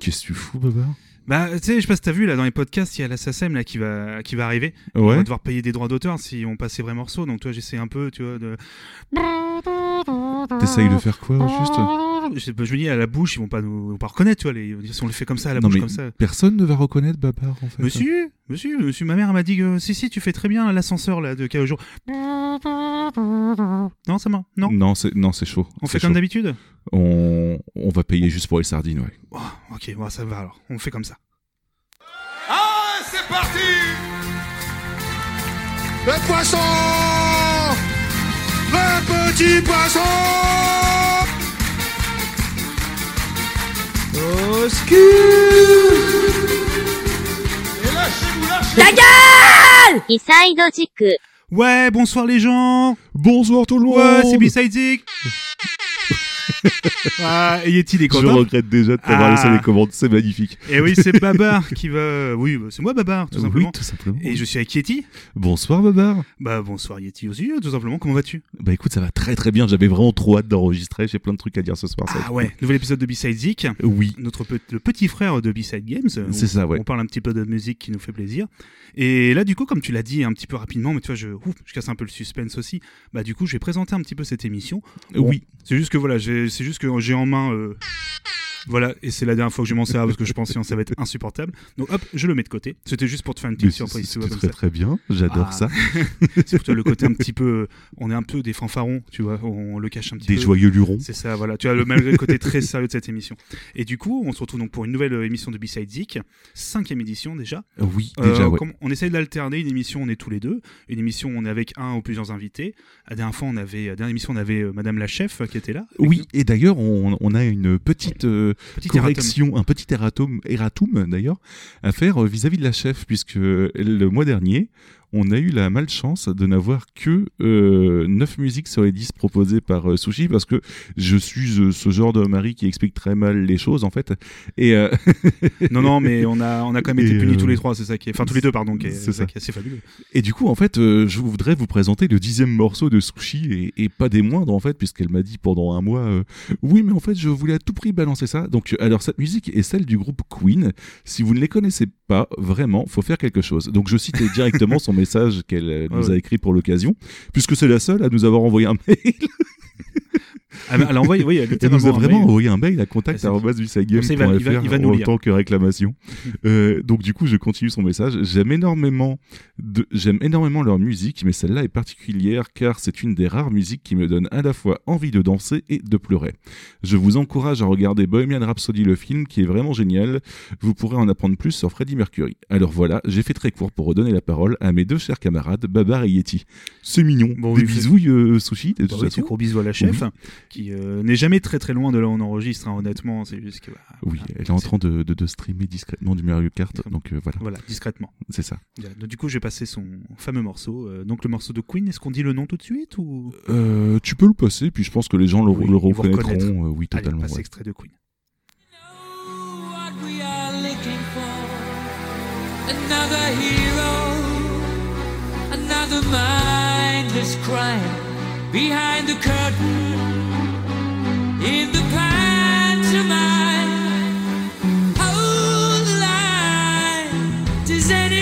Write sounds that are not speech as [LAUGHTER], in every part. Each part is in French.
Qu'est-ce que tu fous, Baba Bah, tu sais, je sais pas si t'as vu, là, dans les podcasts, il y a la SACEM là, qui, va, qui va arriver. On Ouais. va devoir payer des droits d'auteur si on passe ces vrais morceaux. Donc, toi, j'essaie un peu, tu vois, de. T'essayes de faire quoi, juste? Je, je me dis, à la bouche, ils vont pas nous vont pas reconnaître, tu vois. Les... Si on le fait comme ça, à la Non, bouche, mais comme ça. personne ne va reconnaître Babar, en fait. Monsieur, monsieur, monsieur, ma mère m'a dit que si, si, tu fais très bien l'ascenseur là de Kaojo. Non, ça m'a. Non. Non, c'est non, c'est chaud. On C'est fait comme d'habitude? On... on va payer juste pour les sardines, ouais. Oh, Ok, bon, ça va alors. On fait comme ça. Ah, c'est parti Le poisson Le petit poisson Au ski ta gueule! Ouais, bonsoir les gens. Bonsoir tout le monde. Ouais, c'est b [LAUGHS] Ah, Yeti des Je regrette déjà de t'avoir Ah. laissé les commandes, c'est magnifique. Et oui, c'est [LAUGHS] Babar qui va. Oui, bah, c'est moi Babar, tout simplement. Oui, tout simplement. Et je suis avec Yeti. Bonsoir Babar. Bah bonsoir Yeti aussi, euh, tout simplement. Comment vas-tu? Bah écoute, ça va très très bien, j'avais vraiment trop hâte d'enregistrer, j'ai plein de trucs à dire ce soir. Ah ouais, nouvel épisode de B-Side Zik. Oui, Notre pe- le petit frère de B-Side Games. C'est ça, ouais. On parle un petit peu de musique qui nous fait plaisir. Et là, du coup, comme tu l'as dit un petit peu rapidement, mais tu vois, je, ouf, je casse un peu le suspense aussi. Bah, du coup, je vais présenter un petit peu cette émission. Bon, oui. C'est juste que voilà, j'ai- c'est juste que j'ai en main. euh, Voilà, et c'est la dernière fois que je m'en sers parce que je pense que ça va être insupportable. Donc hop, je le mets de côté. C'était juste pour te faire une petite surprise. vois, très ça. très bien, j'adore Ah. ça. [LAUGHS] C'est pour toi le côté un petit peu. euh, On est un peu des fanfarons, tu vois, on, le cache un petit Des peu. joyeux lurons. C'est ça, voilà. Tu as le, malgré le côté très sérieux de cette émission. Et du coup, on se retrouve donc pour une nouvelle euh, émission de B-Side Zik, cinquième édition déjà. Oui, Euh, déjà, ouais. on essaye d'alterner une émission, on est tous les deux. Une émission, on est avec un ou plusieurs invités. La dernière fois, on avait, la dernière émission, on avait Madame la chef qui était là. Oui, nous. et d'ailleurs, on, on a une petite euh, Correction, un petit erratum, erratum d'ailleurs, à faire euh, vis-à-vis de la chef, puisque le mois dernier, on a eu la malchance de n'avoir que euh, 9 musiques sur les 10 proposées par euh, Sushi, parce que je suis euh, ce genre de mari qui explique très mal les choses, en fait. Et euh, [LAUGHS] Non, non, mais [LAUGHS] on a, on a quand même été punis tous les trois, c'est ça qui est. Enfin, tous les deux, pardon, qui est, c'est ça qui est assez fabuleux. Et du coup, en fait, je voudrais vous présenter le dixième morceau de Sushi, et, et pas des moindres, en fait, puisqu'elle m'a dit pendant un mois, oui, mais en fait, je voulais à tout prix balancer ça. Donc, alors, cette musique est celle du groupe Queen. Si vous ne les connaissez pas, vraiment, faut faire quelque chose. Donc, je cite directement son [LAUGHS] message qu'elle euh, nous Ouais. a écrit pour l'occasion, puisque c'est la seule à nous avoir envoyé un [LAUGHS] mail. Ah, mais elle a envoyé, oui, elle, Elle nous a vraiment envoyé un mail à il il il va nous en tant que réclamation. [LAUGHS] Euh, donc du coup, je continue son message. J'aime énormément, de, j'aime énormément leur musique, mais celle-là est particulière car c'est une des rares musiques qui me donne à la fois envie de danser et de pleurer. Je vous encourage à regarder Bohemian Rhapsody le film, qui est vraiment génial. Vous pourrez en apprendre plus sur Freddie Mercury. Alors voilà, j'ai fait très court pour redonner la parole à mes deux chers camarades, Babar et Yeti. C'est mignon. Bon, des oui, bisouilles, euh, sushi, Bah oui, gros bisous à la chef, qui euh, n'est jamais très très loin de là où on enregistre, hein, honnêtement. C'est juste que. bah, Oui, voilà, elle est en train de, de, de streamer discrètement du Mario Kart, donc euh, voilà, Voilà, discrètement. c'est ça. Donc, du coup, j'ai passé son fameux morceau. euh, donc, le morceau de Queen, est-ce qu'on dit le nom tout de suite ou... Euh, tu peux le passer, puis je pense que les gens le, Oui, le reconnaîtront. euh, oui, Allez, totalement. passe ouais. extrait de Queen. what we are looking for. Another hero, another mindless crime behind the curtain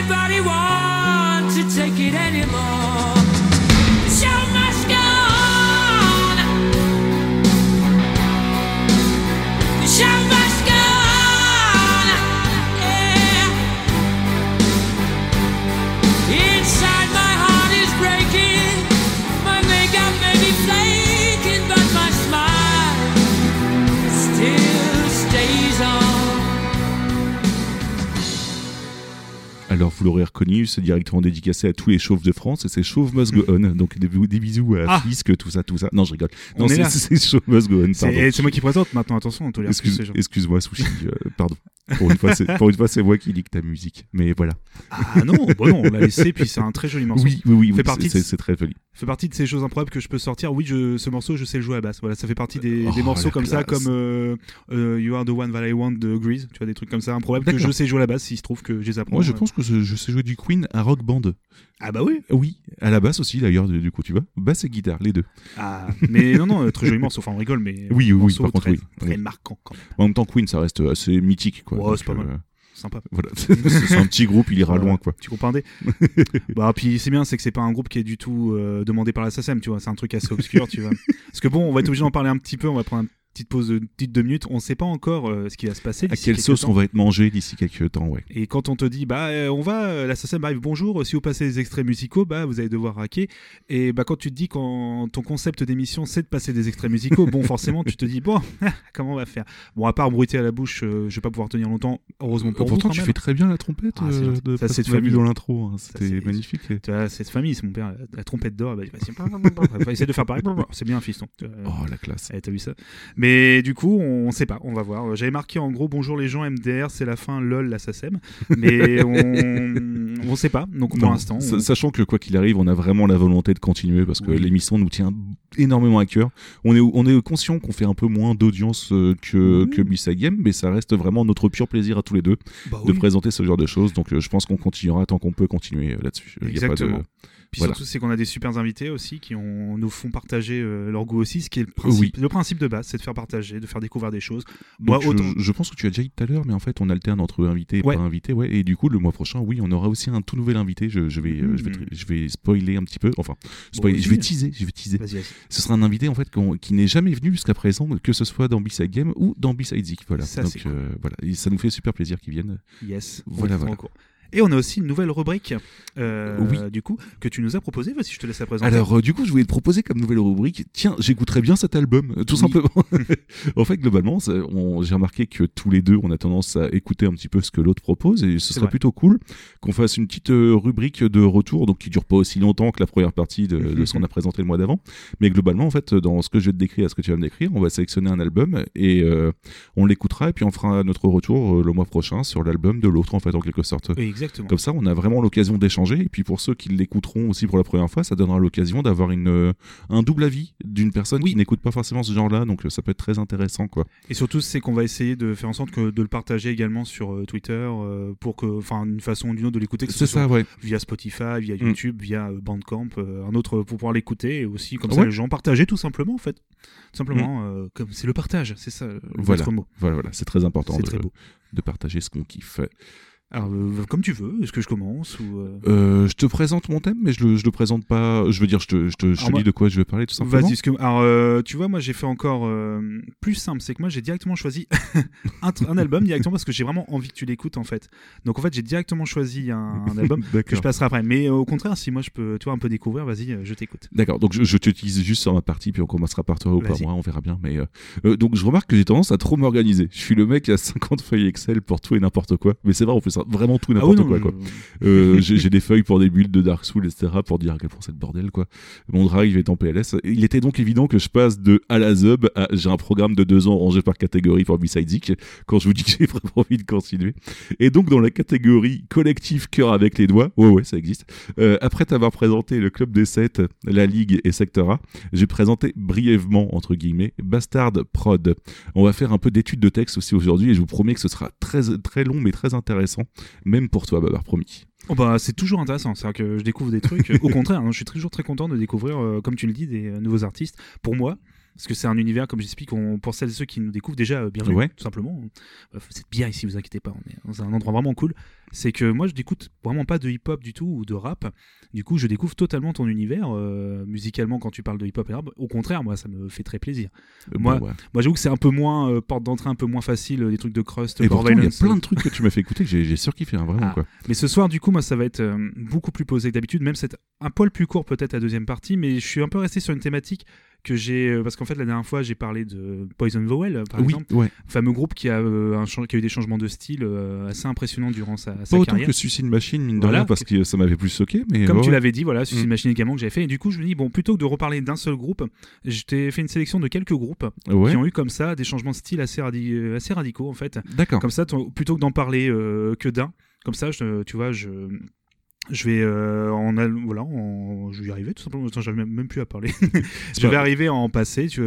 anybody want Alors, vous l'aurez reconnu, c'est directement dédicacé à tous les chauves de France, et c'est Chauve Must Go On. Donc, des, des bisous à Ah. Fisk, tout ça, tout ça. Non, je rigole. On Non, est c'est Chauve Must Go On, C'est pardon. et c'est moi qui présente maintenant, attention, on Excuse-. Excuse-moi, Sushi, [LAUGHS] euh, pardon. Pour une fois, c'est moi qui lis ta musique. Mais voilà. Ah non, bon non, on l'a laissé, puis c'est un très joli morceau. Oui, oui, oui, Fait oui, partie c'est très joli. Fait partie de ces choses improbables que je peux sortir. Oui, je, ce morceau, je sais le jouer à basse. Voilà, ça fait partie des, Oh, des morceaux comme ça, comme euh, euh, You Are the One That I Want de Grease. Tu vois, des trucs comme ça improbables que je sais jouer à la basse s'il se trouve que je les apprends. Moi, je pense que je, je sais jouer du Queen à Rock Band. Ah bah oui. Oui, à la basse aussi d'ailleurs, du coup, tu vois. Basse et guitare, les deux. Ah, mais non, non, euh, très joli morceau. Enfin, on rigole, mais. Oui, oui, par contre, très, oui. Très Oui. marquant quand même. En même temps, Queen, ça reste assez mythique, quoi. C'est pas mal. Sympa. Voilà, [LAUGHS] c'est un petit groupe, il ira loin, quoi. Tu comprendais [LAUGHS] Bah puis c'est bien, c'est que c'est pas un groupe qui est du tout euh, demandé par la SACEM, tu vois. C'est un truc assez obscur, tu vois. [LAUGHS] Parce que bon, on va être obligé d'en parler un petit peu. On va prendre une petite pause de petite deux minutes. On sait pas encore euh, ce qui va se passer. À quelle sauce temps. on va être mangé d'ici quelques temps, ouais. Et quand on te dit, bah, euh, on va, euh, la SACEM arrive, bonjour, si vous passez des extraits musicaux, bah, vous allez devoir raquer. Et bah, quand tu te dis quand ton concept d'émission, c'est de passer des extraits musicaux, bon, [LAUGHS] forcément, tu te dis, bon, [LAUGHS] comment on va faire? Bon, à part bruiter à la bouche, euh, je vais pas pouvoir tenir longtemps, heureusement pour Pourtant, vous. tu fais très bien la trompette. Ah, c'est de Ça, c'est de famille. dans l'intro. hein. C'était c'est- magnifique. Cette famille, c'est mon père, la, trompette d'or, bah, vas-y, [LAUGHS] essayer de faire pareil. C'est bien, fiston. Oh, la classe. eh, T'as vu ça? Mais du coup, on sait pas, on va voir. J'avais marqué en gros bonjour les gens, MDR, c'est la fin, lol, la SACEM. Mais [LAUGHS] on, on sait pas. Donc pour l'instant, on- Sachant que quoi qu'il arrive, on a vraiment la volonté de continuer parce que Oui. l'émission nous tient énormément à cœur. On est, on est conscient qu'on fait un peu moins d'audience euh, que, Oui. que Game, mais ça reste vraiment notre pur plaisir à tous les deux bah de oui. présenter ce genre de choses. Donc euh, je pense qu'on continuera tant qu'on peut continuer euh, là-dessus. Il y a pas de-. Puis Voilà. surtout, c'est qu'on a des super invités aussi qui ont, nous font partager euh, leur goût aussi, ce qui est le principe, le principe de base, c'est de faire partager, de faire découvrir des choses. Moi, je- autant. je, je pense que tu as déjà dit tout à l'heure, mais en fait, on alterne entre invité et Ouais. pas invité. Ouais. Et du coup, le mois prochain, oui, on aura aussi un tout nouvel invité. Je, je vais, euh, je, vais, Mhm. je vais spoiler un petit peu. Enfin, spoiler, je vais teaser. Je vais teaser. Ce sera un invité en fait qui n'est jamais venu jusqu'à présent, que ce soit dans B-Side Game ou dans B-Side Zik. Voilà. Ça, Donc cool. euh, voilà, Et ça nous fait super plaisir qu'ils viennent. Yes. Voilà, voilà. Et on a aussi une nouvelle rubrique, euh, Oui. du coup, que tu nous as proposée. Vas-y, je te laisse la présenter. Alors euh, du coup, je voulais te proposer comme nouvelle rubrique. Tiens, j'écouterais bien cet album, euh, tout Oui. simplement. [LAUGHS] en fait, globalement, j'ai remarqué que tous les deux, on a tendance à écouter un petit peu ce que l'autre propose, et ce serait vrai. plutôt cool qu'on fasse une petite euh, rubrique de retour, donc qui dure pas aussi longtemps que la première partie de, de ce qu'on a présenté le mois d'avant. Mais globalement, en fait, dans ce que je vais te décrire, à ce que tu vas me décrire, on va sélectionner un album et euh, on l'écoutera, et puis on fera notre retour le mois prochain sur l'album de l'autre, en fait, en quelque sorte. Oui, exactement. Comme ça, on a vraiment l'occasion d'échanger. Et puis pour ceux qui l'écouteront aussi pour la première fois, ça donnera l'occasion d'avoir une euh, un double avis d'une personne Oui. qui n'écoute pas forcément ce genre-là. Donc euh, ça peut être très intéressant, quoi. Et surtout, c'est qu'on va essayer de faire en sorte que, de le partager également sur euh, Twitter pour que, enfin, une façon ou d'une autre de l'écouter, C'est ça, ouais. via Spotify, via Mm. YouTube, via Bandcamp, un autre pour pouvoir l'écouter et aussi comme ça Ouais. Mm. les gens partager tout simplement en fait. Tout simplement, euh, comme c'est le partage, c'est ça Voilà. mot. Voilà, voilà, c'est très important de partager ce qu'on kiffe. Alors, euh, comme tu veux, est-ce que je commence ou euh, Euh, je te présente mon thème, mais je le, je le présente pas. Je veux dire, je te, je te, je te Alors moi- dis de quoi je vais parler tout simplement. Vas-y, que- alors tu vois, moi j'ai fait encore plus simple, c'est que moi j'ai directement choisi [LAUGHS] un, album directement parce que j'ai vraiment envie que tu l'écoutes en fait. Donc en fait j'ai directement choisi un, un album [LAUGHS] que je passerai après. Mais au contraire, si moi je peux, tu vois, un peu découvrir, vas-y, je t'écoute. D'accord, donc je, je t'utilise juste sur ma partie, puis on commencera par toi ou par moi, on verra bien. Mais donc je remarque que j'ai tendance à trop m'organiser. Je suis le mec qui a 50 feuilles Excel pour tout et n'importe quoi. Mais c'est vrai, on fait ça vraiment tout et Ah oui, n'importe quoi, quoi. Euh, j'ai des feuilles pour des builds de Dark Souls, etc. pour dire à quel point c'est le bordel, quoi. Mon drive est en PLS. Il était donc évident que je passe de à la Zub à j'ai un programme de deux ans rangé par catégorie pour B-Side Zik, quand je vous dis que j'ai [LAUGHS] vraiment envie de continuer. Et donc, dans la catégorie collectif cœur avec les doigts, ouais, ouais, ça existe. Euh, après t'avoir présenté le Club des 7, la Ligue et Sector A, j'ai présenté brièvement, entre guillemets, Bastard Prod. On va faire un peu d'études de texte aussi aujourd'hui et je vous promets que ce sera très, très long mais très intéressant, même pour toi, Babar, promis. Oh bah c'est toujours intéressant, c'est-à-dire que je découvre des trucs. [LAUGHS] Au contraire, hein, je suis toujours très content de découvrir, euh, comme tu le dis, des euh, nouveaux artistes. Pour moi, parce que c'est un univers, comme j'explique, on- pour celles et ceux qui nous découvrent déjà, euh, bienvenue, Ouais. tout simplement. Euh, Vous êtes bien ici, vous inquiétez pas, on est dans un endroit vraiment cool. C'est que moi, je n'écoute vraiment pas de hip-hop du tout ou de rap. Du coup, je découvre totalement ton univers euh, musicalement quand tu parles de hip-hop et rap. Au contraire, moi, ça me fait très plaisir. Euh, Moi, bon, ouais. Moi, j'avoue que c'est un peu moins euh, porte d'entrée, un peu moins facile, des trucs de crust, Et pourtant, il y a plein de trucs que tu m'as fait écouter que j'ai surkiffé, hein, vraiment, Ah. quoi. mais ce soir, du coup, moi, ça va être beaucoup plus posé que d'habitude. Même c'est un poil plus court peut-être la deuxième partie, mais je suis un peu resté sur une thématique que j'ai euh, parce qu'en fait la dernière fois j'ai parlé de Poison Vowel euh, par oui, exemple, ouais. fameux groupe qui a, euh, un qui a eu des changements de style assez impressionnants durant sa, sa Pas autant carrière. que Suicide Machine, mine de Voilà. rien, parce que ça m'avait plus choqué, mais. Comme ouais, tu l'avais dit, voilà, c'est Mm. machine également que j'avais fait. Et du coup, je me dis, bon, plutôt que de reparler d'un seul groupe, je t'ai fait une sélection de quelques groupes Ouais. qui ont eu comme ça des changements de style assez, radi- assez radicaux, en fait. D'accord. Comme ça, plutôt que d'en parler euh, que d'un, comme ça, je, tu vois, je, Je vais, euh, en voilà, en- je vais y arriver tout simplement. J'avais même, même plus à parler. [LAUGHS] je vais arriver à en passer. Tu,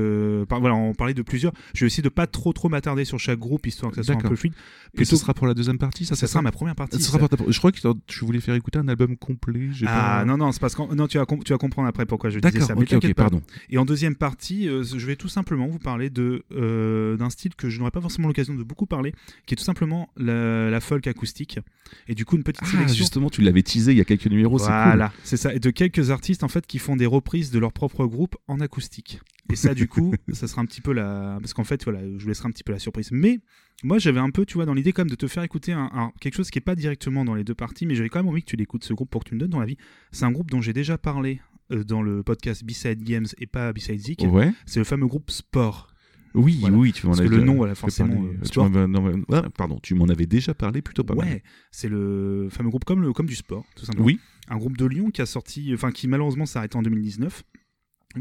par- voilà, en parler de plusieurs. Je vais essayer de pas trop trop m'attarder sur chaque groupe histoire que ça soit un peu fluide. Et ce sera pour la deuxième partie, ça, ça sera ma première partie. Ce sera ça. pour ta- Je crois que tu voulais faire écouter un album complet. Ah pas- non non c'est parce que non tu vas tu vas comprendre après pourquoi je disais ça. Mais ok, t'inquiète ok, pas. pardon. Et en deuxième partie, euh, je vais tout simplement vous parler de euh, d'un style que je n'aurais pas forcément l'occasion de beaucoup parler, qui est tout simplement la, la folk acoustique. Et du coup une petite Ah, sélection. justement, tu l'avais teasé il y a quelques numéros, c'est cool. Voilà, c'est ça. Et de quelques artistes en fait qui font des reprises de leur propre groupe en acoustique. Et ça, du coup, [LAUGHS] ça sera un petit peu la. Parce qu'en fait, voilà, je vous laisserai un petit peu la surprise. Mais moi, j'avais un peu, tu vois, dans l'idée quand même de te faire écouter un, un- quelque chose qui est pas directement dans les deux parties, mais j'avais quand même envie que tu l'écoutes ce groupe pour que tu me donnes ton avis. C'est un groupe dont j'ai déjà parlé euh, dans le podcast B-Side Games et pas B-Side Zik. Ouais. C'est le fameux groupe Sport. Oui, Voilà. oui, tu m'en Parce que avais le nom, voilà, forcément, euh, Tu non, mais- ah, pardon, tu m'en avais déjà parlé plutôt pas mal. Ouais, c'est le fameux groupe comme, le, comme du sport, tout simplement. Oui. un groupe de Lyon qui a sorti, enfin qui malheureusement s'est arrêté en 2019.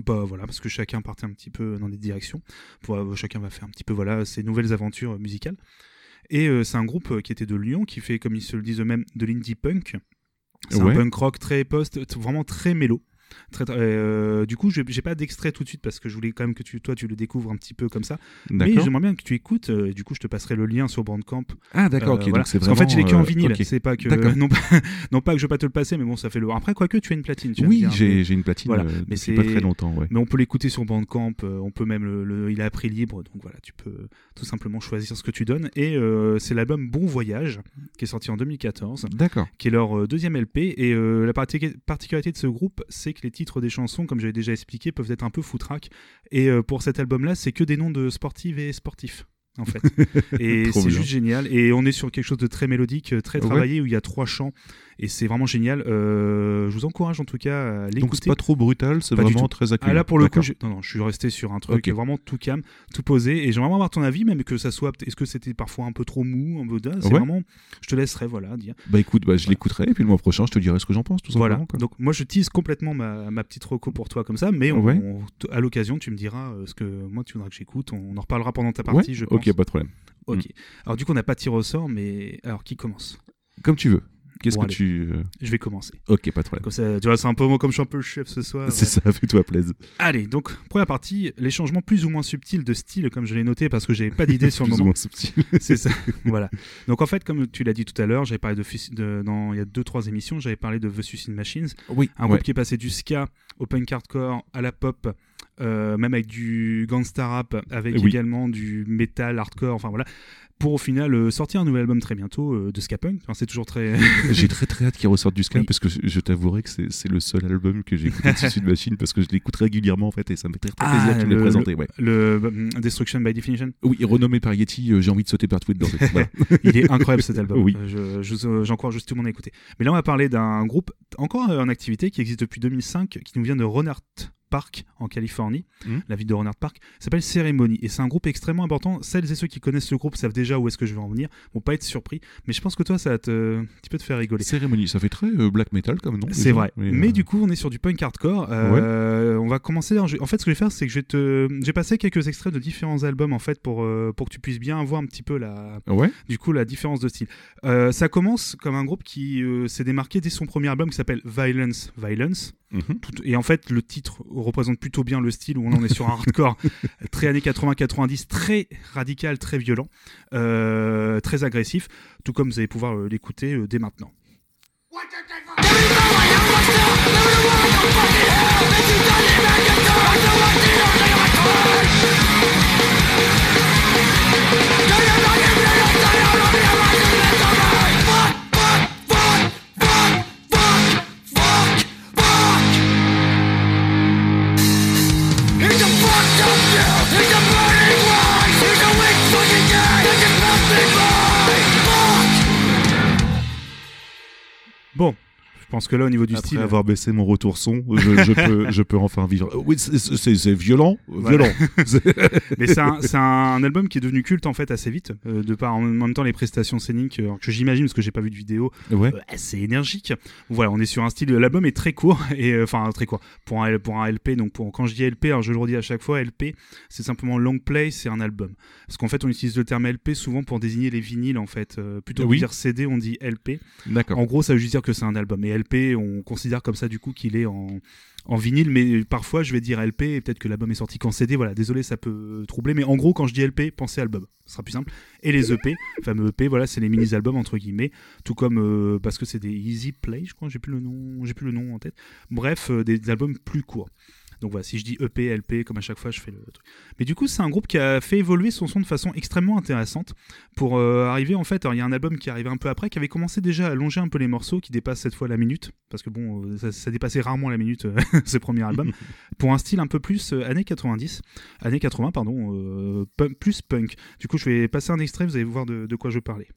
Bah voilà, parce que chacun partait un petit peu dans des directions. Pour, euh, chacun va faire un petit peu voilà ses nouvelles aventures euh, musicales. Et euh, c'est un groupe euh, qui était de Lyon, qui fait, comme ils se le disent eux-mêmes, de l'indie punk. C'est Ouais. un punk rock très post, vraiment très mélo. Très, euh, du coup, j'ai j'ai pas d'extrait tout de suite parce que je voulais quand même que tu, toi, tu le découvres un petit peu comme ça. Mais j'aimerais bien que tu écoutes. euh, du coup, je te passerai le lien sur Bandcamp Ah, d'accord, euh, ok. voilà. Donc c'est Parce qu'en fait, est vraiment, que en euh, vinyle. ok. C'est pas que [LAUGHS] non, pas, non pas que je veux pas te le passer, mais bon, ça fait le. Après, quoique tu as une platine. tu Oui, mais- j'ai une platine Voilà. euh, Mais c'est- pas très longtemps, ouais. mais on peut l'écouter sur Bandcamp, euh, on peut même le, le- il est à prix libre, donc voilà, tu peux tout simplement choisir ce que tu donnes. Et euh, c'est l'album Bon Voyage, qui est sorti en 2014, D'accord. qui est leur euh, deuxième LP. Et euh, la partic- particularité de ce groupe, c'est que les titres des chansons, comme j'avais déjà expliqué, peuvent être un peu foutraques. Et euh, pour cet album-là, c'est que des noms de sportives et sportifs. En fait. [LAUGHS] Et c'est juste génial. Et on est sur quelque chose de très mélodique, euh, très Ouais. travaillé, où il y a trois chants. Et c'est vraiment génial. Euh, je vous encourage en tout cas à Donc c'est l'écouter. pas trop brutal, c'est vraiment très accueillant. Ah là pour le coup, j'ai- non non, je suis resté sur un truc Ok. vraiment tout calme, tout posé, et j'aimerais vraiment avoir ton avis, même que ça soit, est-ce que c'était parfois un peu trop mou, un peu c'est Ouais. vraiment, je te laisserai voilà dire. Bah écoute, bah, je l'écouterai et puis le mois prochain, je te dirai ce que j'en pense, tout Voilà. quoi. Donc moi je tease complètement ma, ma petite reco pour toi comme ça, mais on, Ouais. on- t- à l'occasion tu me diras euh, ce que moi tu voudras que j'écoute, on en reparlera pendant ta Ouais, partie, je pense. ok, pas de problème. Ok. Alors du coup on n'a pas de tir au sort, mais alors qui commence? Comme tu veux. Qu'est-ce Bon, que allez. tu. euh, Je vais commencer. Ok, pas de problème. Comme ça, tu vois, c'est un peu moi comme je suis un peu le chef ce soir. C'est ça, [LAUGHS] fais-toi plaisir. Allez, donc première partie, les changements plus ou moins subtils de style, comme je l'ai noté parce que j'avais pas d'idée sur le [LAUGHS] Plus ou moment. moins subtil. [LAUGHS] C'est ça. voilà. Donc en fait, comme tu l'as dit tout à l'heure, j'avais parlé de, de- dans il y a deux trois émissions, j'avais parlé de The Suicide Machines, Oui, un ouais. groupe qui est passé du ska au punk hardcore à la pop, euh, même avec du gangsta rap, avec Oui. également du metal hardcore, enfin voilà. Pour au final euh, sortir un nouvel album très bientôt euh, de ska punk. Enfin, c'est toujours très. [LAUGHS] J'ai très très hâte qu'il ressorte du Oui. parce que je, t'avouerai que c'est le seul album que j'ai écouté de Suicide Machine parce que je l'écoute régulièrement en fait et ça me fait très, très Ah, plaisir l'aies le- présenté. Ouais. le euh, Destruction by Definition. Oui, renommé par Yeti, j'ai envie de sauter partout de. [LAUGHS] Voilà. Il est incroyable cet album. Oui. Euh, je- J'encourage juste tout le monde à écouter. Mais là, on va parler d'un groupe encore en activité qui existe depuis 2005, qui nous vient de Rohnert Park en Californie, Mhm. la ville de Rohnert Park, s'appelle Ceremony. Et c'est un groupe extrêmement important. Celles et ceux qui connaissent ce groupe savent déjà où est-ce que je vais en venir, vont pas être surpris. Mais je pense que toi, ça va te, un petit peu te faire rigoler. Cérémonie, ça fait très euh, black metal comme nom. C'est vrai. Mais, euh, du coup, on est sur du punk hardcore. Euh, On va commencer. En fait, ce que je vais faire, c'est que je vais te, j'ai passé quelques extraits de différents albums en fait pour pour que tu puisses bien voir un petit peu la, Ouais, du coup la différence de style. Ça commence comme un groupe qui s'est démarqué dès son premier album qui s'appelle Violence Violence. mhm. Tout- et en fait, le titre représente plutôt bien le style où on en est sur un hardcore [LAUGHS] très années 80-90, très radical, très violent, euh, très agressif, tout comme vous allez pouvoir euh, l'écouter euh, dès maintenant. [LAUGHS] Bon, pense que là, au niveau du Après style, avoir baissé mon retour son, je, je [LAUGHS] peux, je peux enfin vivre. Euh, Oui, c'est- violent, Voilà. violent. [LAUGHS] Mais c'est un, un album qui est devenu culte en fait assez vite, euh, de par en même temps les prestations scéniques euh, que j'imagine parce que j'ai pas vu de vidéo, ouais. euh, assez énergique. Voilà, on est sur un style. L'album est très court [LAUGHS] et euh, enfin très court pour un pour un LP. Donc pour, quand je dis LP, alors je le redis à chaque fois, LP, c'est simplement long play, c'est un album. Parce qu'en fait, on utilise le terme LP souvent pour désigner les vinyles en fait. Plutôt que Oui. de dire CD, on dit LP. D'accord. En gros, ça veut juste dire que c'est un album. Et LP, on considère comme ça du coup qu'il est en, vinyle, mais parfois je vais dire LP et peut-être que l'album est sorti qu'en CD. Voilà, désolé, ça peut troubler, mais en gros, quand je dis LP, pensez album, ce sera plus simple. Et les EP, fameux EP, voilà, c'est les mini-albums entre guillemets, tout comme euh, parce que c'est des Easy Play, je crois, j'ai plus le nom, j'ai plus le nom en tête. Bref, euh, des albums plus courts. Donc voilà, si je dis EP, LP, comme à chaque fois, je fais le truc. Mais du coup, c'est un groupe qui a fait évoluer son son de façon extrêmement intéressante pour euh, arriver en fait. Alors, il y a un album qui arrivait un peu après, qui avait commencé déjà à allonger un peu les morceaux, qui dépasse cette fois la minute, parce que bon, euh, ça, ça dépassait rarement la minute, euh, [LAUGHS] ce premier album, [LAUGHS] pour un style un peu plus euh, années 90, années 80, pardon, euh, punk- plus punk. Du coup, je vais passer un extrait, vous allez voir de, de quoi je parlais.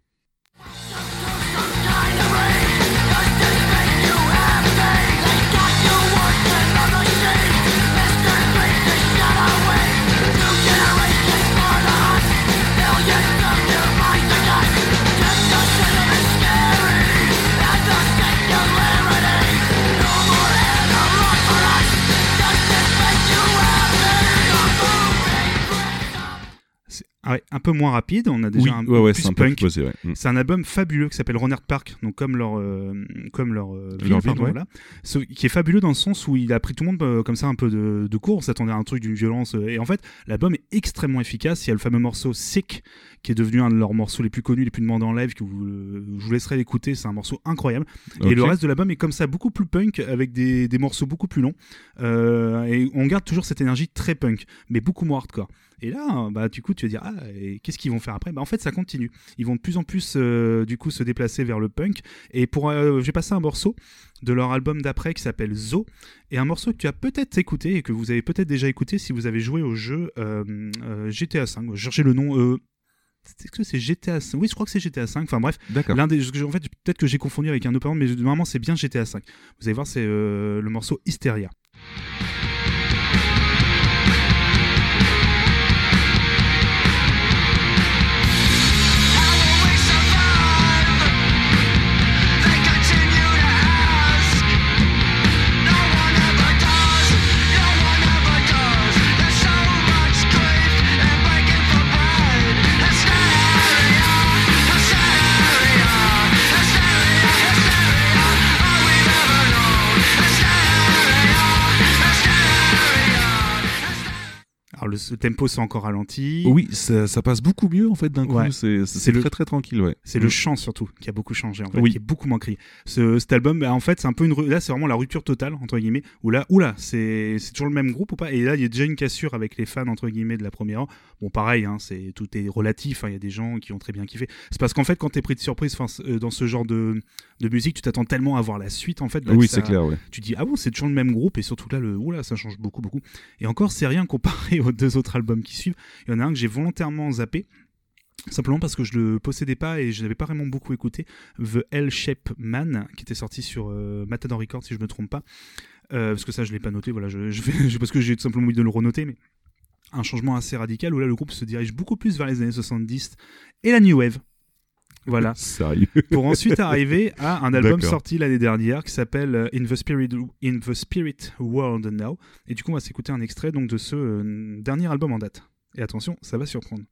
Ah ouais, un peu moins rapide, on a déjà Oui, un ouais, peu ouais, plus un peu punk. plus posé, ouais. Mm. C'est un album fabuleux qui s'appelle Ronald Park, donc comme leur euh, comme leur euh, ville, Leur ville, pardon, ouais. voilà. Ce- qui est fabuleux dans le sens où il a pris tout le monde euh, comme ça un peu de, de court, on s'attendait à un truc d'une violence et en fait l'album est extrêmement efficace. Il y a le fameux morceau Sick qui est devenu un de leurs morceaux les plus connus, les plus demandés en live que vous, je vous laisserai l'écouter, c'est un morceau incroyable. Et le reste de l'album est comme ça, beaucoup plus punk, avec des, des morceaux beaucoup plus longs. Et on garde toujours cette énergie très punk, mais beaucoup moins hardcore. Et là, bah, du coup, tu vas dire, ah, qu'est-ce qu'ils vont faire après? Bah, En fait, ça continue. Ils vont de plus en plus, euh, du coup, se déplacer vers le punk. Et pour, euh, j'ai passé un morceau de leur album d'après qui s'appelle Zo, et un morceau que tu as peut-être écouté et que vous avez peut-être déjà écouté si vous avez joué au jeu euh, GTA V. Je cherchais le nom. Euh, est-ce que c'est GTA 5 Oui, je crois que c'est GTA 5. Enfin bref, D'accord. L'un des, en fait, peut-être que j'ai confondu avec un autre mais normalement c'est bien GTA 5. Vous allez voir, c'est le morceau Hysteria. Le, tempo c'est encore ralenti. Oui, ça, ça passe beaucoup mieux en fait d'un coup. C'est C'est c'est le- très très tranquille, ouais. C'est le chant surtout qui a beaucoup changé en fait, Oui. qui est beaucoup moins crié. Ce, cet album, bah, en fait, c'est un peu une là, c'est vraiment la rupture totale entre guillemets. Où là, oula, c'est c'est toujours le même groupe ou pas? Et là, il y a déjà une cassure avec les fans entre guillemets de la première heure. Bon, pareil, hein, c'est tout est relatif. hein, Il y a des gens qui ont très bien kiffé. C'est parce qu'en fait, quand t'es pris de surprise, euh, dans ce genre de, de musique, tu t'attends tellement à voir la suite en fait. bah, oui, ça- c'est clair, ouais. tu dis ah bon c'est toujours le même groupe et surtout là le oula ça change beaucoup beaucoup et encore c'est rien comparé [LAUGHS] aux deux autres albums qui suivent il y en a un que j'ai volontairement zappé Simplement parce que je le possédais pas et je n'avais pas vraiment beaucoup écouté. The L Shape Man, qui était sorti sur euh, Matador Records, si je me trompe pas. Euh, parce que ça, je l'ai pas noté. Voilà, je, je- [LAUGHS] parce que j'ai tout simplement envie de le renoter. Mais un changement assez radical où là, le groupe se dirige beaucoup plus vers les années 70 et la New Wave. Voilà. Sérieux. pour ensuite arriver à un album sorti l'année dernière qui s'appelle euh, In the Spirit In the Spirit World Now. Et du coup on va s'écouter un extrait donc de ce euh, dernier album en date. Et attention ça va surprendre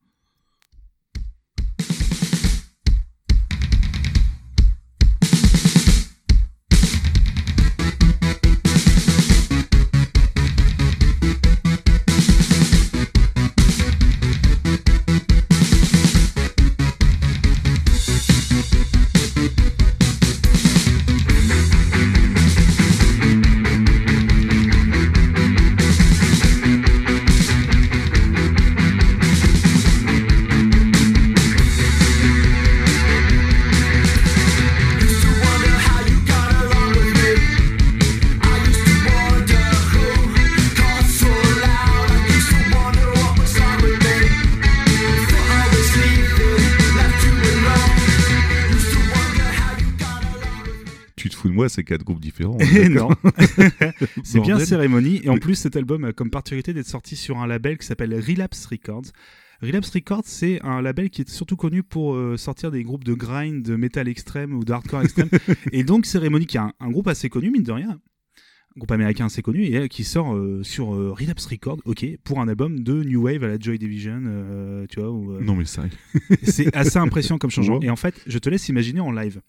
c'est quatre groupes différents. [LAUGHS] Non [LAUGHS] c'est bien cérémonie et en plus cet album a comme particularité d'être sorti sur un label qui s'appelle Relapse Records Relapse Records, c'est un label qui est surtout connu pour euh, sortir des groupes de grind, de metal extrême ou de hardcore extrême. [LAUGHS] et donc Cérémonie, qui est un, un groupe assez connu, mine de rien, un groupe américain assez connu, et euh, qui sort euh, sur euh, Relapse Records, ok, pour un album de New Wave à la Joy Division, tu vois. où, Non, mais sérieux. c'est assez impressionnant comme changement. Et en fait, je te laisse imaginer en live.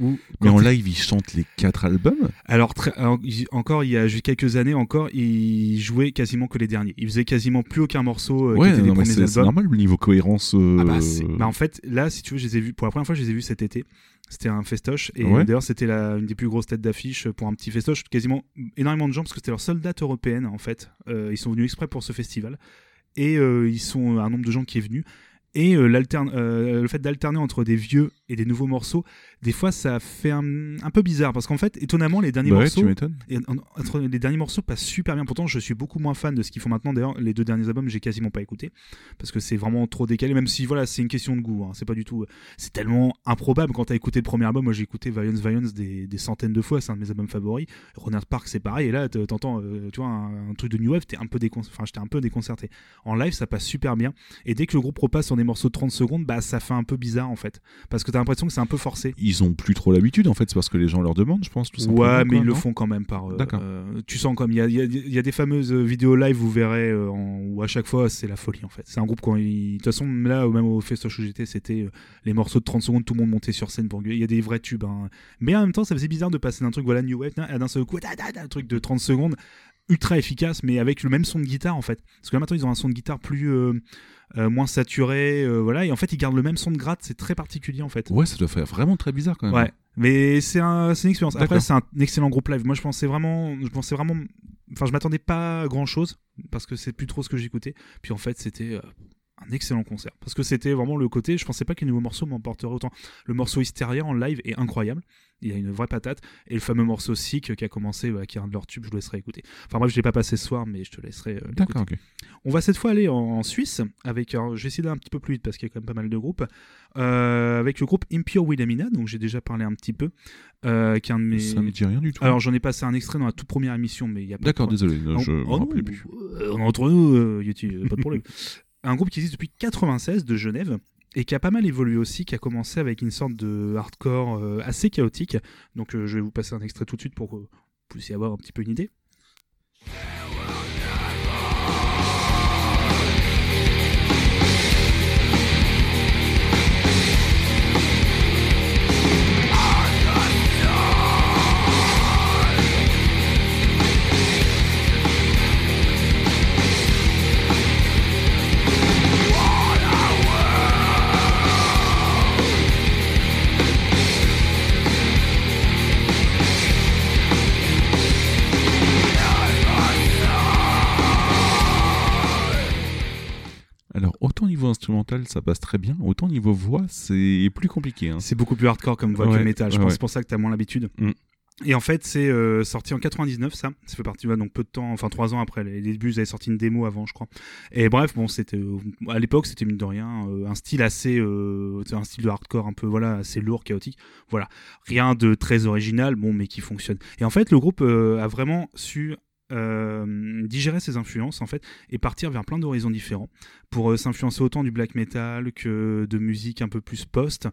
Où, Mais en live, ils chantent les quatre albums. Alors, très- alors, il- encore, il y a juste quelques années encore, il jouait quasiment que les derniers. Il faisait quasiment plus aucun morceau euh, qui ouais, était des non, premiers c'est c'est albums. normal le niveau cohérence. euh, Ah bah, bah, en fait, là, si tu veux, je les ai vus, pour la première fois, je les ai vus cet été. C'était un festoche. Et Ouais. d'ailleurs, c'était une des plus grosses têtes d'affiche pour un petit festoche. Quasiment énormément de gens, parce que c'était leur seule date européenne, en fait. Euh, ils sont venus exprès pour ce festival. Et ils sont un nombre de gens qui est venu. Et euh, euh, le fait d'alterner entre des vieux et des nouveaux morceaux, des fois, ça fait un, un peu bizarre. Parce qu'en fait, étonnamment, les derniers Bah ouais, morceaux. tu m'étonnes. Et en- entre les derniers morceaux passent super bien. Pourtant, je suis beaucoup moins fan de ce qu'ils font maintenant. D'ailleurs, les deux derniers albums, j'ai quasiment pas écouté parce que c'est vraiment trop décalé. Même si, voilà, c'est une question de goût. hein. C'est pas du tout. C'est tellement improbable quand t'as écouté le premier album. Moi, j'ai écouté Violence Violence des, des centaines de fois. C'est un de mes albums favoris. Renard Park, c'est pareil. Et là, t'entends, euh, tu vois, un, un truc de new wave. T'es un peu décon... enfin, j'étais un peu déconcerté. En live, ça passe super bien. Et dès que le groupe repasse sur des morceaux de 30 secondes, bah, ça fait un peu bizarre en fait, parce que t'as l'impression que c'est un peu forcé. Ils ont plus trop l'habitude, en fait, c'est parce que les gens leur demandent, je pense. Tout simplement, Ouais, mais quoi, ils le font quand même par. euh, D'accord. euh, tu sens comme il y a, y a- y a des fameuses vidéos live, vous verrez, euh, en- où à chaque fois c'est la folie en fait. C'est un groupe quand ils- De toute façon, là, même au Festoche où j'étais, c'était euh, les morceaux de 30 secondes, tout le monde montait sur scène pour gueuler. Il y a des vrais tubes. hein. Mais en même temps, ça faisait bizarre de passer d'un truc, voilà, New Wave, à d'un seul coup, da, da, da, un truc de 30 secondes, ultra efficace, mais avec le même son de guitare en fait. Parce que là maintenant, ils ont un son de guitare plus. euh, euh, moins saturé, euh, voilà, et en fait ils gardent le même son de gratte, c'est très particulier en fait. Ouais, ça doit faire vraiment très bizarre quand même. Ouais, mais c'est un, une expérience. Après, c'est un excellent groupe live. Moi, je pensais vraiment, je pensais vraiment, enfin, je m'attendais pas à grand chose parce que c'est plus trop ce que j'écoutais. Puis en fait, c'était un excellent concert parce que c'était vraiment le côté. Je pensais pas que les nouveaux morceaux m'emporteraient autant. Le morceau Hysteria en live est incroyable. Il y a une vraie patate. Et le fameux morceau Sick qui a commencé, bah, qui est un de leurs tubes, je le laisserai écouter. Enfin bref, je l'ai pas passé ce soir, mais je te laisserai. euh. D'accord. On va cette fois aller en, en Suisse avec, alors, je vais essayer d'aller un petit peu plus vite parce qu'il y a quand même pas mal de groupes, euh, avec le groupe Impure Wilhelmina, donc j'ai déjà parlé un petit peu, euh, qui est un de mes... Ça me dit rien du tout. Alors j'en ai passé un extrait dans la toute première émission, mais il y a pas D'accord, désolé, Non, je oh rappelais plus. euh, on entre nous, euh, pas de problème. [LAUGHS] un groupe qui existe depuis 96 de Genève et qui a pas mal évolué aussi, qui a commencé avec une sorte de hardcore euh, assez chaotique. Donc euh, je vais vous passer un extrait tout de suite pour que vous puissiez avoir un petit peu une idée. Alors, autant niveau instrumental, ça passe très bien, autant niveau voix, c'est plus compliqué. hein. C'est beaucoup plus hardcore comme voix que le métal. Je ouais, pense que ouais. c'est pour ça que tu as moins l'habitude. Mm. Et en fait, c'est euh, sorti en 99, ça. Ça fait partie, ouais, donc peu de temps, enfin trois ans après les débuts, ils avaient sorti une démo avant, je crois. Et bref, bon, c'était euh, à l'époque, c'était mine de rien euh, un style assez, un style de hardcore un peu, voilà, assez lourd, chaotique. Voilà, rien de très original, bon, mais qui fonctionne. Et en fait, le groupe a vraiment su digérer ses influences en fait et partir vers plein d'horizons différents pour euh, s'influencer autant du black metal que de musique un peu plus post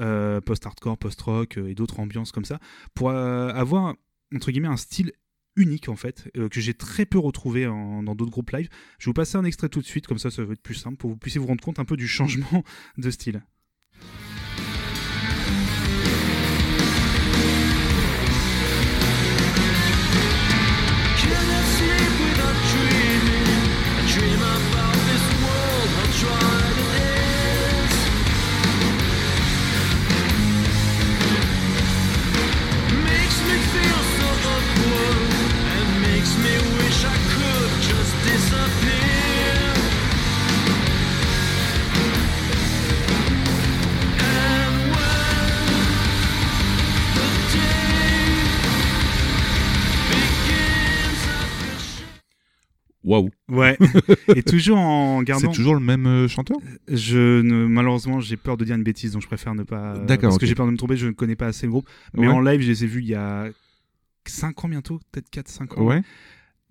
euh, post-hardcore, post-rock euh, et d'autres ambiances comme ça, pour euh, avoir, entre guillemets, un style unique en fait, euh, que j'ai très peu retrouvé dans d'autres groupes live. Je vais vous passer un extrait tout de suite, comme ça ça va être plus simple, pour que vous puissiez vous rendre compte un peu du changement [LAUGHS] de style. Waouh Ouais, [LAUGHS] et toujours en gardant. C'est toujours le même euh, chanteur? Je ne, malheureusement, j'ai peur de dire une bêtise, donc je préfère ne pas. D'accord, Parce que j'ai peur de me tromper, je ne connais pas assez le groupe. Mais Ouais. en live, je les ai vus il y a 5 ans bientôt, peut-être 4-5 ans. Ouais.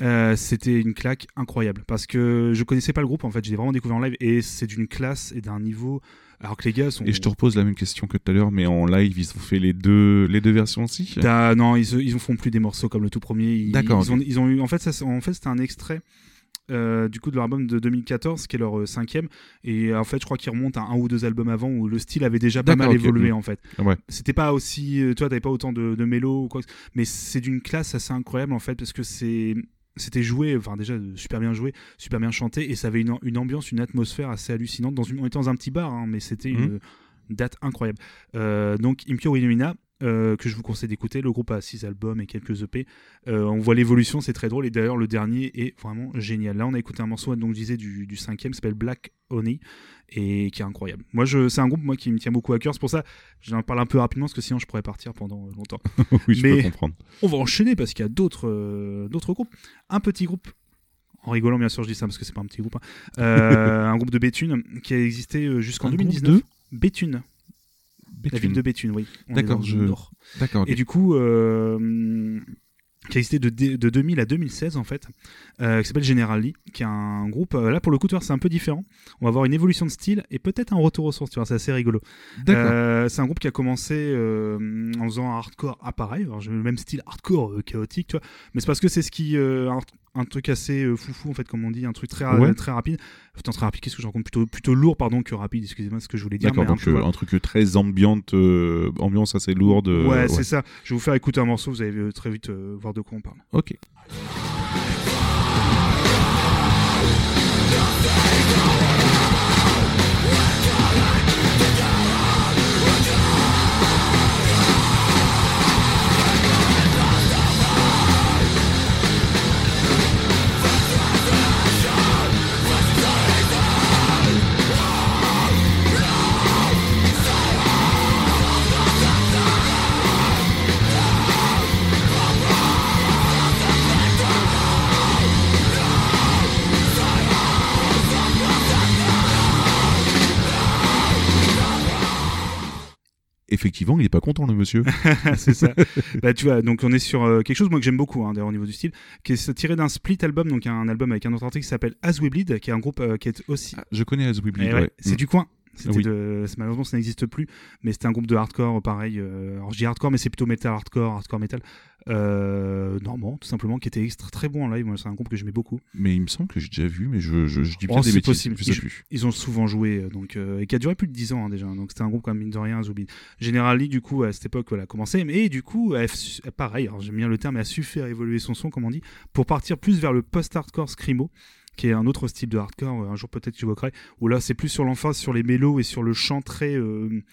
Euh, c'était une claque incroyable parce que je connaissais pas le groupe en fait, j'ai vraiment découvert en live et c'est d'une classe et d'un niveau. Alors que les gars sont. Et je te repose la même question que tout à l'heure, mais en live, ils ont fait les deux, les deux versions aussi? T'as- non, ils, ils en font plus des morceaux comme le tout premier. Ils, D'accord, Ils, ont, ils ont eu. En fait, ça, en fait, c'était un extrait euh, du coup de leur album de 2014, qui est leur euh, cinquième. Et en fait, je crois qu'ils remontent à un ou deux albums avant où le style avait déjà pas mal évolué en fait. Ouais. C'était pas aussi, euh, toi, t'avais pas autant de, de mélo ou quoi, mais c'est d'une classe assez incroyable en fait parce que c'est c'était joué, enfin déjà super bien joué, super bien chanté, et ça avait une, une ambiance, une atmosphère assez hallucinante. Dans une, on était dans un petit bar, hein, mais c'était une date incroyable. Euh, donc Impure Illumina, euh, que je vous conseille d'écouter. Le groupe a 6 albums et quelques EP. Euh, on voit l'évolution, c'est très drôle. Et d'ailleurs, le dernier est vraiment génial. Là, on a écouté un morceau, donc je disais, du, du cinquième, qui s'appelle Black Honey, et qui est incroyable. Moi, je, c'est un groupe moi, qui me tient beaucoup à cœur. C'est pour ça j'en parle un peu rapidement, parce que sinon, je pourrais partir pendant euh, longtemps. [LAUGHS] oui, je Mais- peux comprendre. On va enchaîner, parce qu'il y a d'autres, euh, d'autres groupes. Un petit groupe. En rigolant, bien sûr, je dis ça parce que c'est pas un petit groupe. hein. Euh, [LAUGHS] un groupe de Béthune qui a existé jusqu'en Un groupe 2019. de Béthune. La ville de Béthune, oui. D'accord, je-. D'accord. Et du coup, euh, qui a existé de, de 2000 à 2016 en fait, euh, qui s'appelle General Lee, qui est un groupe. euh, là pour le coup, c'est un peu différent. On va avoir une évolution de style et peut-être un retour aux sources. Tu vois, c'est assez rigolo. Euh, c'est un groupe qui a commencé en faisant un hardcore à pareil, alors j'ai le même style hardcore chaotique, tu vois. Mais c'est parce que c'est ce qui un, un truc assez euh, foufou en fait, comme on dit, un truc très Ouais. très rapide. Putain, très rapide. Qu'est-ce que je raconte? Plutôt plutôt lourd, pardon, que rapide. Excusez-moi, ce que je voulais dire. Un donc peu, euh, voilà. un truc très ambiante, euh, ambiance assez lourde. euh, ouais, c'est ça. Je vais vous faire écouter un morceau. Vous allez très vite voir de quoi on parle. Ok. Il est pas content le monsieur. [LAUGHS] c'est ça. bah, tu vois, donc on est sur euh, quelque chose moi que j'aime beaucoup, hein, d'ailleurs au niveau du style, qui est tiré d'un split album, donc un album avec un autre artiste qui s'appelle As We Bleed, qui est un groupe euh, qui est aussi. Ah, je connais As We Bleed, Eh ouais, ouais. C'est Mm. du coin. Oui. de- Malheureusement, ça n'existe plus, mais c'était un groupe de hardcore, pareil. euh, Alors je dis hardcore, mais c'est plutôt metal hardcore, hardcore metal. Euh, normand, tout simplement, qui était extra très bon en live. C'est un groupe que j'aimais beaucoup. Mais il me semble que j'ai déjà vu, mais je, je, je dis Oh, peut-être des c'est bêtises. possible. Plus. Ils ont souvent joué, euh, donc, euh, et qui a duré plus de 10 ans hein, déjà. Donc c'était un groupe, comme mine de rien, Zombie. General Lee, du coup, à cette époque, voilà, a commencé. Mais du coup, a pareil, j'aime bien le terme, a su faire évoluer son son, comme on dit, pour partir plus vers le post-hardcore screamo qui est un autre style de hardcore, euh, un jour peut-être j'évoquerai, où là c'est plus sur l'emphase, sur les mélos et sur le chant très, euh,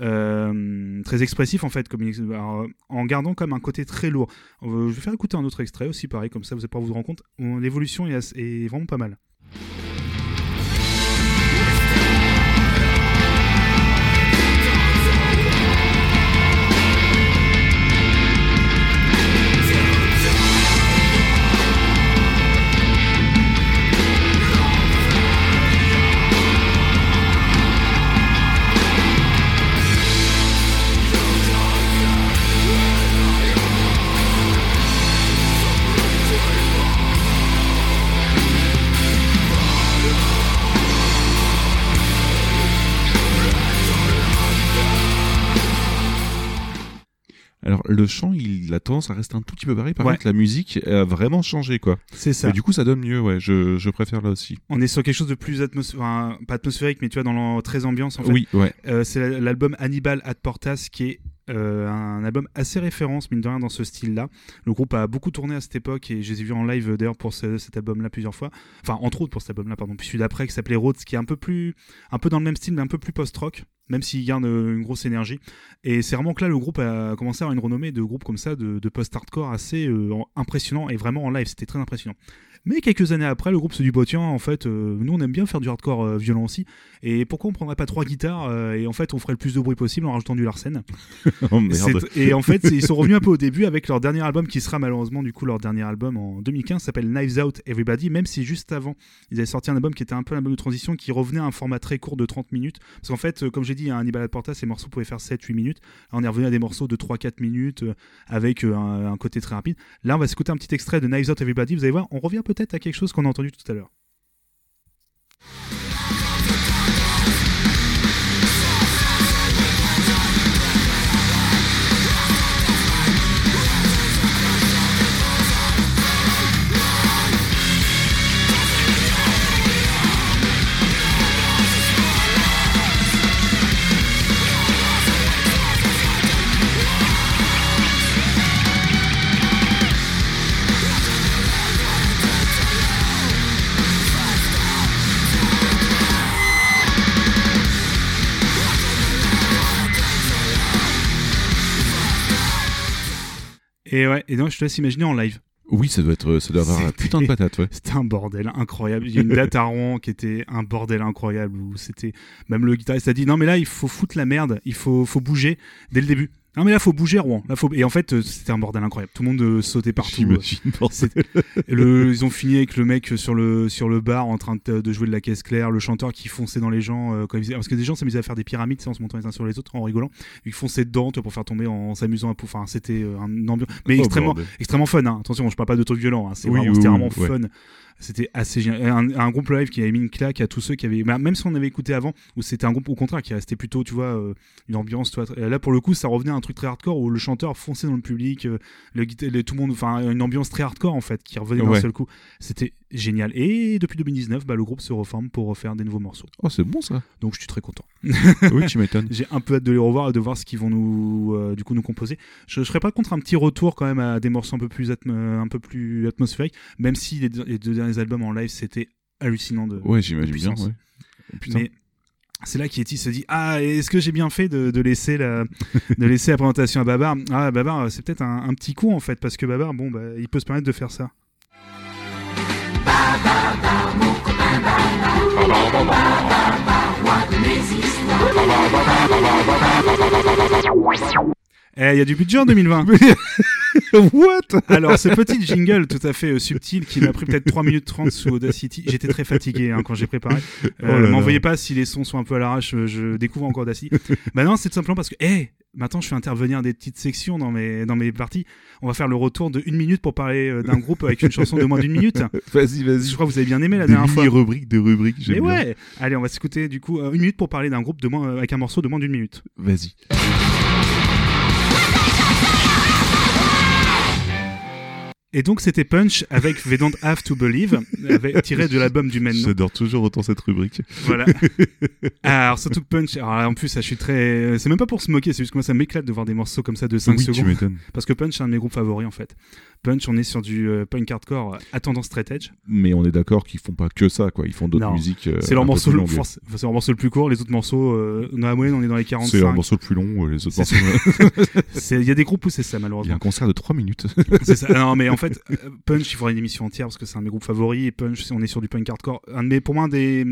euh, très expressif en fait, comme, alors, en gardant comme un côté très lourd. Euh, je vais faire écouter un autre extrait aussi, pareil, comme ça vous allez pas vous rendre compte, l'évolution est vraiment pas mal. Alors, le chant, il a tendance à rester un tout petit peu pareil. Par Ouais. contre, la musique a vraiment changé, quoi. C'est ça. Et du coup, ça donne mieux, ouais. Je, je préfère là aussi. On est sur quelque chose de plus atmosphérique, enfin, pas atmosphérique, mais tu vois, dans le très ambiance en fait. Oui, ouais. Euh, c'est la- l'album Hannibal at Portas qui est euh, un album assez référence, mine de rien, dans ce style-là. Le groupe a beaucoup tourné à cette époque et je les ai vus en live euh, d'ailleurs pour ce- cet album-là plusieurs fois. Enfin, entre autres pour cet album-là, pardon. Puis celui d'après qui s'appelait Rhodes, qui est un peu plus, un peu dans le même style, mais un peu plus post-rock, même s'il garde euh, une grosse énergie. Et c'est vraiment que là, le groupe a commencé à avoir une renommée de groupe comme ça, de, post-hardcore assez euh, impressionnant et vraiment en live, c'était très impressionnant. Mais quelques années après, le groupe se dit bah tiens, en fait, euh, nous on aime bien faire du hardcore euh, violent aussi. Et pourquoi on prendrait pas trois guitares euh, et en fait on ferait le plus de bruit possible en rajoutant du Larsen [LAUGHS] Oh merde. Et en fait, ils sont revenus un peu au début avec leur dernier album qui sera malheureusement du coup leur dernier album en 2015, s'appelle Knives Out Everybody, même si juste avant ils avaient sorti un album qui était un peu un album de transition qui revenait à un format très court de 30 minutes. Parce qu'en fait, euh, comme j'ai dit, à Hannibal Porta, ces morceaux pouvaient faire 7-8 minutes. Là, on est revenu à des morceaux de 3-4 minutes avec un, un côté très rapide. Là, on va s'écouter un petit extrait de Knives Out Everybody. Vous allez voir, on revient peut-être à quelque chose qu'on a entendu tout à l'heure. Et ouais, et donc je te laisse imaginer en live. Oui, ça doit être, ça doit avoir un putain de patate, ouais. C'était un bordel incroyable. Il y a une date à Rouen qui était un bordel incroyable où c'était même le guitariste a dit non mais là il faut foutre la merde, il faut faut bouger dès le début. Non mais là faut bouger Rouen. Là faut et en fait euh, c'était un bordel incroyable. Tout le monde euh, sautait partout. Et le, ils ont fini avec le mec sur le, sur le bar en train de, jouer de la caisse claire, le chanteur qui fonçait dans les gens. euh, quand ils parce que des gens s'amusaient à faire des pyramides en se montant les uns sur les autres en rigolant. Ils fonçaient dedans pour faire tomber en s'amusant un peu. Enfin, c'était euh, un ambiance. Mais Oh, extrêmement, bordel. extrêmement fun. Hein. Attention, je parle pas de trucs violents. Hein. C'est Oui, vraiment, oui, vraiment ouais. fun. C'était assez génial. Un, un groupe live qui avait mis une claque à tous ceux qui avaient. bah, même si on avait écouté avant, où c'était un groupe au contraire qui restait plutôt, tu vois, euh, une ambiance. Très- là, pour le coup, ça revenait à un truc très hardcore où le chanteur fonçait dans le public, euh, le, tout le monde. Enfin, une ambiance très hardcore en fait, qui revenait d'un Ouais. seul coup. C'était génial. Et depuis 2019, bah, le groupe se reforme pour refaire des nouveaux morceaux. Oh, c'est bon ça. Donc je suis très content. oui, tu m'étonnes. [LAUGHS] J'ai un peu hâte de les revoir et de voir ce qu'ils vont nous, euh, du coup, nous composer. Je, je serais pas contre un petit retour quand même à des morceaux un peu plus, atm- un peu plus atmosphériques, même si les les deux derniers albums en live c'était hallucinant de. Ouais, j'imagine bien. Ouais. Putain. Mais c'est là qu'Yeti se dit Ah, est-ce que j'ai bien fait de, de laisser la, [LAUGHS] de laisser la présentation à Babar? Ah, Babar, c'est peut-être un, un petit coup en fait, parce que Babar, bon, bah, il peut se permettre de faire ça. Eh, il y a du budget en 2020. [LAUGHS] What? Alors, ce petit jingle tout à fait euh, subtil qui m'a pris peut-être 3 minutes 30 sous Audacity. J'étais très fatigué hein, quand j'ai préparé. Euh, Oh là là. M'envoyez pas si les sons sont un peu à l'arrache, euh, je découvre encore Audacity. bah non, c'est tout simplement parce que, eh, maintenant je fais intervenir des petites sections dans mes, dans mes parties. On va faire le retour de une minute pour parler euh, d'un groupe avec une chanson de moins d'une minute. Vas-y, vas-y. Je crois que vous avez bien aimé la Des dernière fois. des rubriques, Mais j'aime bien. ouais Allez, on va s'écouter du coup euh, une minute pour parler d'un groupe de moins, euh, avec un morceau de moins d'une minute. Vas-y. Et donc c'était Punch avec [LAUGHS] They Don't Have to Believe, avec, tiré de l'album du même nom. J'adore toujours autant cette rubrique. Voilà. [LAUGHS] alors surtout que Punch, alors en plus, ça, je suis très. C'est même pas pour se moquer, c'est juste que moi ça m'éclate de voir des morceaux comme ça de 5 oui, tu secondes. Parce que Punch, c'est un de mes groupes favoris en fait. Punch, on est sur du euh, punk hardcore à tendance straight edge. Mais on est d'accord qu'ils font pas que ça, quoi. Ils font d'autres musiques. euh, c'est leur morceau, le, longues. force- enfin, c'est leur morceau le plus court. Les autres morceaux, euh, dans la moyenne, on est dans les C'est leur 45. morceau le plus long, les autres morceaux. [LAUGHS] Il y a des groupes où c'est ça Il y a malheureusement. un concert de 3 minutes. [LAUGHS] C'est ça. Non, mais en fait, Punch, il faudrait une émission entière parce que c'est un de mes groupes favoris. Et Punch, on est sur du punk hardcore. Un de mes, pour moi, un des,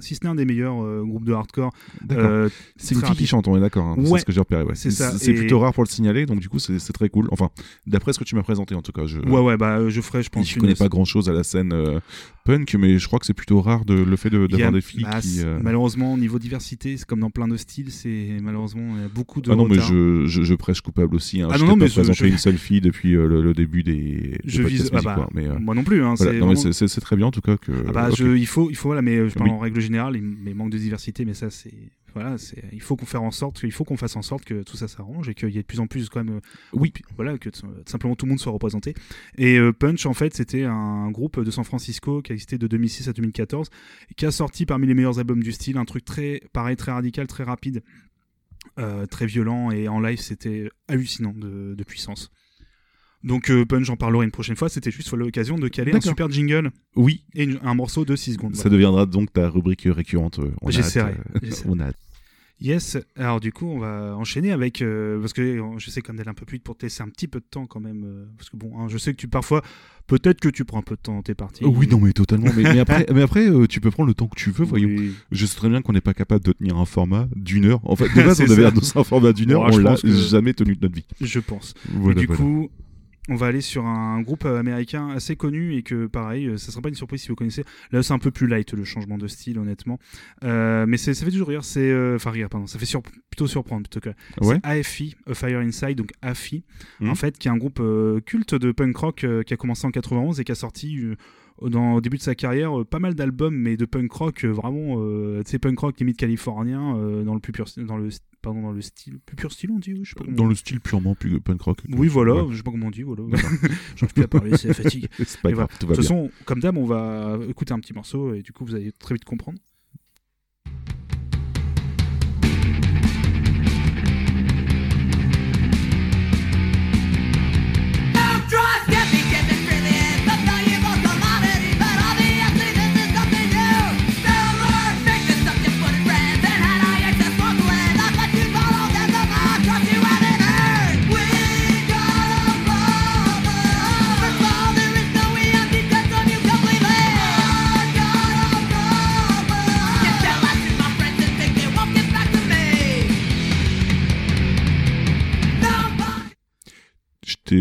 si ce n'est un des meilleurs euh, groupes de hardcore. Euh, c'est une fille qui chante, on est d'accord. hein. Ouais. C'est ce que j'ai repéré. Ouais. C'est et- plutôt rare pour le signaler, donc du coup, c'est très cool. Enfin, d'après ce que tu m'as présenté, en tout cas. Je... Ouais, ouais, bah, euh, je ferai, je pense. Je connais pas grand chose à la scène euh, punk, mais je crois que c'est plutôt rare de, le fait de- a- d'avoir des filles bah, qui. euh, Malheureusement, au niveau diversité, c'est comme dans plein de styles, c'est malheureusement il y a beaucoup de Ah non, mais je, je, je prêche coupable aussi. Hein. Ah je non, non, pas mais présenté une seule fille depuis euh, le, le début des, Je vise. Ah bah. Mais, euh, Moi non plus. Hein, c'est très bien en tout cas que. Ah bah, il faut, il faut voilà, mais je parle en règle générale, il, mais manque de diversité, mais ça c'est, voilà, c'est, il faut qu'on fasse en sorte, il faut qu'on fasse en sorte que tout ça s'arrange et qu'il y ait de plus en plus quand même, euh, Oui. voilà, que t- simplement tout le monde soit représenté. Et euh, Punch en fait, c'était un groupe de San Francisco qui a existé de 2006 à 2014 et qui a sorti parmi les meilleurs albums du style un truc très, pareil, très radical, très rapide. euh, très violent et en live c'était hallucinant de, de puissance. Donc euh, Punch, j'en parlerai une prochaine fois. C'était juste l'occasion de caler un super jingle Oui, et une- un morceau de 6 secondes. ça voilà. deviendra donc ta rubrique récurrente. euh, J'essaierai, euh. [LAUGHS] On a hâte. Yes. Alors du coup, on va enchaîner avec euh, parce que euh, je sais comme d'aller un peu plus vite pour te laisser un petit peu de temps quand même euh, parce que bon, hein, je sais que tu parfois peut-être que tu prends un peu de temps dans tes parties. Oui, non, mais totalement. Mais, mais après, [LAUGHS] mais après euh, tu peux prendre le temps que tu veux, voyons. Oui. Je sais très bien qu'on n'est pas capable de tenir un format d'une heure. En fait, de [LAUGHS] base, on avait un format d'une heure, Bon, on l'a jamais tenu de notre vie. Je pense. Voilà, et du voilà. coup, on va aller sur un groupe euh, américain assez connu et que pareil, euh, ça sera pas une surprise si vous connaissez. Là, c'est un peu plus light le changement de style, honnêtement. Euh, mais ça fait toujours rire. C'est euh, enfin rire, pardon. Ça fait sur- plutôt surprendre plutôt que. Ouais. C'est AFI, A Fire Inside, donc AFI, Mhm. en fait, qui est un groupe euh, culte de punk rock qui a commencé en 91 et qui a sorti dans, au début de sa carrière euh, pas mal d'albums, mais de punk rock euh, vraiment, euh, tu sais, punk rock limite californien dans le plus pur, dans le, pardon, dans le style, plus pur style, on dit, oui, je sais pas comment. Dans le style purement plus punk rock. Oui, voilà, je sais pas comment on dit, voilà. [LAUGHS] J'arrive plus à parler, c'est la [LAUGHS] fatigue. C'est pas Et grave, voilà. tout De toute façon, comme d'hab, on va écouter un petit morceau et du coup, vous allez très vite comprendre.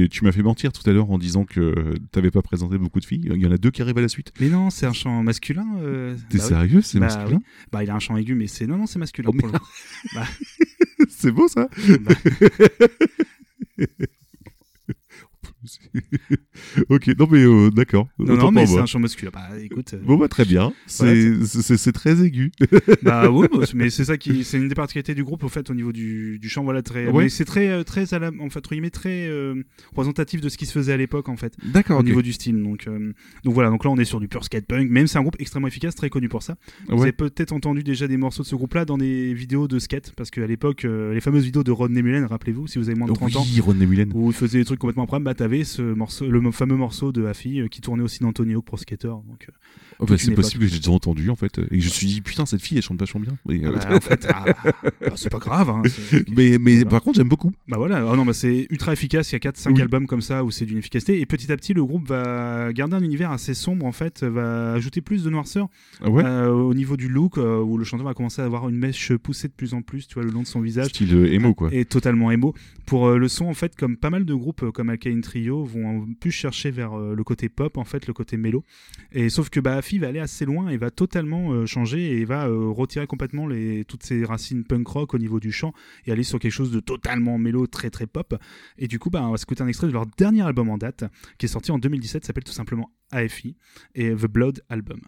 Tu m'as fait mentir tout à l'heure en disant que t'avais pas présenté beaucoup de filles. Il y en a deux qui arrivent à la suite. Mais non, c'est un chant masculin. euh, T'es bah oui. sérieux C'est Bah masculin oui. Bah, il a un chant aigu, mais c'est. Non, non, c'est masculin. Oh, pour le coup. Bah, [LAUGHS] C'est beau ça bah, [LAUGHS] [LAUGHS] Ok, non mais euh, d'accord. non, mais c'est un chant masculin. Bah, écoute. euh, Bon bah très bien, [LAUGHS] c'est c'est très aigu. [LAUGHS] bah oui, bah, mais c'est ça qui, c'est une des particularités du groupe au fait au niveau du, du chant, voilà très, Ouais. c'est très, euh, très, à la, en fait, très euh, représentatif de ce qui se faisait à l'époque en fait, D'accord, au niveau du style. Donc, donc voilà, donc là on est sur du pur skate punk, même c'est un groupe extrêmement efficace, très connu pour ça. Vous avez peut-être entendu déjà des morceaux de ce groupe-là dans des vidéos de skate, parce qu'à l'époque, les fameuses vidéos de Rodney Mullen, rappelez-vous, si vous avez moins de 30 ans. Oui, Rodney Mullen. Où il faisait des trucs complètement improbables, bah t'avais ce morceau, le fameux morceau de Afi euh, qui tournait aussi Hawk Pro Skater. Donc, euh, Oh, bah, c'est possible que j'ai déjà entendu en fait. Et je me suis dit, putain, cette fille elle chante vachement bien. Bah, en fait, ah, bah, c'est pas grave. Hein, [LAUGHS] mais mais Voilà. par contre, j'aime beaucoup. Bah voilà, oh non, bah c'est ultra efficace. Il y a 4-5 Oui. albums comme ça où c'est d'une efficacité. Et petit à petit, le groupe va garder un univers assez sombre en fait, va ajouter plus de noirceur Ouais. euh, au niveau du look, euh, où le chanteur va commencer à avoir une mèche poussée de plus en plus, tu vois, le long de son visage. Style emo quoi. Et totalement émo. Pour euh, le son, en fait, comme pas mal de groupes comme Alkaline Trio vont plus chercher vers euh, le côté pop, en fait, le côté mélo. Et sauf que bah, Afi va aller assez loin et va totalement euh, changer et va euh, retirer complètement les, toutes ses racines punk rock au niveau du chant et aller sur quelque chose de totalement mélo, très très pop. Et du coup, bah, on va s'écouter un extrait de leur dernier album en date, qui est sorti en 2017, s'appelle tout simplement AFI et The Blood Album.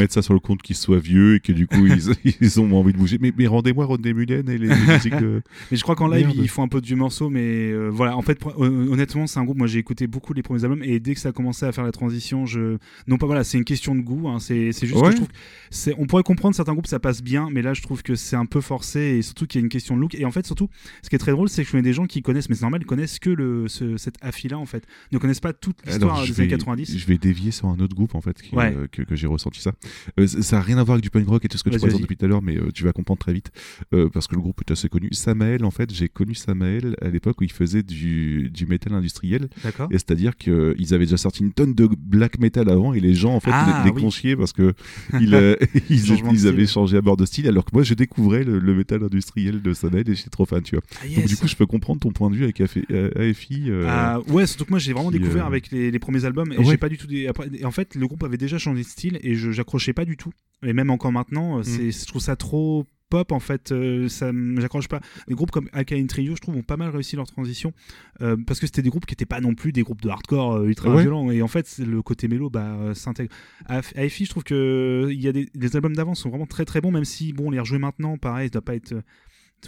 Mettre ça sur le compte qu'ils soient vieux et que du coup ils, [LAUGHS] ils ont envie de bouger. Mais, mais rendez-moi Rodney Mullen et les, les [LAUGHS] musiques de. Mais je crois qu'en live, Merde. ils font un peu de vieux morceaux, mais euh, voilà. En fait, honnêtement, c'est un groupe. Moi, j'ai écouté beaucoup les premiers albums, et dès que ça a commencé à faire la transition, je non pas voilà, c'est une question de goût. hein, c'est juste Ouais. que je trouve, que on pourrait comprendre certains groupes ça passe bien, mais là, je trouve que c'est un peu forcé, et surtout qu'il y a une question de look. Et en fait, surtout, ce qui est très drôle, c'est que je connais des gens qui connaissent, mais c'est normal, ils connaissent que le ce, cette affi-là, en fait, ne connaissent pas toute l'histoire Alors, je des années vais, 90. je vais dévier sur un autre groupe en fait qui, Ouais. euh, que, que j'ai ressenti ça. Euh, ça a rien à voir avec du punk rock et tout ce que tu présentes depuis tout à l'heure, mais euh, tu vas comprendre très vite euh, parce que le groupe est assez connu. Samael, en fait, j'ai connu Samael à l'époque où il faisait du, du métal industriel, D'accord. et c'est-à-dire qu'ils avaient déjà sorti une tonne de black metal avant et les gens en fait Ah, les, les oui. conchiaient parce que [LAUGHS] [LAUGHS] ils, avaient changé à bord de style alors que moi je découvrais le, le métal industriel de Samael et j'étais trop fan, tu vois. Ah, Donc du coup, je peux comprendre ton point de vue avec AFI. AFI, Ah, ouais, surtout que moi j'ai vraiment qui, découvert avec les, les premiers albums et Ouais. j'ai pas du tout. Des... Après, et en fait, le groupe avait déjà changé de style et je j'accrochais pas du tout. Et même encore maintenant, Mm. euh, c'est je trouve ça trop pop en fait. euh, ça j'accroche pas. Des groupes comme Alkaline Trio, je trouve, ont pas mal réussi leur transition euh, parce que c'était des groupes qui étaient pas non plus des groupes de hardcore euh, ultra Ouais. violents. Et en fait, le côté mélo bah, euh, s'intègre. AFI, je trouve que il y a des les albums d'avant sont vraiment très très bons, même si bon les rejouer maintenant, pareil, ça doit pas être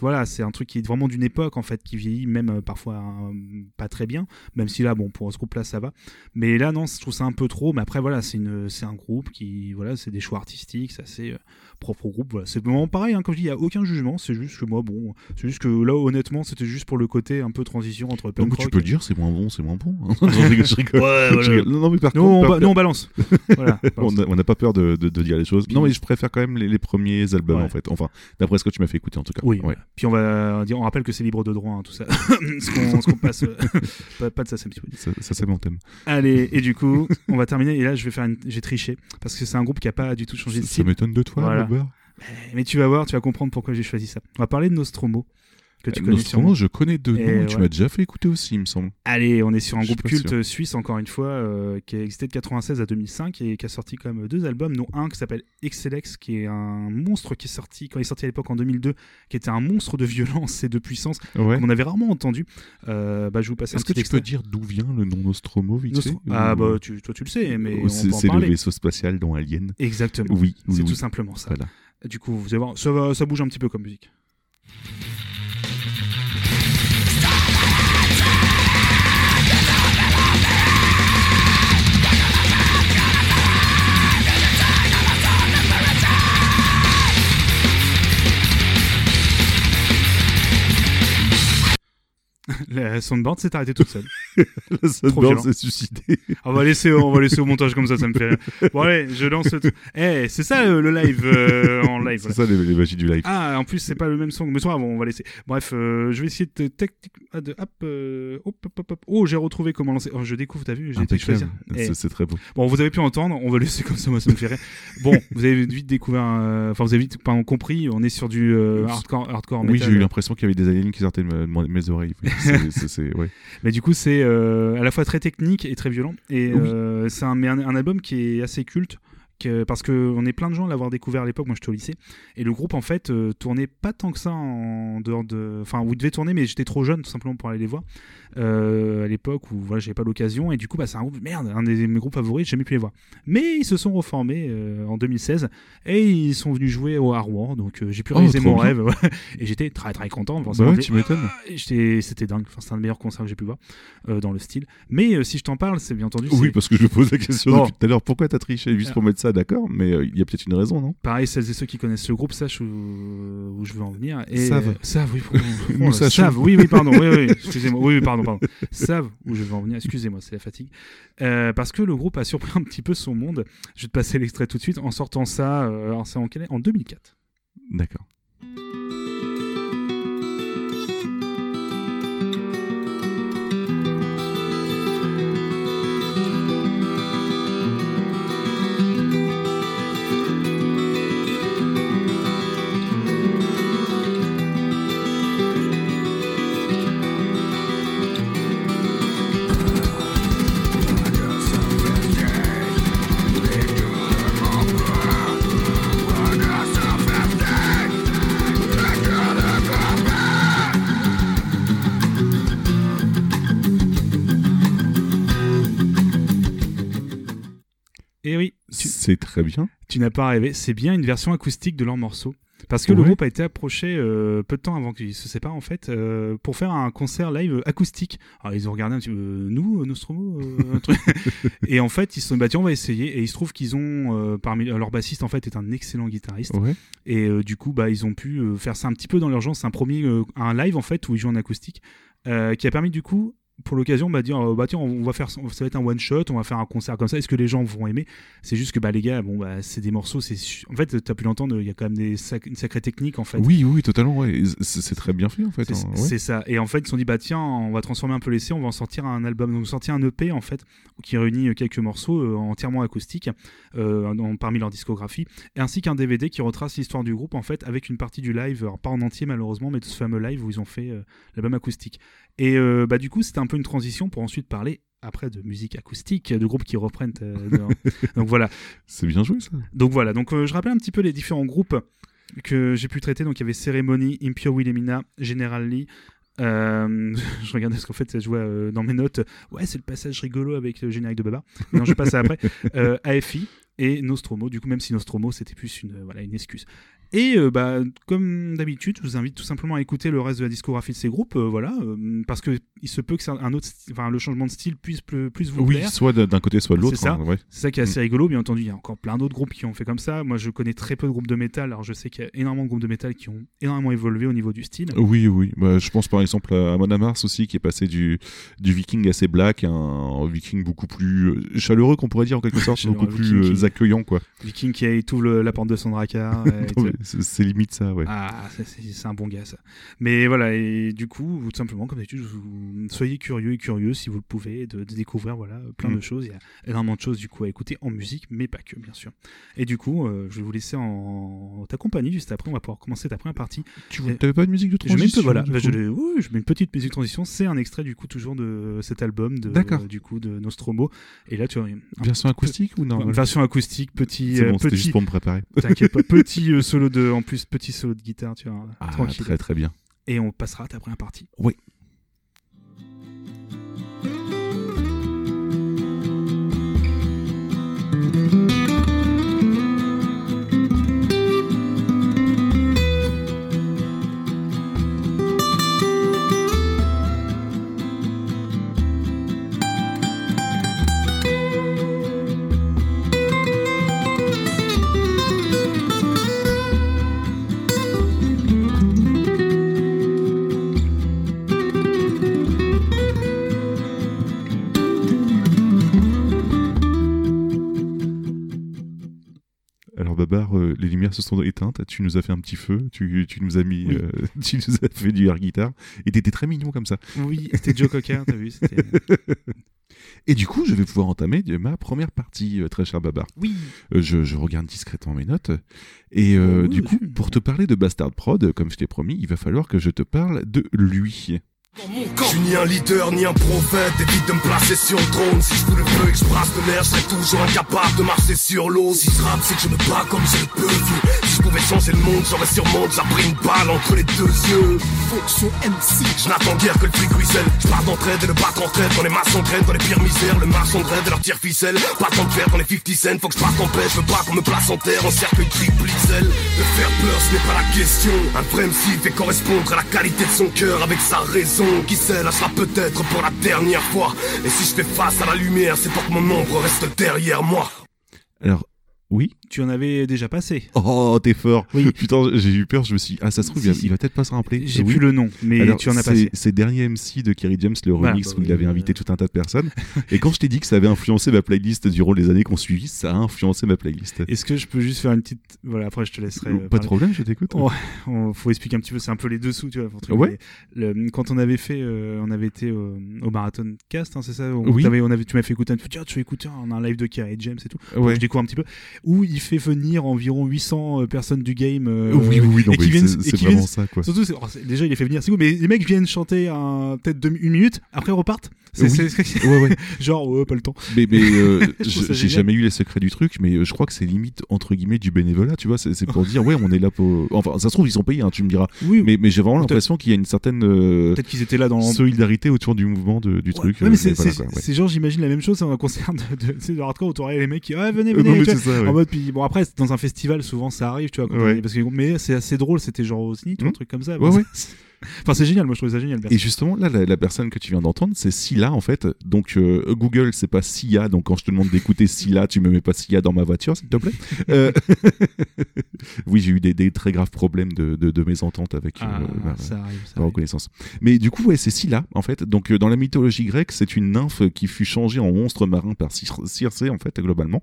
voilà, c'est un truc qui est vraiment d'une époque en fait, qui vieillit même euh, parfois euh, pas très bien, même si là, bon, pour ce groupe-là, ça va. Mais là, non, je trouve ça un peu trop. Mais après, voilà, c'est c'est un groupe qui, voilà, c'est des choix artistiques, c'est assez euh, propre groupe. Voilà, c'est vraiment pareil. Hein, comme je dis, il y a aucun jugement. C'est juste que moi, bon, c'est juste que là, honnêtement, c'était juste pour le côté un peu transition entre punk donc tu peux et- le dire, c'est moins bon, c'est moins bon. hein. [LAUGHS] je rigole, je rigole. Ouais, Je voilà. rigole. Non, non, mais par contre, on, ba- balance. [LAUGHS] voilà. on n'a on n'a pas peur de, de- de dire les choses. Non, mais je préfère quand même les, les premiers albums Ouais. en fait. Enfin, d'après ce que tu m'as fait écouter en tout cas. Oui, Ouais. puis on va dire, on rappelle que c'est libre de droit, hein, tout ça. [LAUGHS] ce qu'on passe, euh, pas, pas de ça, c'est. Ça, ça, c'est mon thème. Allez, et du coup, on va terminer. Et là, je vais faire une... j'ai triché parce que c'est un groupe qui a pas du tout changé de Ça, ça style. m'étonne de toi, Voilà. Mais tu vas voir, tu vas comprendre pourquoi j'ai choisi ça. On va parler de Nostromo que tu Euh, connais sûrement. je connais deux noms. Tu ouais. m'as déjà fait écouter aussi, il me semble. Allez, on est sur un Je groupe culte sûr. suisse encore une fois euh, qui a existé de 96 à 2005 et qui a sorti quand même deux albums, dont un qui s'appelle Excellex, qui est un monstre qui est sorti quand il est sorti à l'époque en 2002, qui était un monstre de violence et de puissance Ouais. qu'on avait rarement entendu. Euh, bah, je vous passe un Est-ce que tu peux dire d'où vient le nom Nostromo vite Nostro- fait Ah Ou- bah tu, toi tu le sais, mais on c'est le vaisseau spatial dans Alien. Exactement. Oui, oui, C'est oui. tout simplement ça. Voilà. Du coup, vous allez voir, ça, va- ça bouge un petit peu comme musique. [LAUGHS] la soundboard s'est arrêtée toute seule. [LAUGHS] La. Sunburn s'est suicidée. On va laisser, on va laisser au montage comme ça, ça me fait rire. Bon allez, je lance le truc. Eh, c'est ça euh, le live euh, en live. C'est ça les, magies du live. Ah, en plus c'est pas le même son. Mais toi, bon, on va laisser. Bref, euh, je vais essayer de ah, de- hop, hop, hop, hop. Oh, j'ai retrouvé comment lancer. Oh, je découvre, t'as vu, j'ai été choisir. Eh, C'est très beau. Bon, vous avez pu entendre, on va laisser comme ça, moi ça me fait rire. Bon, vous avez vite découvert, enfin vous avez vite pardon, compris, on est sur du hardcore, hardcore Oui, j'ai eu l'impression qu'il y avait des aliens qui sortaient de, mes oreilles. [LAUGHS] Mais du coup, c'est euh, à la fois très technique et très violent. Et Oui. euh, c'est un, mais un, un album qui est assez culte. Que- parce qu'on est plein de gens à l'avoir découvert à l'époque, moi j'étais au lycée, et le groupe en fait euh, tournait pas tant que ça en dehors de. Enfin, vous devez tourner, mais j'étais trop jeune tout simplement pour aller les voir euh, à l'époque où voilà, j'avais pas l'occasion, et du coup, bah, c'est un groupe, merde, un des mes groupes favoris, j'ai jamais pu les voir. Mais ils se sont reformés euh, en 2016, et ils sont venus jouer au Hardware, donc j'ai pu Oh, réaliser mon bien. rêve, ouais. [LAUGHS] et j'étais très très content. Bah ouais, tu m'étonnes. J'étais- C'était dingue, enfin, c'est un des meilleurs concerts que j'ai pu voir dans le style. Mais si je t'en parle, c'est bien entendu. Oui, parce que je me pose la question Bon. depuis tout à l'heure. Pourquoi t'as triché? Juste Ah. pour mettre ça, d'accord Mais euh, il y a peut-être une raison, non? Pareil, celles et ceux qui connaissent le groupe sachent où, où je veux en venir. Et, Savent. euh, savent, oui. pardon. [LAUGHS] Nous Oh, là, sachons. savent, oui, oui, pardon. Oui, oui, excusez-moi. Oui, oui, pardon, pardon. Savent où je veux en venir. Excusez-moi, c'est la fatigue. Euh, parce que le groupe a surpris un petit peu son monde. Je vais te passer l'extrait tout de suite en sortant ça. euh, alors, c'est en, en 2004. D'accord. C'est très bien. tu n'as pas rêvé. C'est bien une version acoustique de leur morceau. Parce que le groupe a été approché euh, peu de temps avant qu'ils se séparent en fait euh, pour faire un concert live acoustique. Alors ils ont regardé un petit peu euh, nous Nostromo un truc. [LAUGHS] et en fait ils se sont dit tiens on va essayer et il se trouve qu'ils ont parmi leur bassiste en fait est un excellent guitariste Ouais. et du coup bah ils ont pu faire ça un petit peu dans l'urgence c'est un premier un live en fait où ils jouent en acoustique qui a permis du coup pour l'occasion bah dire euh, bah tiens on va faire ça va être un one shot on va faire un concert comme ça est-ce que les gens vont aimer? C'est juste que bah les gars bon bah c'est des morceaux c'est en fait t'as pu l'entendre il y a quand même des sac- une sacrée technique en fait Oui, oui, totalement. Ouais. C'est très bien fait en fait. c'est hein, ouais. c'est ça. Et en fait, ils se sont dit, bah tiens, on va transformer un peu l'essai, on va en sortir un album. Donc, sortir un EP, en fait, qui réunit euh, quelques morceaux euh, entièrement acoustiques euh, dans- parmi leur discographie, et ainsi qu'un DVD qui retrace l'histoire du groupe, en fait, avec une partie du live, alors pas en entier malheureusement, mais de ce fameux live où ils ont fait euh, l'album acoustique. Et euh, bah du coup, c'était un peu une transition pour ensuite parler après de musique acoustique, de groupes qui reprennent. euh, [LAUGHS] donc voilà. C'est bien joué ça. Donc voilà, donc euh, je rappelle un petit peu les différents groupes que j'ai pu traiter. Donc il y avait Ceremony, Impure Wilhelmina, General Lee. Euh, [LAUGHS] je regardais parce qu'en fait, je vois dans mes notes, ouais, c'est le passage rigolo avec le générique de Baba. Non, je passe à après. [LAUGHS] AFI et Nostromo. Du coup, même si Nostromo, c'était plus une, voilà, une excuse. Et euh, bah, comme d'habitude, je vous invite tout simplement à écouter le reste de la discographie de ces groupes, euh, voilà, euh, parce que il se peut que c'est un autre, enfin, le changement de style puisse plus, plus vous Oui, plaire. soit d'un côté, soit de l'autre. C'est ça. hein, ouais. C'est ça qui est assez rigolo. Bien entendu, il y a encore plein d'autres groupes qui ont fait comme ça. Moi, je connais très peu de groupes de métal. Alors, je sais qu'il y a énormément de groupes de métal qui ont énormément évolué au niveau du style. Oui, oui. Bah, je pense par exemple à Mona Mars aussi, qui est passé du, du viking assez black à un, viking beaucoup plus chaleureux, qu'on pourrait dire en quelque [LAUGHS] sorte, beaucoup plus viking accueillant, quoi. Viking qui le- la porte de son [LAUGHS] C'est limite ça, ouais. Ah, c'est- un bon gars, ça. Mais voilà, et du coup, vous, tout simplement, comme d'habitude, soyez curieux et curieux si vous le pouvez de, de découvrir voilà, plein Mm. de choses. Il y a énormément de choses du coup à écouter en musique, mais pas que, bien sûr. Et du coup, euh, je vais vous laisser en ta compagnie juste après. On va pouvoir commencer ta première partie. Tu Et- T'avais pas de musique de Je mets, une transition peu- voilà, bah, je, l'ai- oui, je mets une petite musique transition. C'est un extrait du coup toujours de cet album de D'accord. euh, du coup de Nostromo. Et là, tu as Version acoustique ou non? Version acoustique, petit, C'est euh, bon, c'était petit, juste pour me préparer. t'inquiète pas, petit euh, [LAUGHS] solo de, en plus petit solo de guitare, tu vois, Ah, tranquille. très très bien. Et on passera à ta première partie. Oui. Lumières se sont éteintes, tu nous as fait un petit feu, tu, tu nous as mis, Oui. euh, [LAUGHS] tu nous as fait du air guitare, et t'étais très mignon comme ça. Oui, c'était Joe Cocker, t'as vu [LAUGHS] Et du coup, je vais pouvoir entamer de ma première partie, euh, très cher Babar. Oui. Euh, je, je regarde discrètement mes notes. Et euh, Oh, du coup, oui. pour te parler de Bastard Prod, comme je t'ai promis, il va falloir que je te parle de lui. Je suis ni un leader ni un prophète, évite de me placer sur le trône. Si je fous le feu et que je brasse de l'air, je serais toujours incapable de marcher sur l'eau. Si je rappe, c'est que je me bats comme je le peux. Si je pouvais changer le monde, j'aurais sûrement déjà pris une balle entre les deux yeux. Fonction MC. Je n'attends guère que le fric ruisselle. Je pars d'entraide et le battre en traite. Quand les maçons traînent dans les pires misères, le marchand de et leur tire ficelle. Pas tant de faire dans les 50 cents, faut que je parte en paix. Je veux pas qu'on me place en terre en cercueil triple XL. De faire peur, ce n'est pas la question. Un vrai MC fait correspondre à la qualité de son cœur avec sa raison. Qui sait, là sera peut-être pour la dernière fois. Et si je fais face à la lumière, c'est pour que mon ombre reste derrière moi. Alors, oui? Tu en avais déjà passé. Oh, t'es fort Oui. [LAUGHS] Putain, j'ai eu peur, je me suis dit, ah, ça se trouve, Si, il va- si. il va peut-être pas se rappeler. J'ai Oui. plus le nom, mais Alors, tu en as passé. C'est dernier MC de Kerry James, le Voilà, remix bah où il avait euh, invité tout un tas de personnes. [LAUGHS] Et quand je t'ai dit que ça avait influencé ma playlist durant les années qu'on suivit, ça a influencé ma playlist. Est-ce que je peux juste faire une petite. Voilà, après je te laisserai. euh, Pas de parler. problème, je t'écoute. On- faut expliquer un petit peu, c'est un peu les dessous, tu vois. truc, Ouais. mais le- quand on avait fait, euh, on avait été au, au marathon cast, hein, c'est ça on, Oui. t'avais- on avait, Tu m'as fait écouter un truc, tiens, tu écouter, a un live de Kerry James et tout. Donc, Ouais. je découvre un petit peu. Où il fait venir environ 800 euh, personnes du game. euh, oui, oui, oui, non, et qui viennent- c'est vraiment viennent- ça, quoi. Surtout, oh, déjà, il les fait venir, c'est cool, mais les mecs viennent chanter un- peut-être une minute, après repartent. C'est Oui. c'est- Ouais, ouais. [LAUGHS] genre, ouais, pas le temps. Mais, mais euh, [LAUGHS] ça j'ai jamais eu les secrets du truc, mais euh, je crois que c'est limite entre guillemets du bénévolat, tu vois. C'est c'est pour dire, ouais, on est là pour. Enfin, ça se trouve, ils sont payés, hein, tu me diras. Oui, Mais, mais j'ai vraiment l'impression qu'il y a une certaine euh, peut-être qu'ils étaient là dans solidarité autour du mouvement de- du Ouais, truc. ouais, euh, mais c'est mais quoi, c'est genre, j'imagine la même chose, c'est un concert de, de, de hardcore où t'aurais les mecs qui, ouais, venez, Euh, venez, non, mais ça, ouais. En mode, puis bon, après, dans un festival, souvent ça arrive, tu vois. parce que, mais c'est assez drôle, c'était genre au SNIT ou un Hmm. truc comme ça. Ouais, ouais. [LAUGHS] Enfin, c'est génial, moi je trouve ça génial. Et justement, là, la, la personne que tu viens d'entendre, c'est Scylla, en fait. Donc, euh, Google, c'est pas Sia. Donc, quand je te demande d'écouter Scylla, tu me mets pas Sia dans ma voiture, s'il te plaît. [LAUGHS] Euh, [LAUGHS] oui, j'ai eu des, des très graves problèmes de, de, de mésentente avec euh, Ah, ma- ça arrive, ça ma arrive. reconnaissance. Mais du coup, ouais, c'est Scylla, en fait. Donc, dans la mythologie grecque, c'est une nymphe qui fut changée en monstre marin par Cir- Circé, en fait, globalement.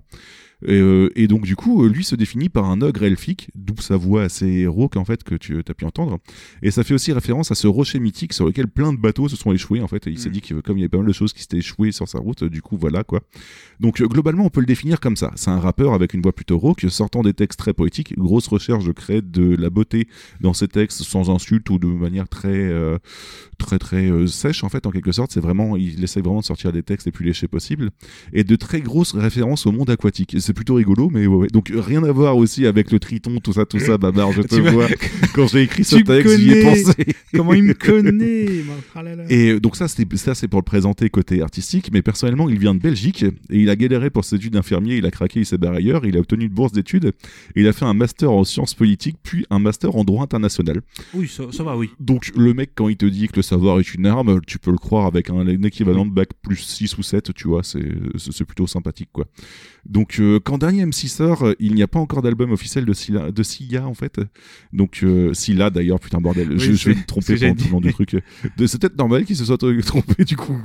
Et, euh, et donc, du coup, euh, lui se définit par un ogre elfique, d'où sa voix assez rauque, en fait, que tu as pu entendre. Et ça fait aussi référence à ce rocher mythique sur lequel plein de bateaux se sont échoués, en fait. Et il s'est Mm. dit que comme il y avait pas mal de choses qui s'étaient échouées sur sa route, du coup, voilà, quoi. Donc, euh, globalement, on peut le définir comme ça. C'est un rappeur avec une voix plutôt rauque, sortant des textes très poétiques, grosse recherche de créer de la beauté dans ses textes sans insulte ou de manière très, euh, très, très euh, sèche, en fait, en quelque sorte. C'est vraiment, il essaie vraiment de sortir des textes les plus léchés possibles. Et de très grosses références au monde aquatique. C'est plutôt rigolo, mais ouais, ouais. Donc, rien à voir aussi avec le triton, tout ça, tout ça, babar, je [LAUGHS] te Tu vois-. [LAUGHS] Quand j'ai écrit ce texte, j'y ai pensé. Comment il me [LAUGHS] connaît moi. Ah là là. Et euh, donc ça, c'est pour le présenter côté artistique. Mais personnellement, il vient de Belgique et il a galéré pour ses études d'infirmier. Il a craqué, il s'est barré ailleurs. Il a obtenu une bourse d'études et il a fait un master en sciences politiques, puis un master en droit international. Oui, ça, ça va, oui. Donc le mec, quand il te dit que le savoir est une arme, tu peux le croire avec un, un équivalent de bac plus 6 ou 7, tu vois. C'est plutôt sympathique, quoi. Donc euh, quand dernier MC sort, euh, il n'y a pas encore d'album officiel de Scylla, de Sia en fait. Donc euh, Scylla d'ailleurs, putain bordel, Oui, je, je vais me tromper pendant tout le long du truc. C'est peut-être normal qu'il se soit [LAUGHS] trompé du coup.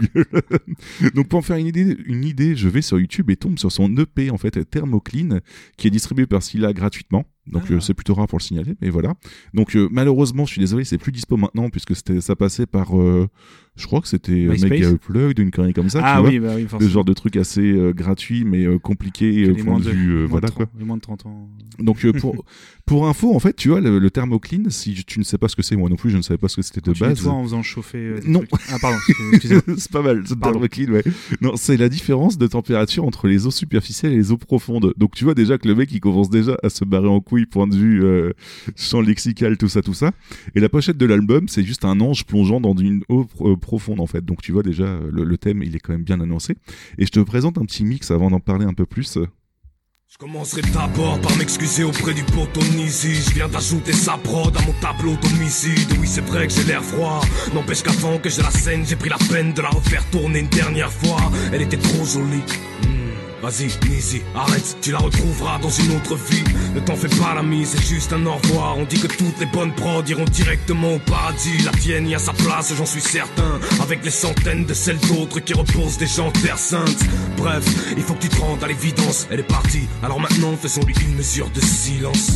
[LAUGHS] Donc pour en faire une idée, une idée, je vais sur YouTube et tombe sur son EP en fait Thermoclean qui est distribué par Scylla gratuitement. Donc Ah. euh, c'est plutôt rare pour le signaler, mais voilà. Donc euh, malheureusement, je suis désolé, c'est plus dispo maintenant puisque c'était ça passait par, euh, je crois que c'était euh, Mega Upload, une connerie comme ça. ah tu vois oui, bah oui, le genre de truc assez euh, gratuit mais euh, compliqué point de vue euh, voilà de quoi 30 les moins de 30 ans. donc euh, pour [LAUGHS] pour info en fait tu vois le, le thermoclean si tu ne sais pas ce que c'est moi non plus je ne savais pas ce que c'était de base toi en faisant chauffer. euh, Non. trucs. Ah, pardon, [LAUGHS] c'est pas mal, thermoclean, ouais. Non, c'est la différence de température entre les eaux superficielles et les eau profonde. Donc tu vois déjà que le mec il commence déjà à se barrer en couille point de vue euh, champ lexical tout ça tout ça. Et la pochette de l'album c'est juste un ange plongeant dans une eau euh, profonde en fait. Donc tu vois déjà euh, le, le thème il est quand même bien annoncé. Et je te présente un petit mix avant d'en parler un peu plus. Je commencerai d'abord par m'excuser auprès du poteau Nizi. Je viens d'ajouter sa prod à mon tableau d'homicide. Oui, c'est vrai que j'ai l'air froid. N'empêche qu'avant que j'ai la scène, j'ai pris la peine de la refaire tourner une dernière fois. Elle était trop jolie. Vas-y, Nisi, arrête, tu la retrouveras dans une autre vie. Ne t'en fais pas l'ami, c'est juste un au revoir. On dit que toutes les bonnes prods iront directement au paradis. La tienne y a sa place, j'en suis certain. Avec les centaines de celles d'autres qui reposent des gens terre sainte. Bref, il faut que tu te rendes à l'évidence. Elle est partie, alors maintenant faisons-lui une mesure de silence.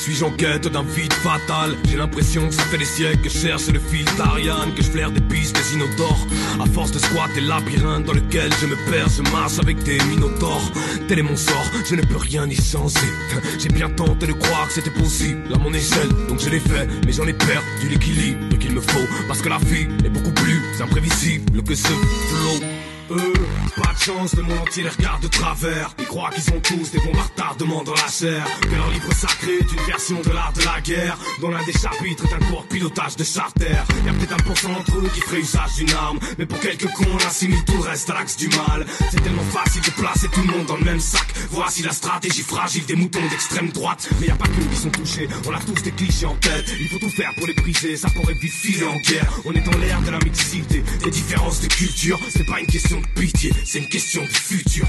Suis-je en quête d'un vide fatal. J'ai l'impression que ça fait des siècles que cherche le fil d'Ariane Que je flaire des pistes des inodores. À force de squatter labyrinthe dans lequel je me perds Je marche avec des minotaures. Tel est mon sort, je ne peux rien y changer. J'ai bien tenté de croire que c'était possible à mon échelle. Donc je l'ai fait, mais j'en ai perdu l'équilibre qu'il me faut. Parce que la vie est beaucoup plus imprévisible que ce flow eux, pas de chance, le monde entier les regarde de travers. Ils croient qu'ils ont tous des bons retardements dans la chair. Que leur livre sacré est une version de l'art de la guerre. Dont l'un des chapitres est un cours de pilotage de charter. Y'a peut-être un pourcent d'entre eux qui ferait usage d'une arme. Mais pour quelques cons, on assimile tout le reste à l'axe du mal. C'est tellement facile de placer tout le monde dans le même sac. Voici la stratégie fragile des moutons d'extrême droite. Mais y a pas que qui sont touchés, on a tous des clichés en tête. Il faut tout faire pour les briser, ça pourrait vite filer en guerre. On est dans l'ère de la mixité, des différences de culture. C'est pas une question pitié, c'est une question de futur.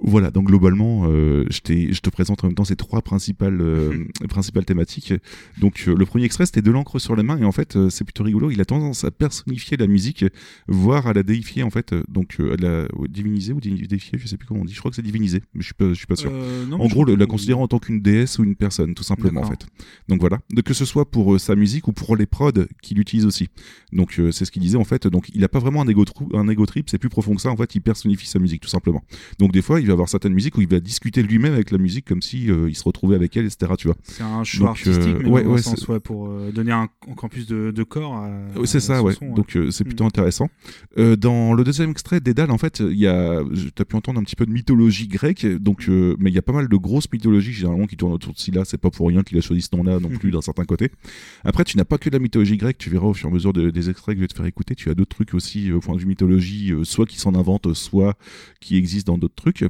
Voilà, donc globalement, euh, je, te présente en même temps ces trois principales, euh, [LAUGHS] principales thématiques. Donc euh, le premier extrait, c'était de l'encre sur la main, et en fait, c'est plutôt rigolo. Il a tendance à personnifier la musique, voire à la déifier en fait, donc à la diviniser ou déifier, je sais plus comment on dit. Je crois que c'est diviniser, mais je suis pas, je suis pas sûr. Non, en gros, la que- considérer en tant qu'une déesse ou une personne, tout simplement en fait. Donc voilà, De- que ce soit pour sa musique ou pour les prods qu'il utilise aussi. Donc c'est ce qu'il disait en fait. Donc il a pas vraiment un ego, un ego trip, c'est plus profond que ça. En fait, il personnifie sa musique tout simplement. Donc des fois, il va avoir certaines musiques où il va discuter lui-même avec la musique comme si euh, il se retrouvait avec elle, etc. Tu vois. C'est un choix Donc, euh, artistique, mais ouais, dans un ouais, sens, c'est- ouais, pour euh, donner un, encore plus de, de corps à. Ouais, c'est ça, ouais. son. Donc c'est plutôt Mm. intéressant. Dans le deuxième extrait, Dédale, en fait, il y a, tu as pu entendre un petit peu de mythologie grecque, donc, mais il y a pas mal de grosses mythologies généralement qui tournent autour de Scylla. C'est pas pour rien qu'il a choisi ce nom-là non plus d'un certain côté. Après, tu n'as pas que de la mythologie grecque. Tu verras au fur et à mesure de- des extraits que je vais te faire écouter, tu as d'autres trucs aussi au point de vue mythologie, soit qui s'en inventent, soit qui existent dans d'autres trucs.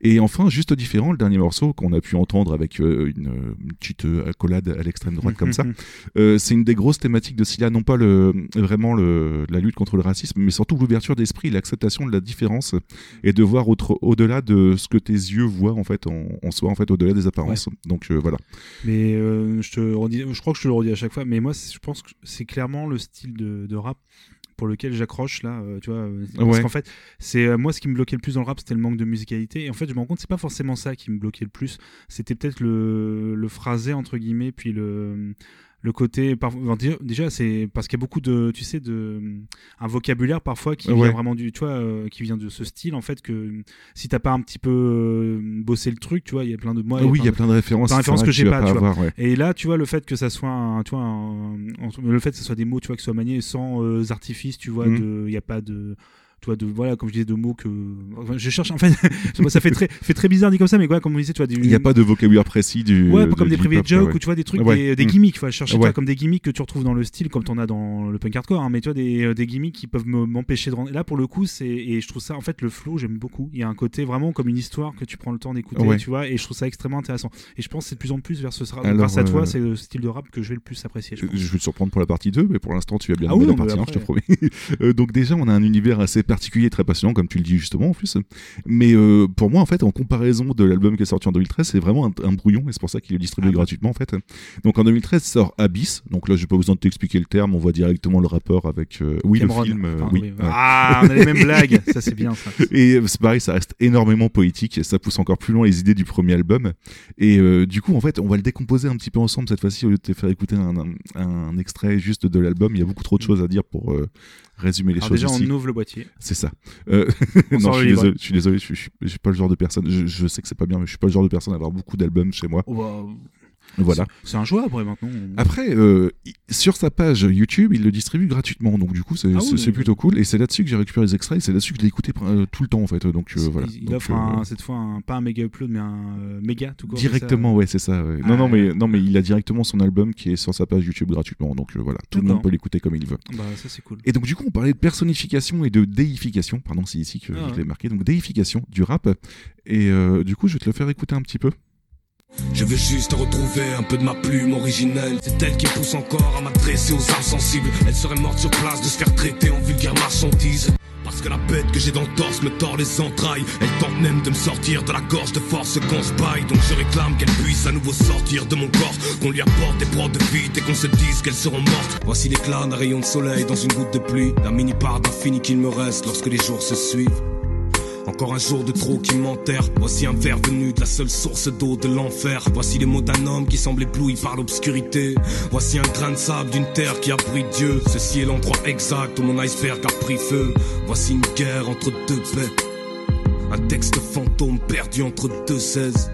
Et enfin, juste différent, le dernier morceau qu'on a pu entendre avec euh, une, une petite euh, accolade à l'extrême droite comme ça. [LAUGHS] Euh, c'est une des grosses thématiques de Scylla, non pas le, vraiment le, la lutte contre le racisme, mais surtout l'ouverture d'esprit, l'acceptation de la différence et de voir au-delà de ce que tes yeux voient en fait en, en soi, en fait au-delà des apparences. Donc euh, voilà. Mais je te redis, je crois que je te le redis à chaque fois, mais moi, je pense que c'est clairement le style de, de rap pour lequel j'accroche là, euh, tu vois. euh, Parce Ouais. qu'en fait, c'est euh, moi ce qui me bloquait le plus dans le rap, c'était le manque de musicalité. Et en fait, je me rends compte, c'est pas forcément ça qui me bloquait le plus. C'était peut-être le, le phrasé entre guillemets, puis le le côté par- enfin, déjà- c'est parce qu'il y a beaucoup de tu sais de un vocabulaire parfois qui Ouais. vient vraiment du tu vois euh, qui vient de ce style en fait que si t'as pas un petit peu euh, bossé le truc tu vois il y a plein de moi oui, il y a plein de références, plein de références que j'ai pas, tu vois. ouais. et là, tu vois, le fait que ça soit un, tu vois, un- un- le fait que ce soit des mots, tu vois, que ce soit manié sans euh, artifices, tu vois, Mhm. de, il y a pas de, tu vois, de, voilà, comme je disais, de mots que, enfin, je cherche, en fait, [LAUGHS] ça fait très, fait très bizarre dit comme ça, mais quoi, comme on disait, tu vois, du, Il n'y a pas de vocabulaire précis du. Ouais, de- comme des hip-hop, jokes ouais. ou tu vois des trucs, Ouais. des, des Mm. gimmicks. Enfin, je cherchais Ouais. comme des gimmicks que tu retrouves dans le style, comme t'en as dans le punk hardcore, hein, mais tu vois des, euh, des gimmicks qui peuvent me- m'empêcher de rentrer. Là, pour le coup, c'est et je trouve ça, en fait, le flow, j'aime beaucoup. Il y a un côté vraiment comme une histoire que tu prends le temps d'écouter, tu vois, et je trouve ça extrêmement intéressant. Et je pense que c'est de plus en plus vers ce Alors, grâce à toi, euh, c'est le style de rap que je vais le plus apprécier. Je je vais te surprendre pour la partie 2, mais pour l'instant, tu vas bien Ah oui, la partie 1, je te promets. [LAUGHS] Euh, donc déjà, on a un univers assez particulier, très passionnant, comme tu le dis justement, en plus. Mais euh, pour moi, en fait, en comparaison de l'album qui est sorti en 2013, c'est vraiment un, un brouillon, et c'est pour ça qu'il est distribué Ah gratuitement, en fait. Donc en 2013 sort Abyss. Donc là, j'ai pas besoin de t'expliquer le terme, on voit directement le rapport avec... euh, oui, Cameron. le film, euh, Enfin, oui. oui. ouais. Ah, on a les mêmes [LAUGHS] blagues. Ça, c'est bien, ça. Et c'est pareil, ça reste énormément poétique, et ça pousse encore plus loin les idées du premier album. Et euh, du coup, en fait, on va le décomposer un petit peu ensemble cette fois-ci, au lieu de te faire écouter un, un- un extrait juste de l'album. Il y a beaucoup trop de choses à dire pour résumer les Alors choses déjà, ici. on ouvre le boîtier. C'est ça. Euh, On [LAUGHS] non, je suis, désolé, je suis désolé, je suis, je pas le genre de personne. Je, je sais que c'est pas bien, mais je suis pas le genre de personne à avoir beaucoup d'albums chez moi. Oh, bah, Voilà. c'est- un choix après maintenant. Après, euh, sur sa page YouTube, il le distribue gratuitement, donc du coup, c'est Ah oui, plutôt cool. Et c'est là-dessus que j'ai récupéré les extraits, c'est là-dessus que je l'ai écouté euh, tout le temps en fait. Donc euh, voilà. Il, Donc, offre un- cette fois un, pas un méga upload, mais un méga tout court. c'est ça Directement, ouais, c'est ça. ouais. Non, Ah, non, mais non, mais il a directement son album qui est sur sa page YouTube gratuitement. Donc voilà, tout le monde peut l'écouter comme il veut. Bah, ça c'est cool. Et donc du coup, on parlait de personnification et de déification. Pardon, c'est ici que Ah, je l'ai marqué. Donc déification du rap. Et du coup, je vais te le faire écouter un petit peu. Je veux juste retrouver un peu de ma plume originelle. C'est elle qui pousse encore à m'adresser aux âmes sensibles. Elle serait morte sur place de se faire traiter en vulgaire marchandise. Parce que la bête que j'ai dans le torse me tord les entrailles. Elle tente même de me sortir de la gorge de force qu'on se baille. Donc je réclame qu'elle puisse à nouveau sortir de mon corps. Qu'on lui apporte des proies de vide et qu'on se dise qu'elles seront mortes. Voici l'éclat d'un rayon de soleil dans une goutte de pluie. La mini part d'infini qu'il me reste lorsque les jours se suivent. Encore un jour de trop qui m'enterre. Voici un verre venu de la seule source d'eau de l'enfer. Voici les mots d'un homme qui semble ébloui par l'obscurité. Voici un grain de sable d'une terre qui abrite Dieu. Ceci est l'endroit exact où mon iceberg a pris feu. Voici une guerre entre deux paix. Un texte fantôme perdu entre deux 16.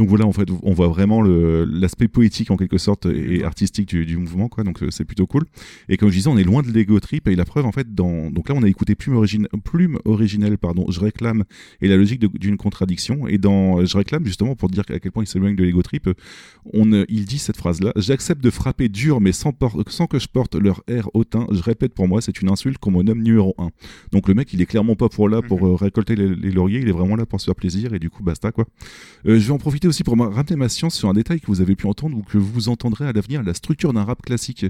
Donc voilà, en fait, on voit vraiment l'aspect poétique en quelque sorte et artistique du, du mouvement, quoi. Donc euh, c'est plutôt cool. Et comme je disais, on est loin de l'ego trip et la preuve, en fait, dans donc là, on a écouté Plume, origine... Plume originelle, pardon. Je réclame et la logique d'une contradiction. Et dans Je réclame justement pour dire à quel point il s'éloigne de l'ego trip, on euh, il dit cette phrase-là J'accepte de frapper dur, mais sans, que je porte leur air hautain. Je répète pour moi, c'est une insulte qu'on me nomme numéro un. Donc le mec, il est clairement pas pour là pour euh, récolter les, les lauriers. Il est vraiment là pour se faire plaisir et du coup, basta quoi. Euh, je vais en profiter aussi pour ramener ma science sur un détail que vous avez pu entendre ou que vous entendrez à l'avenir, la structure d'un rap classique.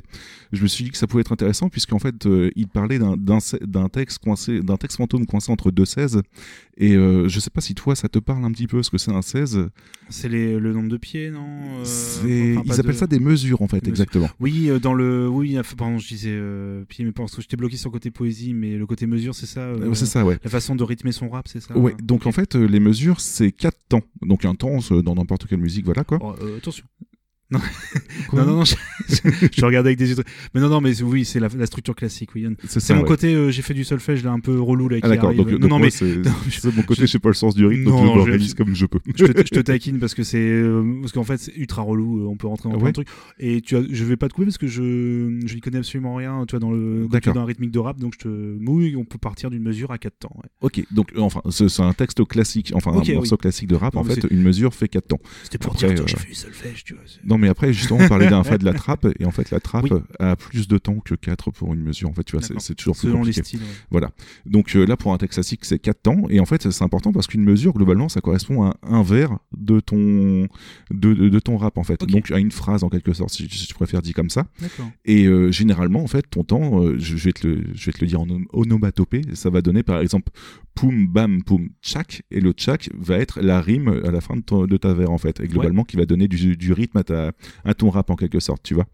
Je me suis dit que ça pouvait être intéressant puisqu'en fait, euh, il parlait d'un- texte d'un texte fantôme coincé entre deux 16. Et euh, je sais pas si toi, ça te parle un petit peu ce que c'est un 16. C'est le nombre de pieds, non Euh, enfin, ils appellent ça des mesures en fait, Mesures. exactement. Oui, euh, dans le. Oui, pardon, je disais euh, pied, mais parce que j'étais bloqué sur le côté poésie, mais le côté mesure, c'est ça euh, c'est ça, ouais. La façon de rythmer son rap, c'est ça Ouais, donc en fait, les mesures, c'est quatre temps. Donc un temps, dans n'importe quelle musique, voilà quoi. Oh, attention. [LAUGHS] Non, non, non, je, je regardais avec des yeux. Mais non, non, mais oui, c'est la, la structure classique. Oui. C'est mon ouais. côté, euh, j'ai fait du solfège là un peu relou là. Ah qui d'accord, arrive. donc, non, donc non, moi, mais c'est [LAUGHS] mon côté, je- sais pas le sens du rythme, Non, donc je l'organise comme je peux. je te, je te [LAUGHS] taquine parce que c'est euh, parce qu'en fait c'est ultra relou. euh, On peut rentrer dans plein Ouais. de trucs. Et tu as, je vais pas te couper parce que je je n'y connais absolument rien. Tu vois dans le tu D'accord. dans un rythmique de rap, donc je te mouille. On peut partir d'une mesure à quatre temps. ouais. Ok, donc euh, enfin, c'est un texte classique, enfin un morceau oui. classique de rap. En fait, une mesure fait quatre temps. C'était pour dire que euh, j'ai fait du solfège, tu vois. Mais après, justement, on parlait d'un fait de la trappe, et en fait, la trappe Oui. a plus de temps que 4 pour une mesure. En fait, tu vois, c'est toujours plus Selon les styles. ouais. Voilà. Donc euh, là, pour un texte classique, c'est 4 temps. Et en fait, c'est important parce qu'une mesure, globalement, ça correspond à un vers de ton, de, de- de ton rap, en fait. Donc à une phrase, en quelque sorte, si, si tu préfères dit comme ça. Et euh, généralement, en fait, ton temps, euh, je, je vais te le, je vais te le dire en om- onomatopée, ça va donner par exemple poum, bam, poum, tchak. Et le tchak va être la rime à la fin de, ton- de ta vers, en fait. Et globalement, qui va donner du, du rythme à, ta, à ton rap, en quelque sorte, tu vois.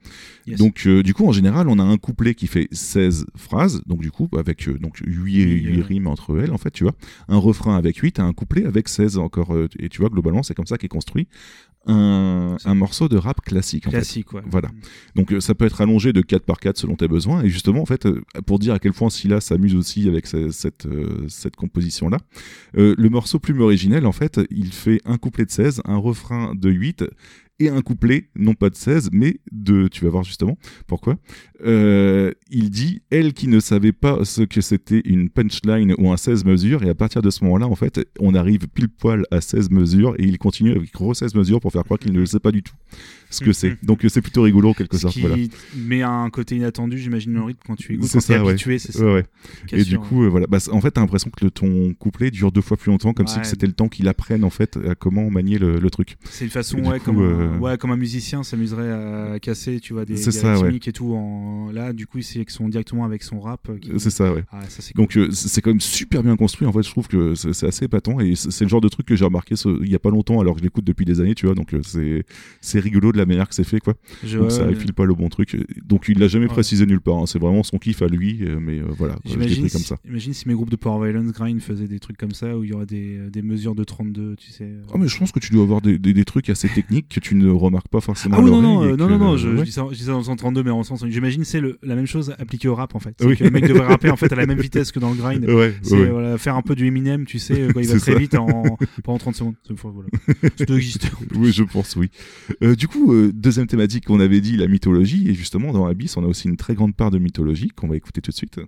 Yes. Donc, euh, du coup, en général, on a un couplet qui fait 16 phrases, donc du coup, avec euh, donc 8, Oui, euh. rimes entre elles, en fait, tu vois. Un refrain avec 8, un couplet avec 16 encore. euh, et tu vois, globalement, c'est comme ça qu'est construit un, un morceau de rap classique, en fait. Classique, ouais. Voilà. Donc euh, ça peut être allongé de 4 par 4 selon tes besoins. Et justement, en fait, euh, pour dire à quel point Scylla s'amuse aussi avec ce- cette, euh, cette composition-là, euh, le morceau plume originel, en fait, il fait un couplet de 16, un refrain de 8 et un couplet, non pas de 16, mais de... Tu vas voir justement pourquoi. Euh, il dit « Elle qui ne savait pas ce que c'était une punchline ou un 16 mesures », et à partir de ce moment-là, en fait, on arrive pile poil à 16 mesures, et il continue avec gros 16 mesures pour faire croire qu'il ne le sait pas du tout ce que c'est. Donc euh, c'est plutôt rigolo en quelque Ce sorte. qui Voilà. met un côté inattendu, j'imagine, le rythme quand tu écoutes. Quand ça, ouais. habitué, c'est ça. Ouais, ouais. Et du coup, euh, voilà. Bah, en fait, t'as l'impression que le, ton couplet dure deux fois plus longtemps, comme si c'était le temps qu'il apprenne en fait à comment manier le, le truc. C'est une façon, ouais, coup, comme, euh, un, ouais, comme un musicien s'amuserait à casser, tu vois, des, des ça, rythmiques et tout. En... Là, du coup, ils sélectionnent directement avec son rap. euh, qui- C'est ça, ouais. Ah, ça, c'est cool. Donc euh, c'est quand même super bien construit. En fait, je trouve que c'est assez épatant et c'est le genre de truc que j'ai remarqué il y a pas longtemps, alors que je l'écoute depuis des années, tu vois. Donc c'est c'est rigolo de la manière que c'est fait, quoi. Je- Donc ça file pas le bon truc. Donc il l'a jamais Ouais. précisé nulle part. hein. C'est vraiment son kiff à lui, euh, mais euh, voilà, J'imagine pris comme si, ça. imagine si mes groupes de Power Violence Grind faisaient des trucs comme ça où il y aurait des, des mesures de 32, tu sais. Ah mais je pense que tu dois avoir des, des, des trucs assez techniques que tu ne remarques pas forcément. Ah oui, non, non, euh, non, que- non, non, je, dis ça, je dis ça dans le 132, mais en sens, j'imagine c'est la même chose appliquée au rap en fait. Oui. que le mec devrait rapper en fait à la même vitesse que dans le grind. [LAUGHS] Ouais, C'est voilà, faire un peu du Eminem, tu sais, euh, quand il [LAUGHS] va très ça. vite en, pendant 30 secondes. Voilà. [LAUGHS] Ça doit exister. Oui, je pense, oui. Euh, du coup, euh, deuxième thématique qu'on avait dit, la mythologie. Et justement, dans Abyss, on a aussi une très grande part de mythologie qu'on va écouter tout de suite.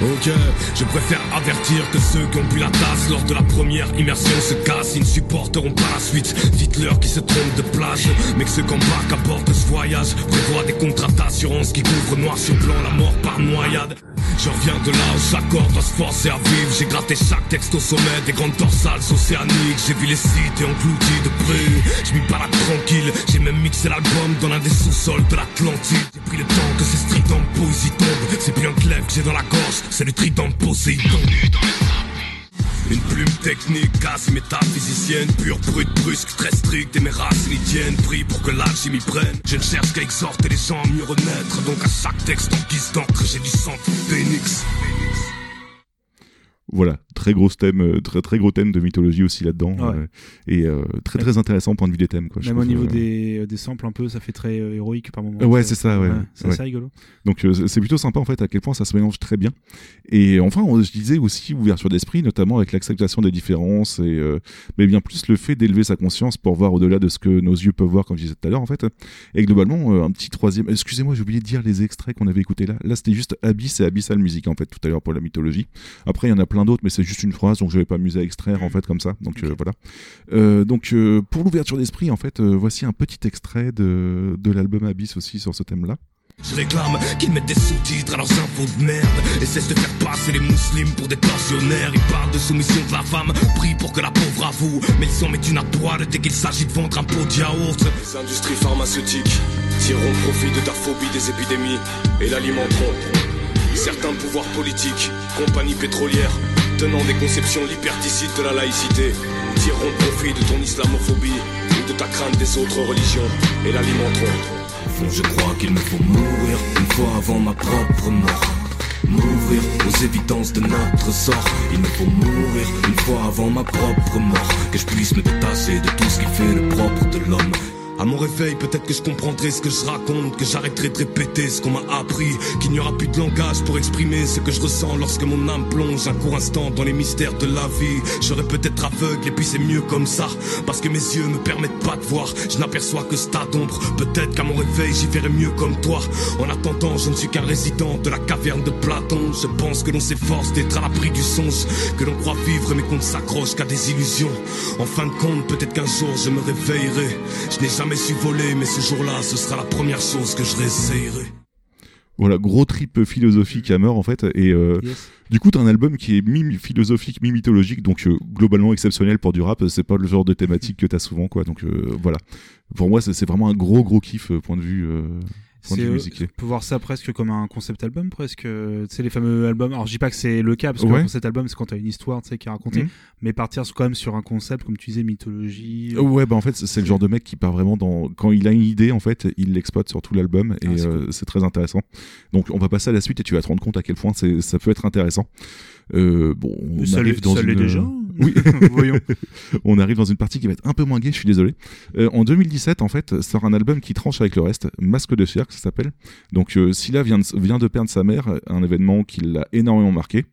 Ok, je préfère avertir que ceux qui ont bu la tasse lors de la première immersion se cassent, ils ne supporteront pas la suite. Dites-leur qu'ils se trompent de plage, mais que ceux qui embarquent à bord ce voyage prévoient des contrats d'assurance qui couvrent noir sur blanc la mort par noyade. Je reviens de là où chaque corps doit se forcer à vivre. J'ai gratté chaque texte au sommet des grandes dorsales océaniques. J'ai vu les cités engloutis de près. Je m'y balade tranquille. J'ai même mixé l'album dans l'un des sous-sols de l'Atlantide. J'ai pris le temps que ces stridents de poésie tombent. C'est un glaive que j'ai dans la gorge, c'est le trident de Poséidon. Une plume technique, quasi métaphysicienne, pure, brute, brusque, très stricte, et mes racines y tiennent. Pris pour que l'alchimie prenne. Je ne cherche qu'à exhorter les gens à mieux renaître. Donc à chaque texte en guise d'encre, j'ai du sang de phénix. Voilà, très gros thème, euh, très très gros thème de mythologie aussi là-dedans, Ouais. euh, et euh, très très intéressant au point de vue des thèmes. Quoi, Même au niveau des, des samples, un peu, ça fait très héroïque par moment. Ouais, c'est ça, ouais, C'est assez rigolo. Donc c'est plutôt sympa en fait à quel point ça se mélange très bien. Et enfin, on, je disais aussi ouverture d'esprit, notamment avec l'acceptation des différences, et mais bien plus le fait d'élever sa conscience pour voir au-delà de ce que nos yeux peuvent voir, comme je disais tout à l'heure en fait. Et globalement, un petit troisième. Excusez-moi, j'ai oublié de dire les extraits qu'on avait écoutés là. Là, c'était juste Abyss et Abyssal Music en fait tout à l'heure pour la mythologie. Après, il y en a plein d'autres, mais c'est juste une phrase, donc je vais pas m'amuser à extraire en fait comme ça. Donc euh, voilà. Euh, donc euh, pour l'ouverture d'esprit, en fait, euh, voici un petit extrait de, de l'album Abyss aussi sur ce thème-là. Je réclame qu'ils mettent des sous-titres à leurs infos de merde et cessent de faire passer les musulmans pour des tortionnaires. Ils parlent de soumission de la femme, prient pour que la pauvre avoue. Mais ils s'en mettent une à poil dès qu'il s'agit de vendre un pot de yaourt. Les industries pharmaceutiques tireront profit de ta phobie des épidémies et l'alimenteront. Certains pouvoirs politiques, compagnies pétrolières, tenant des conceptions liberticides de la laïcité, tireront profit de ton islamophobie de ta crainte des autres religions et l'alimenteront. Je crois qu'il me faut mourir une fois avant ma propre mort. M'ouvrir aux évidences de notre sort. Il me faut mourir une fois avant ma propre mort. Que je puisse me détacher de tout ce qui fait le propre de l'homme. À mon réveil, peut-être que je comprendrai ce que je raconte, que j'arrêterai de répéter ce qu'on m'a appris, qu'il n'y aura plus de langage pour exprimer ce que je ressens lorsque mon âme plonge un court instant dans les mystères de la vie. Serai peut-être aveugle et puis c'est mieux comme ça, parce que mes yeux me permettent pas de voir. Je n'aperçois que ce tas d'ombre. Peut-être qu'à mon réveil, j'y verrai mieux comme toi. En attendant, je ne suis qu'un résident de la caverne de Platon. Je pense que l'on s'efforce d'être à l'abri du songe, que l'on croit vivre mais qu'on ne s'accroche qu'à des illusions. En fin de compte, peut-être qu'un jour je me réveillerai. Je n'ai jamais su voler, mais ce jour-là, ce sera la première chose que je réessayerai. Voilà, gros trip philosophique à mort en fait. Et euh, Yes. du coup, t'as un album qui est mi-philosophique, mi-mythologique, donc euh, globalement exceptionnel pour du rap. C'est pas le genre de thématique que t'as souvent, quoi. Donc euh, voilà. Pour moi, c'est vraiment un gros, gros kiff, point de vue, euh, C'est, vue euh, musique. on peut voir ça presque comme un concept album, presque. euh, Tu sais, les fameux albums. Alors, je dis pas que c'est le cas, parce que Ouais. un concept album, c'est quand t'as une histoire, tu sais, qui est racontée. Mhm. Mais partir quand même sur un concept, comme tu disais, mythologie. Euh, Ouais, bah en fait, c'est- le genre de mec qui part vraiment dans. Quand il a une idée, en fait, il l'exploite sur tout l'album et Ah, c'est euh, très intéressant. Donc, on va passer à la suite et tu vas te rendre compte à quel point c'est- ça peut être intéressant. Euh, bon, on ça arrive dans ça l'est une... déjà. [LAUGHS] Oui. [LAUGHS] Voyons. on arrive dans une partie qui va être un peu moins gaie, je suis désolé. Euh, en 2017, en fait, sort un album qui tranche avec le reste, Masque de chair, que ça s'appelle. Donc, euh, de, vient de perdre sa mère, un événement qui l'a énormément marqué.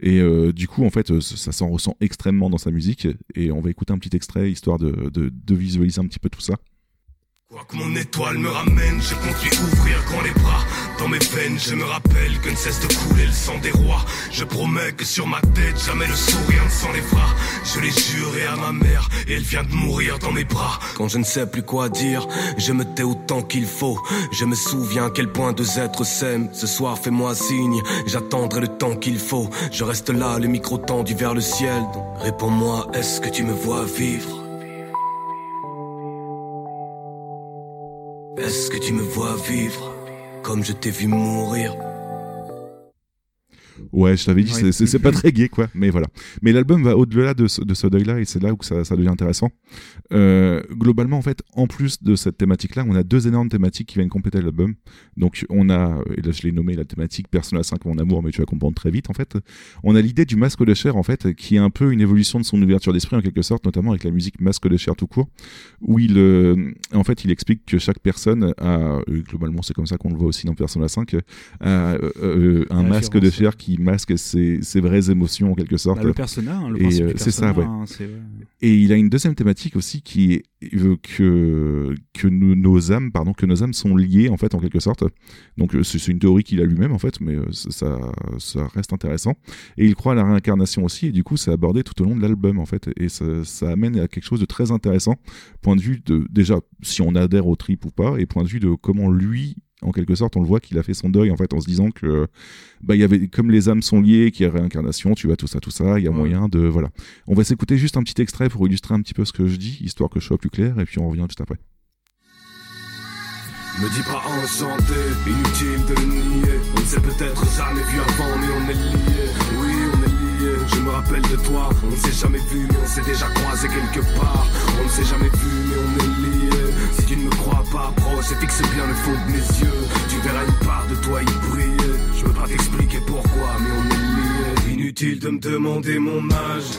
Et euh, du coup, en fait, euh, ça s'en ressent extrêmement dans sa musique. Et on va écouter un petit extrait, histoire de, de, de visualiser un petit peu tout ça. Quoi que mon étoile me ramène, je compte lui ouvrir grand les bras. Dans mes veines, je me rappelle que ne cesse de couler le sang des rois. Je promets que sur ma tête, jamais le sourire ne s'enlèvera. Je l'ai juré à ma mère, et elle vient de mourir dans mes bras. Quand je ne sais plus quoi dire, je me tais autant qu'il faut. Je me souviens à quel point deux êtres s'aiment. Ce soir, fais-moi signe, j'attendrai le temps qu'il faut. Je reste là, le micro tendu vers le ciel. Réponds-moi, est-ce que tu me vois vivre? Est-ce que tu me vois vivre comme je t'ai vu mourir Ouais, je t'avais dit, Ouais. c'est- pas très gay, quoi. Mais voilà. Mais l'album va au-delà de ce, de ce deuil-là, et c'est là où ça, ça devient intéressant. Euh, globalement, en fait, en plus de cette thématique-là, on a deux énormes thématiques qui viennent compléter l'album. Donc, on a, et là je l'ai nommé la thématique Persona 5 mon amour, mais tu vas comprendre très vite, en fait. On a l'idée du masque de chair, en fait, qui est un peu une évolution de son ouverture d'esprit, en quelque sorte, notamment avec la musique masque de chair tout court, où il, euh, en fait, il explique que chaque personne a, euh, globalement, c'est comme ça qu'on le voit aussi dans Persona 5, a euh, un masque de chair qui masque ses, ses vraies émotions, en quelque sorte. Bah, le persona, hein, le Et, principe euh, du c'est ça, ouais. hein. Et il a une deuxième thématique aussi qui est euh, que que nous- nos âmes, pardon, que nos âmes sont liées en fait en quelque sorte. Donc euh, c'est une théorie qu'il a lui-même en fait, mais euh, ça- ça ça reste intéressant. Et il croit à la réincarnation aussi, et du coup c'est abordé tout au long de l'album en fait, et ça, ça amène à quelque chose de très intéressant. Point de vue de déjà si on adhère au trip ou pas, et point de vue de comment lui en quelque sorte, on le voit qu'il a fait son deuil en fait en se disant que bah il y avait comme les âmes sont liées, qu'il y a réincarnation, tu vois tout ça, tout ça, il y a Ouais. moyen de voilà. On va s'écouter juste un petit extrait pour illustrer un petit peu ce que je dis, histoire que je sois plus clair, et puis on revient juste après. Me dis pas enchanté, inutile de le nier. On ne s'est peut-être jamais vu avant, mais on est liés. Oui, on est liés. Je me rappelle de toi, on ne s'est jamais vu, mais on s'est déjà croisé quelque part. On ne s'est jamais vu, mais on est liés. Tu ne me crois pas, approche et fixe bien le fond de mes yeux. Tu verras une part de toi y briller. Je veux pas t'expliquer pourquoi, mais on est liés. Inutile de me demander mon âge.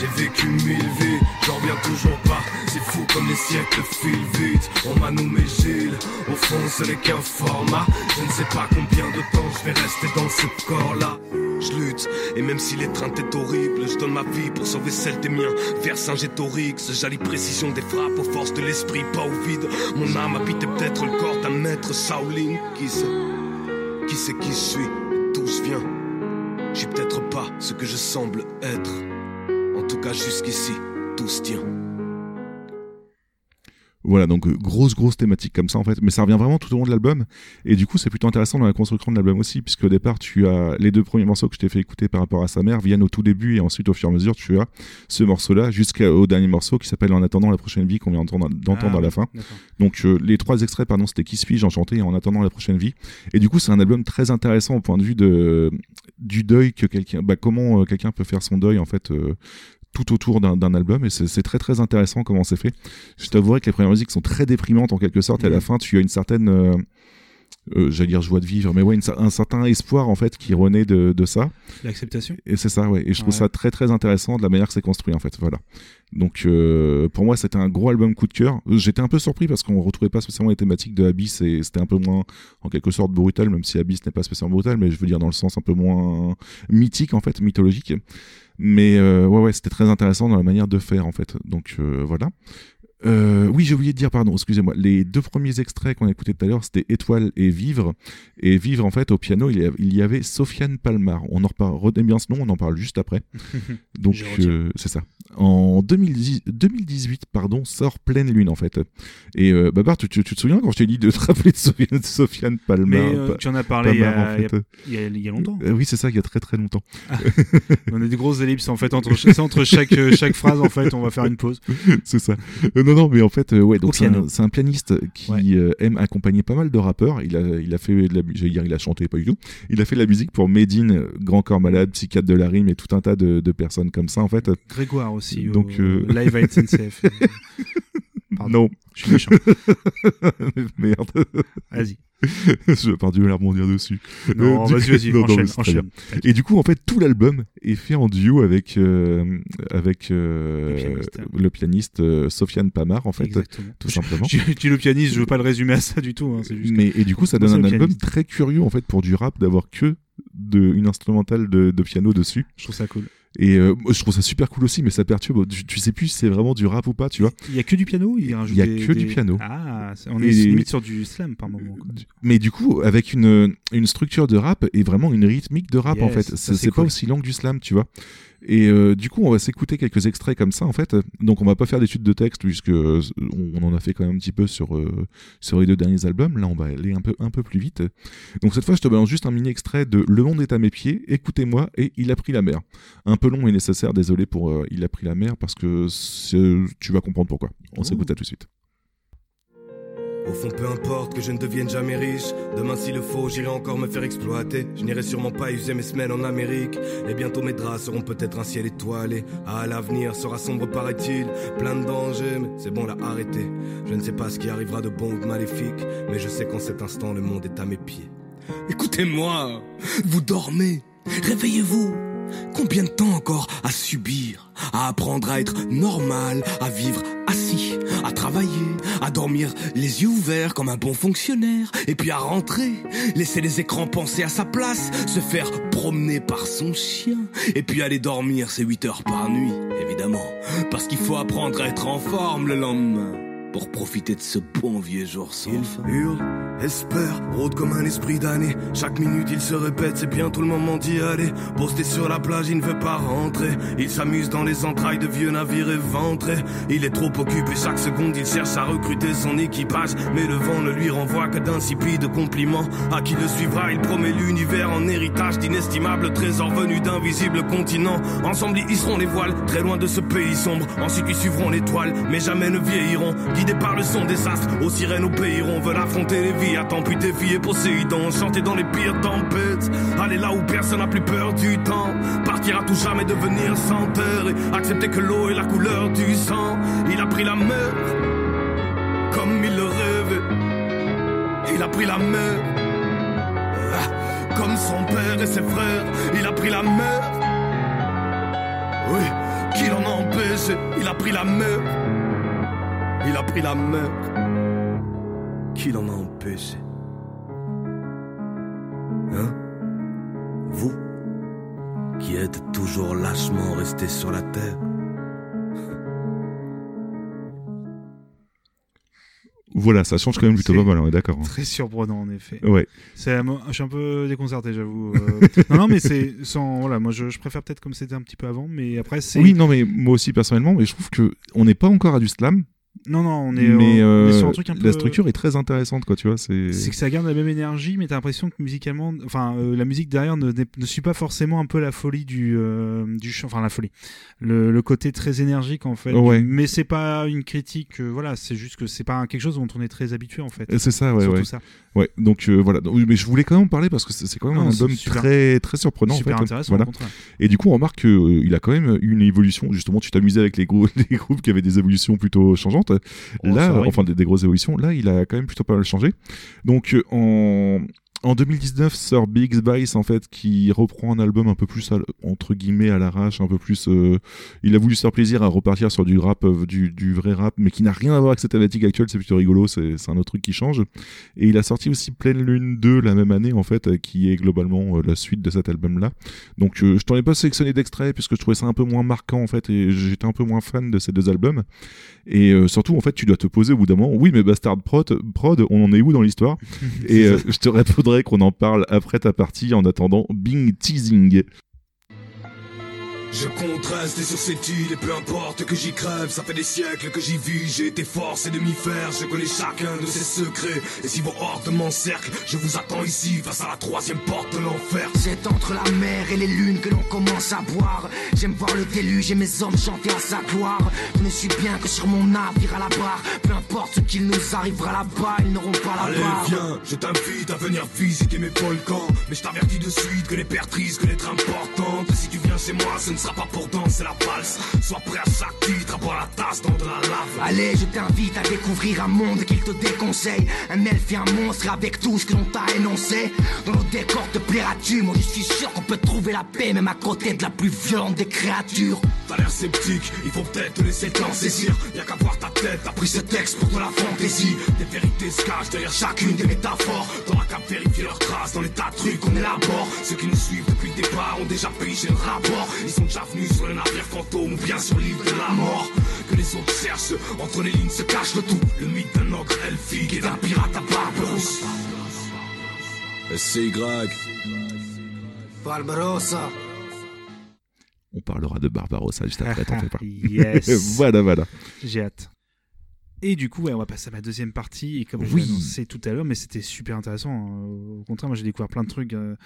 J'ai vécu mille vies, j'en reviens toujours pas. C'est fou comme les siècles filent vite. On m'a nommé Gilles, au fond ce n'est qu'un format. Je ne sais pas combien de temps je vais rester dans ce corps-là. Je lutte, et même si l'étreinte est horrible, je donne ma vie pour sauver celle des miens. Vers Saint-Gétorix, j'allie précision des frappes aux forces de l'esprit, pas au vide. Mon âme habite peut-être le corps d'un maître Shaolin. Qui sait? Qui sait qui je suis? D'où je viens? Je suis peut-être pas ce que je semble être. En tout cas, jusqu'ici, tout se tient. Voilà, donc euh, grosse, grosse thématique comme ça en fait, mais ça revient vraiment tout au long de l'album, et du coup c'est plutôt intéressant dans la construction de l'album aussi, puisque au départ tu as les deux premiers morceaux que je t'ai fait écouter par rapport à sa mère viennent au tout début, et ensuite au fur et à mesure tu as ce morceau-là jusqu'au dernier morceau qui s'appelle En attendant la prochaine vie qu'on vient d'entendre Ah, à la fin. Donc euh, les trois extraits, pardon, c'était Qui suis-je enchanté et En attendant la prochaine vie. Et du coup c'est un album très intéressant au point de vue de du deuil que quelqu'un, bah, comment euh, quelqu'un peut faire son deuil en fait. euh, tout autour d'un album et c'est très très intéressant comment c'est fait. Je t'avouerai que les premières musiques sont très déprimantes en quelque sorte. Et à la Mhm. fin tu as une certaine euh, euh, j'allais dire joie de vivre mais ouais une un certain espoir en fait qui renaît de, de ça. L'acceptation. Et c'est ça ouais. Et je trouve Ouais. ça très très intéressant de la manière que c'est construit en fait. Voilà. Donc euh, pour moi c'était un gros album coup de cœur. J'étais un peu surpris parce qu'on retrouvait pas spécialement les thématiques de Abyss et c'était un peu moins en quelque sorte brutal même si Abyss n'est pas spécialement brutal mais je veux dire dans le sens un peu moins mythique en fait mythologique mais euh, ouais ouais c'était très intéressant dans la manière de faire en fait. Donc euh, voilà euh, oui, j'ai oublié de dire, pardon, excusez-moi. Les deux premiers extraits qu'on a écoutés tout à l'heure, c'était Étoile et Vivre. Et Vivre, en fait, au piano, il y avait Sofiane Palmar. On en reparle, retenez bien ce nom, on en parle juste après. [LAUGHS] Donc, euh, c'est ça. En 2010 2018, pardon, sort Pleine Lune, en fait. Et euh, Babar, tu, tu- tu te souviens quand je t'ai dit de te rappeler de Sofiane, Sofiane Palmar? Mais euh, Pa- tu en as parlé il y, a, en fait. il y a- il y longtemps. Oui, c'est ça, il y a très très longtemps. On a des grosses ellipses en fait entre, entre chaque, chaque phrase en fait. On va faire une pause. [LAUGHS] c'est ça. Euh, non, non, mais en fait, euh, ouais, Au donc c'est un, pianiste qui Ouais. euh, aime accompagner pas mal de rappeurs. Il a, il a fait de la, mu- j'allais dire, il a chanté, pas du tout. Il a fait de la musique pour Medine, Grand Corps Malade, Psychiatre de la Rime et tout un tas de, de personnes comme ça, en fait. Grégoire aussi. au- Donc, euh, Live à [LAUGHS] SNCF. Pardon. Non, Je suis méchant. [LAUGHS] merde, Vas-y. [LAUGHS] je pars du rebondir dessus. Non, Euh, vas-y, vas-y. [LAUGHS] Enchaîne, enchaîne. Et du coup, en fait, tout l'album est fait en duo avec euh, avec euh, Le pianiste. pianiste euh, Sofiane Pamar, en fait, Exactement. tout simplement. Je, je dis le pianiste, je veux pas le résumer à ça du tout. hein, juste Mais et du coup, ça donne un album pianiste. très curieux en fait pour du rap d'avoir que de une instrumentale de, de piano dessus. je trouve ça cool. Et euh, je trouve ça super cool aussi, mais ça perturbe. Tu, tu sais plus si c'est vraiment du rap ou pas, tu vois. Il y a que du piano il rajoute Il y a des- que du piano. Ah, on Et- est limite sur du slam par moment. quoi. Mais du coup, avec une, une structure de rap et vraiment une rythmique de rap Yes, en fait. C'est pas cool. aussi lent que du slam, tu vois. Et euh, du coup, on va s'écouter quelques extraits comme ça en fait. Donc, on va pas faire d'études de texte puisque euh, on en a fait quand même un petit peu sur euh, sur les deux derniers albums. Là, on va aller un peu un peu plus vite. Donc cette fois, je te balance juste un mini extrait de Le monde est à mes pieds. Écoutez-moi et Il a pris la mer. Un peu long et nécessaire. Désolé pour euh, Il a pris la mer parce que tu vas comprendre pourquoi. On s'écoute à tout de suite. Au fond, peu importe que je ne devienne jamais riche. Demain, s'il le faut, j'irai encore me faire exploiter. Je n'irai sûrement pas user mes semaines en Amérique. Et bientôt, mes draps seront peut-être un ciel étoilé. Ah, l'avenir sera sombre, paraît-il. Plein de dangers, mais c'est bon, là, arrêtez. Je ne sais pas ce qui arrivera de bon ou de maléfique. Mais je sais qu'en cet instant, le monde est à mes pieds. Écoutez-moi, vous dormez. Réveillez-vous. Combien de temps encore à subir, à apprendre à être normal, à vivre assis, à travailler, à dormir les yeux ouverts comme un bon fonctionnaire, et puis à rentrer, laisser les écrans penser à sa place, se faire promener par son chien, et puis aller dormir ses 8 heures par nuit, évidemment, parce qu'il faut apprendre à être en forme le lendemain. Pour profiter de ce bon vieux jour sans fin. Il hurle, espère, rôde comme un esprit damné. Chaque minute il se répète, c'est bientôt le moment d'y aller. Posté sur la plage, il ne veut pas rentrer. Il s'amuse dans les entrailles de vieux navires éventrés. Il est trop occupé, chaque seconde il cherche à recruter son équipage. Mais le vent ne lui renvoie que d'insipides compliments. À qui le suivra, il promet l'univers en héritage d'inestimables trésors venus d'invisibles continents. Ensemble ils hisseront les voiles, très loin de ce pays sombre. Ensuite ils suivront l'étoile, mais jamais ne vieilliront. Guidés par le son des astres, aux sirènes obéiront. Veulent affronter les vies, temps puis défier Poséidon. Chanter dans les pires tempêtes, aller là où personne n'a plus peur du temps. Partir à tout jamais, devenir sans terre et accepter que l'eau est la couleur du sang. Il a pris la mer, comme il le rêvait. Il a pris la mer, ah, comme son père et ses frères. Il a pris la mer, oui, qui l'en a empêché. Il a pris la mer, il a pris la mer, qui l'en a empêché. Hein? Vous qui êtes toujours lâchement resté sur la terre Voilà, ça change quand même plutôt pas mal, on est d'accord. hein. Très surprenant en effet. Ouais. C'est, je suis un peu déconcerté, j'avoue. euh. [LAUGHS] non, non, mais c'est sans. Voilà, moi je, je préfère peut-être comme c'était un petit peu avant, mais après c'est. Oui, non, mais moi aussi personnellement, mais je trouve que on n'est pas encore à du slam, Non, non, on est, mais on est euh, sur un truc un peu. la structure est très intéressante, quoi, tu vois. C'est que ça garde la même énergie, mais t'as l'impression que musicalement, enfin, euh, la musique derrière ne, ne suit pas forcément un peu la folie du, euh, du chant, enfin la folie, le, le côté très énergique en fait. Ouais. Mais c'est pas une critique, voilà, c'est juste que c'est pas quelque chose dont on est très habitué en fait. c'est ça, ouais, ouais. ça. Ouais, donc voilà. Donc, mais je voulais quand même en parler parce que c'est quand même Non, un album super- très très surprenant. Super en fait. intéressant Voilà. au contraire. Et du coup, on remarque qu'il a quand même eu une évolution. Justement, tu t'amusais avec les, gros, [LAUGHS] les groupes qui avaient des évolutions plutôt changeantes. Oh, ça Là, enfin des, des grosses évolutions. Là, il a quand même plutôt pas mal changé. Donc euh, en en 2019 sort Big Vice en fait qui reprend un album un peu plus à entre guillemets à l'arrache, un peu plus. euh, il a voulu se faire plaisir à repartir sur du rap, euh, du, du vrai rap, mais qui n'a rien à voir avec cette thématique actuelle. C'est plutôt rigolo. C'est un autre truc qui change. Et il a sorti aussi Pleine Lune 2 la même année en fait, euh, qui est globalement euh, la suite de cet album là. Donc je t'en ai pas sélectionné d'extrait puisque je trouvais ça un peu moins marquant en fait et j'étais un peu moins fan de ces deux albums. Et surtout en fait tu dois te poser au bout d'un moment, oui mais Bastard Prod, Prod on en est où dans l'histoire? Et [LAUGHS] je te répondrai qu'on en parle après ta partie en attendant Bing Teasing. Je compte rester sur cette île et peu importe que j'y crève, ça fait des siècles que j'y vis, j'ai été forcé de m'y faire, je connais chacun de ses secrets, et si vos hordes m'encerclent, je vous attends ici face à la troisième porte de l'enfer. C'est entre la mer et les lunes que l'on commence à boire. J'aime voir le déluge et mes hommes chanter à sa gloire. Je ne suis bien que sur mon navire à la barre. Peu importe ce qu'il nous arrivera là-bas, ils n'auront pas la Allez barre. viens, je t'invite à venir visiter mes volcans Mais je t'avertis de suite que les pertes risquent d'être importantes Et si tu viens chez moi, ce ne sera pas pour danser la valse. Sois prêt à chaque titre, à boire la tasse dans de la lave. Allez, je t'invite à découvrir un monde qu'il te déconseille. Un elfe et un monstre avec tout ce que l'on t'a énoncé. Dans nos décors te plaira-tu Moi, je suis sûr qu'on peut trouver la paix, même à côté de la plus violente des créatures. T'as l'air sceptique, il faut peut-être te laisser t'en saisir. Y'a qu'à voir ta tête, t'as pris ce texte pour de la fantaisie. Des vérités se cachent derrière chacune des métaphores. T'auras qu'à vérifier leurs traces dans les tas de trucs qu'on élabore Ceux qui nous suivent depuis le départ ont déjà pigé le rapport. Ils sont déjà venus sur le navire fantôme ou bien sur l'île de la mort Que les autres cherchent, entre les lignes se cache le tout Le mythe d'un ogre elfique et d'un pirate à barbe rousse SCY Barbarossa. On parlera de Barbarossa juste après, t'en fais pas. [LAUGHS] [LAUGHS] yes. voilà, voilà. J'ai hâte. Et du coup, ouais, on va passer à ma deuxième partie. Et comme je Oui. l'ai annoncé tout à l'heure, mais c'était super intéressant. hein. Au contraire, moi j'ai découvert plein de trucs, euh,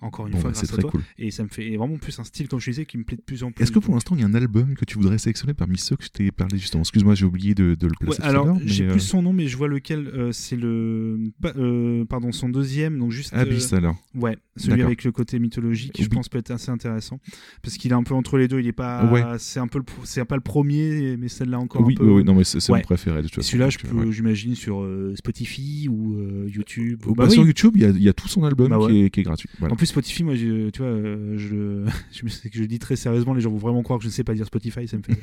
encore une Bon, fois, bah, c'est grâce à très toi. cool. Et ça me fait vraiment plus un style, comme je disais, qui me plaît de plus en plus. Est-ce que pour l'instant il y a un album que tu voudrais sélectionner parmi ceux que je t'ai parlé justement? Excuse-moi, j'ai oublié de, de le Ouais, placer. à alors, j'ai mais, plus euh, son nom, mais je vois lequel. euh, c'est le. euh, pardon, son deuxième, donc juste. euh, Abyss alors. Ouais, celui avec le côté mythologique, je pense peut être assez intéressant parce qu'il est un peu entre les deux. Il est pas, Ouais. c'est un peu, le c'est pas le premier, mais celle-là encore Oui, un peu. oui, oui, non mais c'est Ouais. mon préféré de toute Et façon. celui-là, euh, ouais. j'imagine sur euh, Spotify ou euh, YouTube. Oh, Bah bah. Sur YouTube, il y y a tout son album Bah ouais. qui, est, gratuit. En plus, Spotify, moi, je, tu vois, euh, je, [LAUGHS] le- je, dis très sérieusement, les gens vont vraiment croire que je ne sais pas dire Spotify, ça me fait.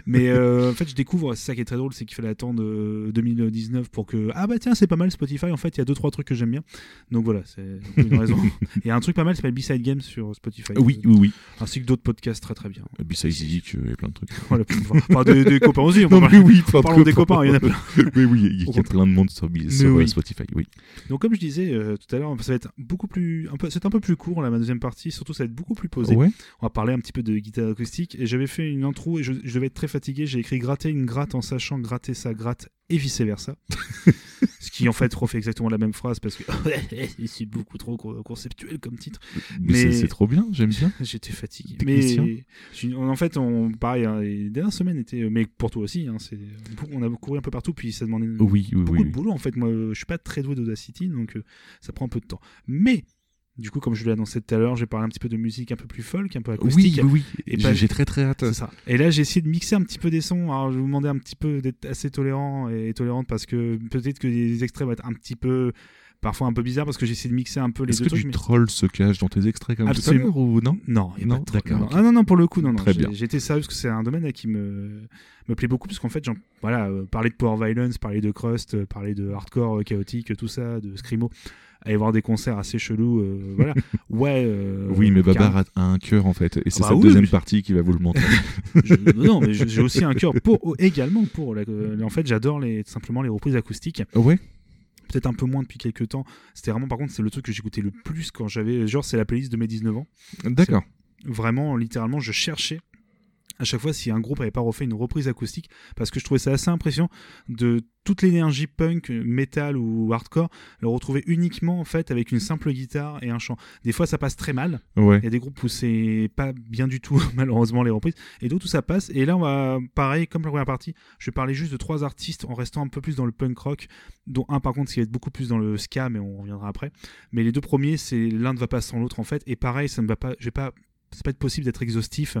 [LAUGHS] Mais euh, en fait, je découvre, c'est ça qui est très drôle, c'est qu'il fallait attendre euh, 2019 pour que. Ah bah tiens, c'est pas mal Spotify, en fait, il y a deux, trois trucs que j'aime bien. Donc voilà, c'est une raison. [LAUGHS] Il y a un truc pas mal, ça s'appelle B-Side Games sur Spotify. Oui, oui, oui. Ainsi que d'autres podcasts très très bien. Zik, euh, et plein de trucs. Voilà, enfin, des, des copains aussi, on Non oui, des copains. il y en a plein. Mais oui, il y a- il y a plein de monde sur, sur oui. Spotify, oui. Donc comme je disais euh, tout à l'heure, ça va être beaucoup plus, c'est un peu plus court là, ma deuxième partie. Surtout, ça va être beaucoup plus posé. Ouais. On va parler un petit peu de guitare acoustique. Et j'avais fait une intro et je, je devais être très fatigué. J'ai écrit gratter une gratte en sachant gratter sa gratte et vice versa. [LAUGHS] Ce qui en fait refait exactement la même phrase parce que [LAUGHS] c'est beaucoup trop co- conceptuel comme titre. Mais, Mais- c'est- trop bien, j'aime bien. [LAUGHS] J'étais fatigué. Technicien. Mais en fait, on, pareil, hein, les dernières semaines étaient, mais pour toi aussi, hein, c'est, on a couru un peu partout, puis ça demandait Oui, oui, beaucoup oui. de boulot. En fait, moi, je suis pas très doué d'Audacity, donc euh, ça prend un peu de temps. Mais du coup, comme je l'ai annoncé tout à l'heure, j'ai parlé un petit peu de musique un peu plus folk, un peu Oui, acoustique. oui, oui. Et J'ai pas- j'ai très très hâte. C'est ça. Et là, j'ai essayé de mixer un petit peu des sons. Alors, je vais vous demander un petit peu d'être assez tolérant et tolérante parce que peut-être que les extraits vont être un petit peu, parfois un peu bizarres parce que j'ai essayé de mixer un peu les Est-ce deux que du trucs. mais- troll se cache dans tes extraits comme tout à Absolument. ou non Non, Non, d'accord, non. ok. Ah non, non, pour le coup, non, non. Très bien. J'étais sérieux parce que c'est un domaine qui me, me plaît beaucoup parce qu'en fait, j'en- voilà, euh, parler de Power Violence, parler de Crust, euh, parler de hardcore euh, chaotique, tout ça, de Screamo, aller voir des concerts assez chelous, euh, voilà. [LAUGHS] Ouais. euh, Oui, mais Babar a, un cœur en fait, et c'est bah cette oui, deuxième partie qui va vous le montrer. [LAUGHS] Je- non, mais j'ai aussi un cœur pour également pour. la- en fait, j'adore les simplement les reprises acoustiques. ouais. Peut-être un peu moins depuis quelques temps. C'était vraiment, par contre, c'est le truc que j'écoutais le plus quand j'avais, genre, c'est la playlist de mes 19 ans. D'accord. vraiment, littéralement, je cherchais à chaque fois si un groupe avait pas refait une reprise acoustique parce que je trouvais ça assez impressionnant de toute l'énergie punk, metal ou hardcore, le retrouver uniquement en fait avec une simple guitare et un chant. Des fois ça passe très mal, Ouais. il y a des groupes où c'est pas bien du tout [LAUGHS] malheureusement les reprises et d'autres où ça passe et là on va pareil comme la première partie, je vais parler juste de trois artistes en restant un peu plus dans le punk rock dont un par contre qui va être beaucoup plus dans le ska mais on reviendra après. Mais les deux premiers c'est l'un ne va pas sans l'autre en fait et pareil ça ne va pas j'ai pas c'est pas être possible d'être exhaustif,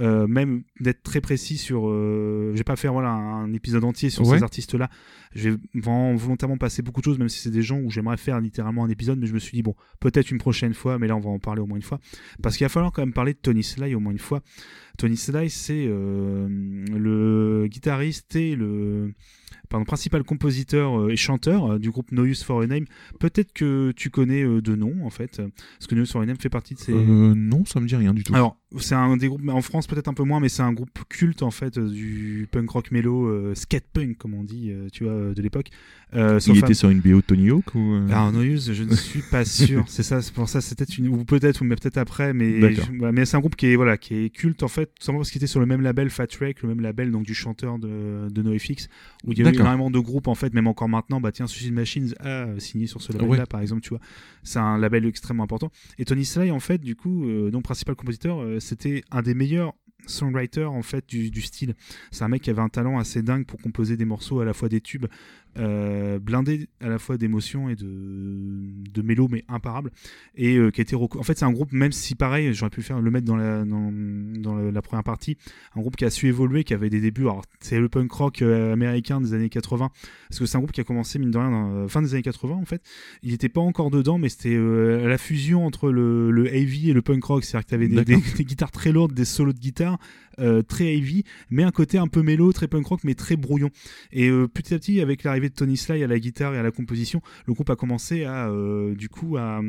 euh, même d'être très précis sur. Euh, je vais pas faire voilà un épisode entier sur Ouais. ces artistes-là. Je vais volontairement passer beaucoup de choses, même si c'est des gens où j'aimerais faire littéralement un épisode, mais je me suis dit bon, peut-être une prochaine fois, mais là on va en parler au moins une fois, parce qu'il va falloir quand même parler de Tony Sly au moins une fois. Tony Sly, c'est euh, le guitariste et le pardon, principal compositeur euh, et chanteur euh, du groupe No Use for a Name. Peut-être que tu connais de nom en fait, parce que No Use for a Name fait partie de ces. Non, ça me dit rien du tout. Alors, c'est un des groupes, en France peut-être un peu moins, mais c'est un groupe culte en fait du punk rock mélo, skate punk comme on dit, tu vois, de l'époque. Euh, Il était sur une BO de Tony Hawk ou euh, alors No Use, je ne suis pas [LAUGHS] sûr. c'est ça, c'est pour ça, c'est peut-être une ou peut-être ou mais peut-être après, mais je- mais c'est un groupe qui est voilà, qui est culte en fait, tout simplement parce qu'il était sur le même label Fat Wreck, le même label donc du chanteur de, de NoFX, où il y a eu énormément de groupes en fait, même encore maintenant, bah tiens, Suicide Machines a euh, signé sur ce label-là Ouais. par exemple, tu vois. C'est un label extrêmement important. Et Tony Sly en fait, du coup, euh, donc principal compositeur, euh, c'était un des meilleurs songwriters en fait du, du style. C'est un mec qui avait un talent assez dingue pour composer des morceaux à la fois des tubes euh, blindés à la fois d'émotions et de, de mélo mais imparable. Et euh, qui a été en fait c'est un groupe même si pareil j'aurais pu le faire le mettre dans la dans, dans la, la première partie un groupe qui a su évoluer qui avait des débuts. Alors c'est le punk rock euh, américain des années 80 parce que c'est un groupe qui a commencé mine de rien dans fin des années 80 en fait. Il n'était pas encore dedans mais c'était euh, la fusion entre le, le heavy et le punk rock. C'est-à-dire que tu avais des, D'accord. des- des guitares très lourdes des solos de guitare euh, très heavy mais un côté un peu mélo très punk rock mais très brouillon et euh, petit à petit, avec l'arrivée de Tony Sly à la guitare et à la composition, le groupe a commencé à, euh, du coup, à,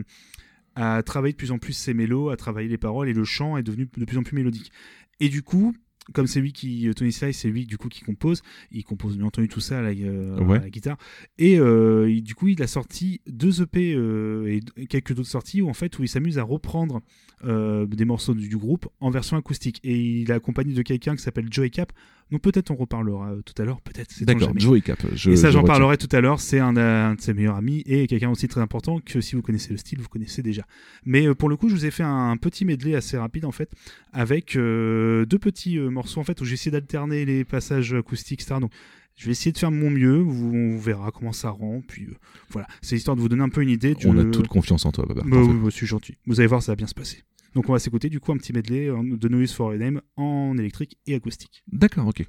travailler de plus en plus ses mélos, à travailler les paroles et le chant est devenu de plus en plus mélodique. Et du coup, comme c'est lui qui, euh, Tony Sly, c'est lui du coup qui compose. Il compose bien entendu tout ça à la, euh, Ouais. à la guitare. Et euh, il- du coup, il a sorti deux EP euh, et quelques d'autres sorties où en fait où il s'amuse à reprendre des morceaux du, du groupe en version acoustique. Et il est accompagné de quelqu'un qui s'appelle Joey Cap. Donc peut-être on reparlera euh, tout à l'heure, peut-être. D'accord. Joey Cap. Je, et ça, je j'en parlerai tout à l'heure. C'est un, un de ses meilleurs amis et quelqu'un aussi très important que si vous connaissez le style, vous connaissez déjà. Mais euh, pour le coup, je vous ai fait un, petit medley assez rapide en fait, avec euh, deux petits euh, morceaux en fait où j'ai essayé d'alterner les passages acoustiques, etc. Donc je vais essayer de faire mon mieux. Vous, on verra comment ça rend. Puis euh, voilà, c'est histoire de vous donner un peu une idée. On de- a toute confiance en toi, Babar. bah oui, bah, c'est gentil. Vous allez voir, ça va bien se passer. Donc on va s'écouter du coup un petit medley euh, de Noise for a Name en électrique et acoustique. D'accord, ok.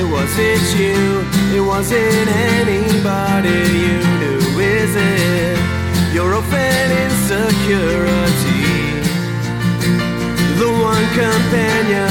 It wasn't you, it wasn't anybody insecurity, the one companion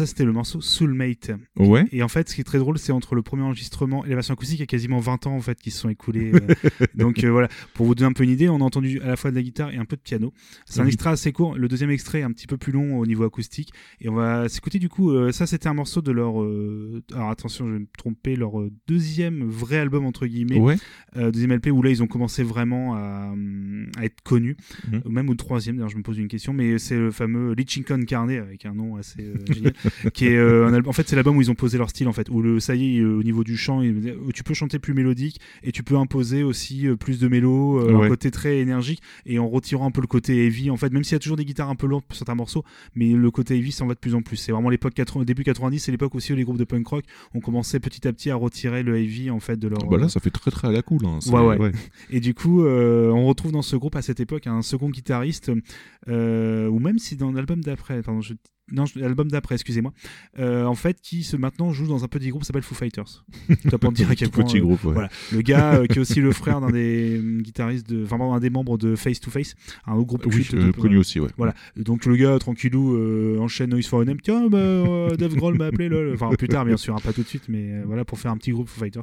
ça c'était le morceau Soulmate. Ouais. Et en fait, ce qui est très drôle, c'est entre le premier enregistrement et la version acoustique, il y a quasiment 20 ans en fait qui se sont écoulés. euh. [LAUGHS] donc euh, voilà, pour vous donner un peu une idée, on a entendu à la fois de la guitare et un peu de piano. C'est un Oui. extrait assez court. Le deuxième extrait est un petit peu plus long au niveau acoustique. Et on va s'écouter du coup. euh, ça, c'était un morceau de leur. alors attention, je vais me tromper. Leur deuxième vrai album entre guillemets, Ouais. deuxième LP où là ils ont commencé vraiment à, à être connus, Mhm. même le troisième. D'ailleurs, je me pose une question, mais c'est le fameux Lichinkan Carnet avec un nom assez génial, [LAUGHS] [LAUGHS] qui est euh, un album. En fait, c'est l'album où ils ont posé leur style en fait, où le ça y est euh, au niveau du chant, où tu peux chanter plus mélodique et tu peux imposer aussi euh, plus de mélo, Ouais. un côté très énergique et en retirant un peu le côté heavy. En fait, même s'il y a toujours des guitares un peu lourdes pour certains morceaux, mais le côté heavy s'en va de plus en plus. C'est vraiment l'époque 80, début 90, c'est l'époque aussi où les groupes de punk rock ont commencé petit à petit à retirer le heavy en fait de leur. Bah là, ça fait très très à la cool. Hein. C'est- Ouais, ouais. Et du coup, euh, on retrouve dans ce groupe à cette époque un second guitariste, euh, ou même si dans l'album d'après, pardon, je- non, l'album d'après, excusez-moi, euh, en fait, qui se maintenant joue dans un petit groupe qui s'appelle Foo Fighters. [LAUGHS] Ça pour te dire à quel point. petit euh, groupe. Ouais. Voilà, le gars euh, qui est aussi le frère d'un des guitaristes, de, enfin un des membres de Face to Face, un autre groupe Oui, de- connu aussi. Ouais. Voilà, donc le gars tranquillou enchaîne Noise for a Name. Tiens, bah, Dave Grohl m'a appelé, lol. enfin plus tard bien sûr, hein, pas tout de suite, mais voilà pour faire un petit groupe Foo Fighters.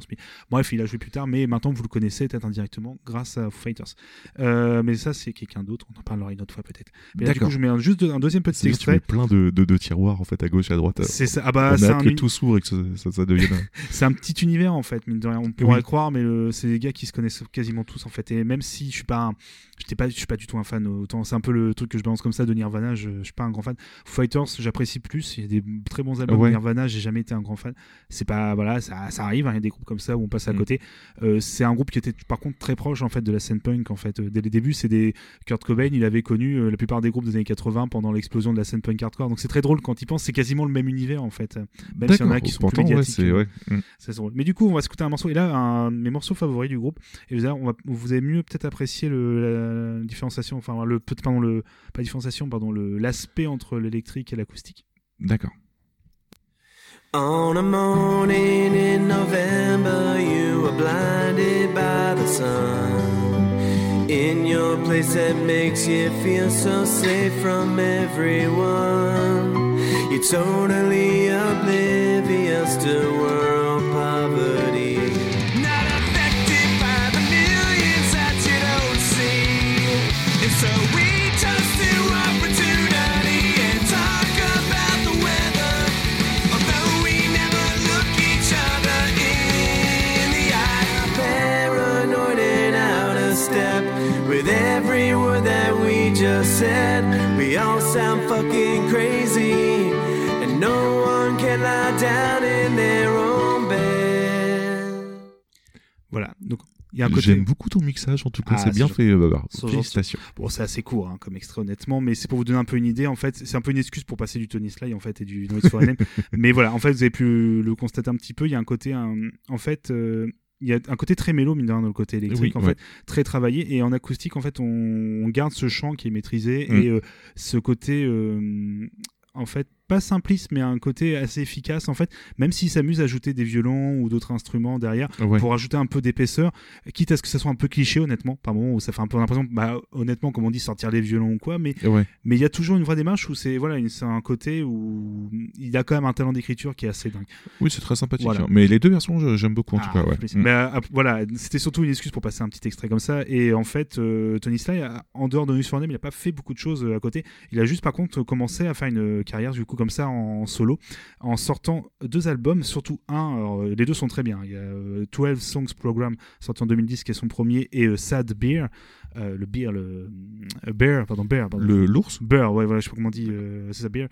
Bref, il a joué plus tard, mais maintenant vous le connaissez peut-être indirectement grâce à Foo Fighters. Mais ça c'est quelqu'un d'autre, on en parlera une autre fois peut-être. Mais là, du coup je mets un, juste un deuxième petit extrait. plein de, de, de tiroirs en fait à gauche et à droite. C'est ça, ah bah on a un, que tout s'ouvre et que ça, ça, ça devienne. un- [LAUGHS] c'est un petit univers en fait, mine de rien. On pourrait Oui. croire, mais c'est des gars qui se connaissent quasiment tous en fait. Et même si je suis pas, un- j'étais pas, je suis pas du tout un fan. Autant c'est un peu le truc que je balance comme ça de Nirvana. Je, je suis pas un grand fan. Fighters, j'apprécie plus. Il y a des très bons albums Ouais. de Nirvana. J'ai jamais été un grand fan. C'est pas, voilà, ça, ça arrive. hein, Il y a des groupes comme ça où on passe à Mm. côté. Euh, c'est un groupe qui était par contre très proche en fait de la scène punk en fait. Dès les débuts, c'est des Kurt Cobain. Il avait connu euh, la plupart des groupes des années 80 pendant l'explosion de la scène punk hardcore. Donc c'est très drôle quand il pense. C'est quasiment le même univers en fait. Même s'il y en a qui sont Pourtant, plus ouais, médiatiques. c'est ouais. Mm. Mais du coup, on va écouter un morceau. Et là, un de mes morceaux favoris du groupe. Et vous on va, vous avez mieux peut-être apprécié le, la différenciation, enfin le pardon le pas différenciation, pardon le l'aspect entre l'électrique et l'acoustique. D'accord. On a morning in November, you were blinded by the sun. In your place that makes you feel so safe from everyone. You're totally oblivious to world said. We all sound fucking crazy. And no one can lie down in their own bed. Voilà. Donc il y a un côté. J'aime beaucoup ton mixage en tout cas. Ah, c'est bien fait, euh, Babar. Félicitations. Bon, c'est assez court hein, comme extrait honnêtement, mais c'est pour vous donner un peu une idée. En fait, c'est un peu une excuse pour passer du Tony Sly en fait et du Noise for [LAUGHS] mais voilà, en fait, vous avez pu le constater un petit peu. Il y a un côté, un- en fait. euh, il y a un côté très mélo, mine de rien, dans le côté électrique, Oui, en ouais. fait, très travaillé. Et en acoustique, en fait, on, on garde ce chant qui est maîtrisé Mm. et euh, ce côté, euh, en fait, pas simpliste, mais un côté assez efficace, en fait, même s'il s'amuse à ajouter des violons ou d'autres instruments derrière Ouais. pour ajouter un peu d'épaisseur, quitte à ce que ça soit un peu cliché, honnêtement, par moment où ça fait un peu l'impression, bah, honnêtement, comme on dit, sortir les violons ou quoi, mais Ouais. mais il y a toujours une vraie démarche où c'est voilà, c'est un côté où il a quand même un talent d'écriture qui est assez dingue. Oui, c'est très sympathique. Voilà. hein. Mais les deux versions, j'aime beaucoup en Ah, tout cas. Ouais. Mm. Mais, euh, voilà, c'était surtout une excuse pour passer un petit extrait comme ça. Et en fait, euh, Tony Sly, a- en dehors de News for Name, il n'a pas fait beaucoup de choses euh, à côté. Il a juste, par contre, commencé à faire une carrière du coup comme ça en solo, en sortant deux albums, surtout un. alors, euh, les deux sont très bien. Il y a euh, 12 Songs Program sorti en 2010 qui est son premier et euh, Sad Beer, euh, le beer, le euh, bear, pardon, bear, pardon. Le l'ours Bear, ouais, voilà, je sais pas comment on dit, euh, c'est ça, bear.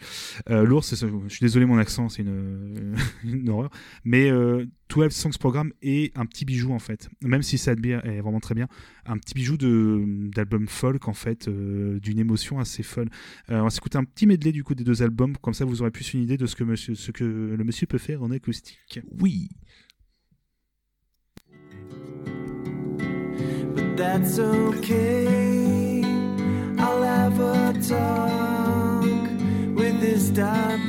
Euh, L'ours, c'est ça, je suis désolé, mon accent, c'est une, [LAUGHS] une horreur. Mais euh, 12 Songs Program est un petit bijou, en fait. Même si Sad Beer est vraiment très bien, un petit bijou de- d'album folk, en fait, euh, d'une émotion assez folle. Euh, on va s'écouter un petit medley, du coup, des deux albums, comme ça vous aurez plus une idée de ce que, monsieur, ce que le monsieur peut faire en acoustique. Oui. but that's okay. I'll have a talk with this dive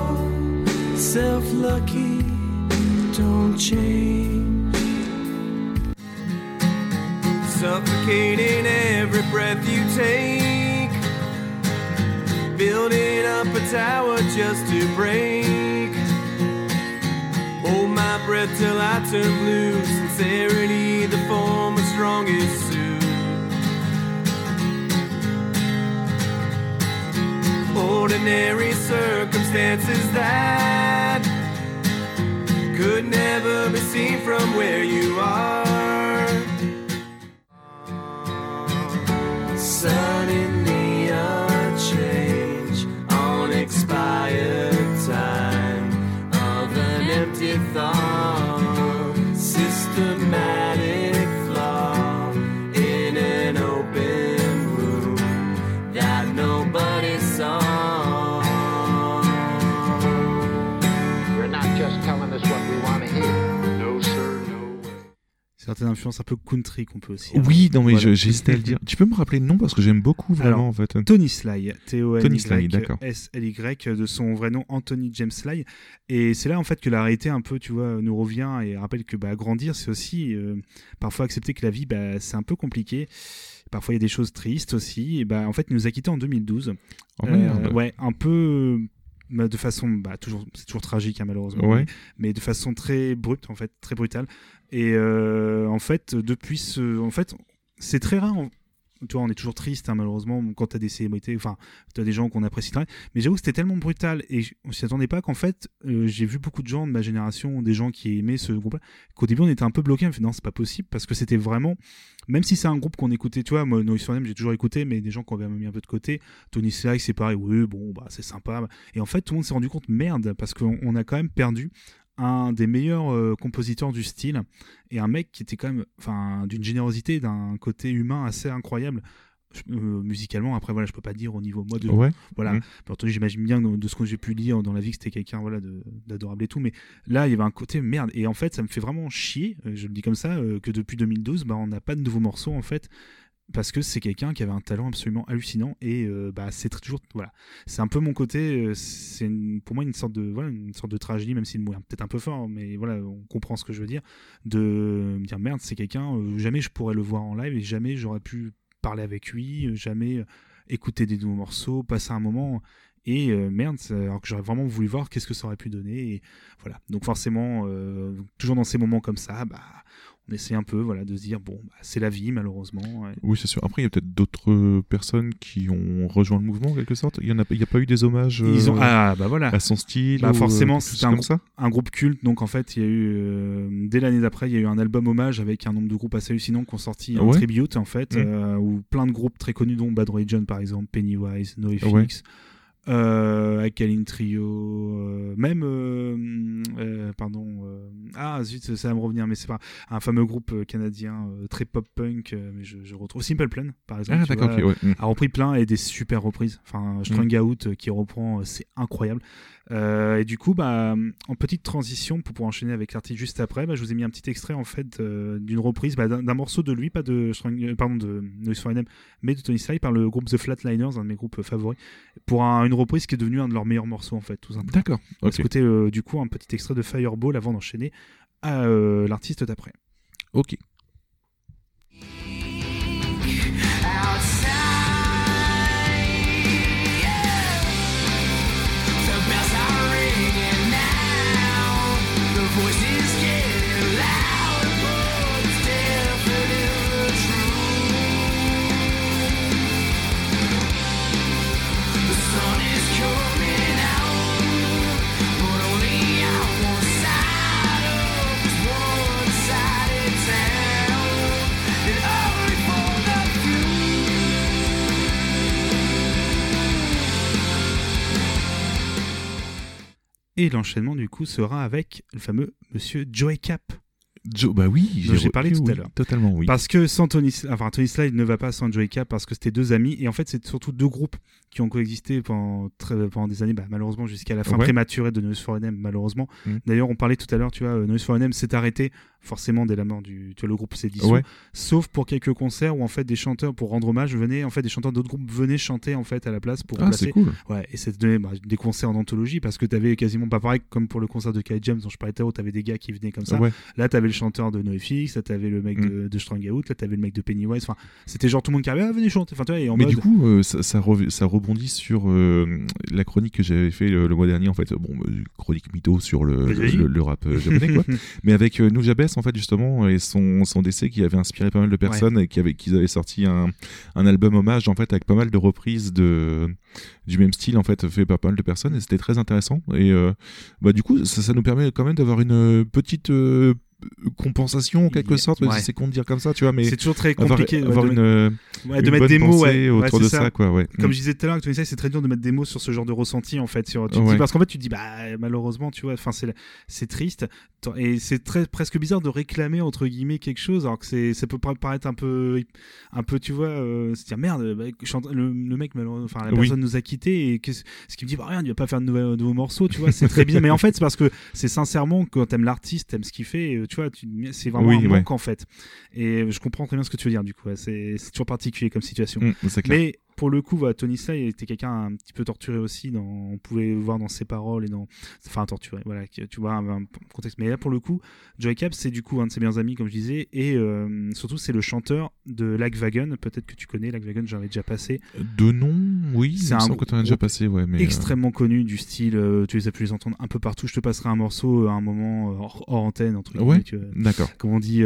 yourself lucky. Don't change. Suffocating every breath you take. Building up a tower just to break. Hold my breath till I turn blue. Sincerity, the form of strongest Ordinary circumstances that could never be seen from where you are. Suddenly a change on Certaines influences un peu country qu'on peut aussi. Oui, non, mais Voilà. j'hésitais à le dire. Tu peux me rappeler le nom parce que j'aime beaucoup vraiment Alors, en fait. Tony Sly, Tony Sly, d'accord. T-O-N-Y-S-L-Y, de son vrai nom Anthony James Sly. Et c'est là en fait que la réalité un peu, tu vois, nous revient et rappelle que bah, grandir, c'est aussi euh, parfois accepter que la vie, bah, c'est un peu compliqué. Parfois, il y a des choses tristes aussi. Et bah, en fait, il nous a quittés en 2012. Oh, Euh, ouais, un peu bah, de façon, bah, toujours, c'est toujours tragique hein, malheureusement, Ouais. mais de façon très brute en fait, très brutale. Et euh, en fait, depuis ce, en fait, c'est très rare. Tu vois, on est toujours triste hein, malheureusement quand t'as des célébrités, enfin, t'as des gens qu'on apprécie très. Mais j'avoue que c'était tellement brutal et j- on s'y attendait pas qu'en fait, euh, j'ai vu beaucoup de gens de ma génération, des gens qui aimaient ce groupe-là, qu'au début on était un peu bloqué. On fait non, c'est pas possible parce que c'était vraiment, même si c'est un groupe qu'on écoutait, tu vois, moi, Noise j'ai toujours écouté, mais des gens qui avaient mis un peu de côté. Tony Sly, c'est pareil, oui, bon, bah, c'est sympa. Et en fait, tout le monde s'est rendu compte, merde, parce qu'on on a quand même perdu un des meilleurs euh, compositeurs du style et un mec qui était quand même, enfin, d'une générosité, d'un côté humain assez incroyable. Euh, musicalement, après, voilà, je peux pas dire au niveau mode. Ouais. Voilà. Entendu, j'imagine bien de, de ce que j'ai pu lire dans la vie que c'était quelqu'un voilà, d'adorable et tout. Mais là, il y avait un côté merde. Et en fait, ça me fait vraiment chier, euh, je le dis comme ça, euh, que depuis 2012, bah, on n'a pas de nouveaux morceaux en fait. Parce que c'est quelqu'un qui avait un talent absolument hallucinant et euh, bah c'est toujours voilà. C'est un peu mon côté euh, c'est pour moi une sorte de voilà une sorte de tragédie même si le mot est peut-être un peu fort mais voilà on comprend ce que je veux dire de me dire merde c'est quelqu'un euh, jamais je pourrais le voir en live et jamais j'aurais pu parler avec lui jamais écouter des nouveaux morceaux passer un moment et merde alors que j'aurais vraiment voulu voir qu'est-ce que ça aurait pu donner voilà. Donc forcément toujours dans ces moments comme ça bah on essaie un peu voilà de se dire bon bah, c'est la vie malheureusement ouais. Oui, c'est sûr. Après, il y a peut-être d'autres euh, personnes qui ont rejoint le mouvement en quelque sorte. Il y en a, a pas eu des hommages ils ont euh, ah bah voilà à son style. Bah, ou, euh, forcément, c'est un un groupe culte. Donc en fait, il y a eu euh, dès l'année d'après, il y a eu un album hommage avec un nombre de groupes assez hallucinant qui ont sorti un Ouais. tribute en fait, Mm. euh, où plein de groupes très connus, dont Bad Religion par exemple, Pennywise. NoFX, euh, Alkaline Trio, euh, même euh, euh, pardon, euh, ah zut, ça va me revenir, mais c'est pas un fameux groupe canadien euh, très pop punk, euh, mais je, je retrouve Simple Plan par exemple. Ah, vois, ok, ouais. Mm. a repris plein et des super reprises. Enfin, Strung Out qui reprend, c'est incroyable. Euh, et du coup, bah, en petite transition pour pouvoir enchaîner avec l'artiste juste après, bah, je vous ai mis un petit extrait en fait euh, d'une reprise bah, d'un morceau de lui, pas de euh, pardon de Noise for Them, mais de Tony Sly par le groupe The Flatliners, un de mes groupes favoris, pour un- une reprise qui est devenue un de leurs meilleurs morceaux en fait, tout simplement. D'accord. On va Ok. écouter euh, du coup un petit extrait de Fireball avant d'enchaîner à l'artiste d'après. Ok. Et l'enchaînement du coup sera avec le fameux Monsieur Joey Cap. Joe, bah oui, j'ai parlé tout à l'heure. Totalement, oui. Parce que sans Tony, enfin Tony Slide ne va pas sans Joey Cap parce que c'était deux amis et en fait c'est surtout deux groupes qui ont coexisté pendant, très- pendant des années, bah, malheureusement jusqu'à la fin Ouais. prématurée de Noise for NM, malheureusement. Mm. D'ailleurs on parlait tout à l'heure, tu vois, Noise for NM s'est arrêté forcément dès la mort du, tu vois, le groupe s'est dissous, Ouais. sauf pour quelques concerts où en fait des chanteurs pour rendre hommage venaient, en fait des chanteurs d'autres groupes venaient chanter en fait à la place pour Ah, remplacer. c'est cool. Ouais, et ça donnait bah, des concerts en anthologie parce que t'avais quasiment pas pareil comme pour le concert de Kai James dont je parlais tout à l'heure, où t'avais des gars qui venaient comme ça. Ouais. Là, t'avais le chanteur de NoFX, là, t'avais le mec Mm. de, de Strong Out, là, t'avais le mec de Pennywise. Enfin, c'était genre tout le monde qui arrivait, ah, venez chanter. Enfin, tu vois, et en Mais mode. du coup, euh, ça, ça, rev- ça rebondit sur euh, la chronique que j'avais fait le, le mois dernier, en fait. Bon, euh, chronique mytho sur le, le, rap euh, japonais, quoi. [LAUGHS] Mais avec euh, Nujabes, en fait, justement, et son, son décès qui avait inspiré pas mal de personnes et qui avait, qu'ils avaient sorti un, un album hommage, en fait, avec pas mal de reprises de, du même style, en fait, fait par pas mal de personnes. Et c'était très intéressant. Et euh, bah, du coup, ça, ça nous permet quand même d'avoir une euh, petite euh, compensation, en quelque sorte, Ouais. c'est con de dire comme ça, tu vois, mais c'est toujours très avoir, compliqué ouais, avoir de, une, euh, ouais, une de mettre des mots autour de ça, quoi, ouais. Comme Mm. je disais tout à l'heure, c'est très dur de mettre des mots sur ce genre de ressenti en fait. Sur, tu te Ouais. dis, parce qu'en fait, tu te dis, bah malheureusement, tu vois, enfin c'est c'est triste et c'est très presque bizarre de réclamer entre guillemets quelque chose alors que c'est ça peut pa- paraître un peu un peu tu vois euh, se dire merde bah, le, le mec malheureusement enfin la Oui. personne nous a quitté et qu'est-ce ce qui me dit bah rien il va pas faire de nouveaux, nouveaux morceaux tu vois c'est très bien mais en fait c'est parce que c'est sincèrement quand t'aimes l'artiste t'aimes ce qu'il fait euh, tu vois tu- c'est vraiment Oui, un ouais. manque en fait et je comprends très bien ce que tu veux dire du coup ouais, c'est c'est toujours particulier comme situation Mm, c'est clair. mais pour le coup, voilà, Tony Slay était quelqu'un un petit peu torturé aussi. Dans, on pouvait le voir dans ses paroles et dans, enfin torturé. Voilà, qui- tu vois un, un contexte. Mais là, pour le coup, Joey Cap, c'est du coup un de ses meilleurs amis, comme je disais, et euh, surtout c'est le chanteur de Lagwagon. Peut-être que tu connais Lagwagon, j'en avais déjà passé. De nom, oui, C'est un que as déjà passé, ouais, mais. euh, Extrêmement connu du style, euh, tu les as pu les entendre un peu partout. Je te passerai un morceau à un moment hors, hors antenne entre guillemets, Ouais. D'accord. comme on dit,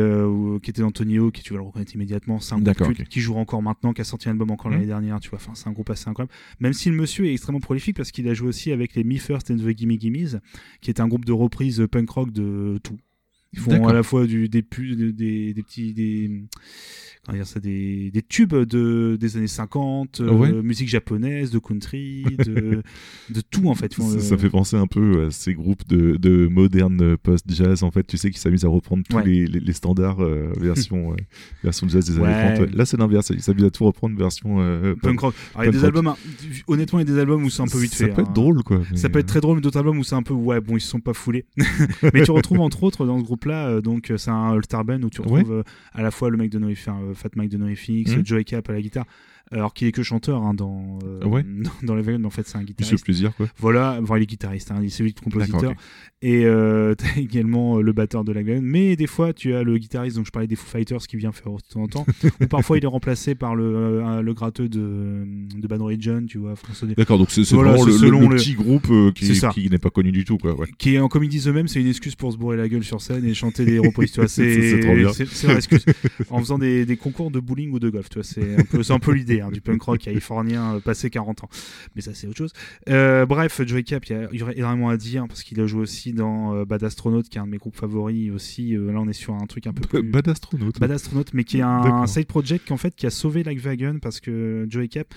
qui était dans Tony Hawk, et tu vas le reconnaître immédiatement. C'est un groupe qui joue encore maintenant, qui a sorti un album encore Mhm. l'année dernière, tu vois. Enfin, c'est un groupe assez incroyable. Même si le monsieur est extrêmement prolifique parce qu'il a joué aussi avec les Me First and the Gimme Gimmes, qui est un groupe de reprise punk rock de tout. Ils font à la fois du, des, pu- des, des, des petits. Des, ça, des, des tubes de, des années 50, euh, Ouais. musique japonaise, de country, de, [LAUGHS] de tout en fait. Ça, euh, ça fait penser un peu à ces groupes de, de moderne post-jazz, en fait, tu sais, qui s'amusent à reprendre tous Ouais. les, les, les standards euh, version, euh, [LAUGHS] version jazz des Ouais. années 30. Là, c'est l'inverse, ils s'amusent à tout reprendre version punk rock. Il y a des albums, hein, honnêtement, il y a des albums où c'est un peu vite ça fait. peut hein. être drôle, quoi. Ça peut être très drôle, mais d'autres albums où c'est un peu ouais bon ils se sont pas foulés. [LAUGHS] mais tu retrouves entre autres dans ce groupe-là euh, donc c'est un All-Star Band où tu retrouves à la fois le mec de euh, Fat Mike de NoFX, Mhm. Joey Cap à la guitare, alors qu'il est que chanteur hein, dans euh, Ouais. [LAUGHS] dans, en fait c'est un guitariste. plaisir, quoi. Voilà, enfin, il est guitariste, hein, il c'est lui le compositeur. Et euh, [LAUGHS] t'as également euh, le batteur de la Vegas. Mais des fois, tu as le guitariste, donc je parlais des Foo Fighters qui vient faire de temps en temps. [LAUGHS] ou parfois, il est remplacé par le, euh, le gratteux de, de Bad Religion, tu vois. François D'accord, donc c'est Voilà, vraiment le, selon le le- petit groupe euh, qui, qui n'est pas connu du tout, quoi. Ouais. qui est en comme ils disent eux-mêmes c'est une excuse pour se bourrer la gueule sur scène et chanter des reprises tu vois C'est- leur excuse en faisant des, des concours de bowling ou de golf tu vois c'est un peu c'est un peu l'idée hein, du punk rock [LAUGHS] californien euh, passé 40 ans mais ça c'est autre chose Euh, bref Joey Cap il y, y aurait énormément à dire parce qu'il a joué aussi dans euh, Bad Astronaut qui est un de mes groupes favoris aussi Euh, là on est sur un truc un peu plus Bad astronaute. Bad Astronaut, mais qui est un, side project qui, en fait, qui a sauvé Lagwagon parce que Joey Cap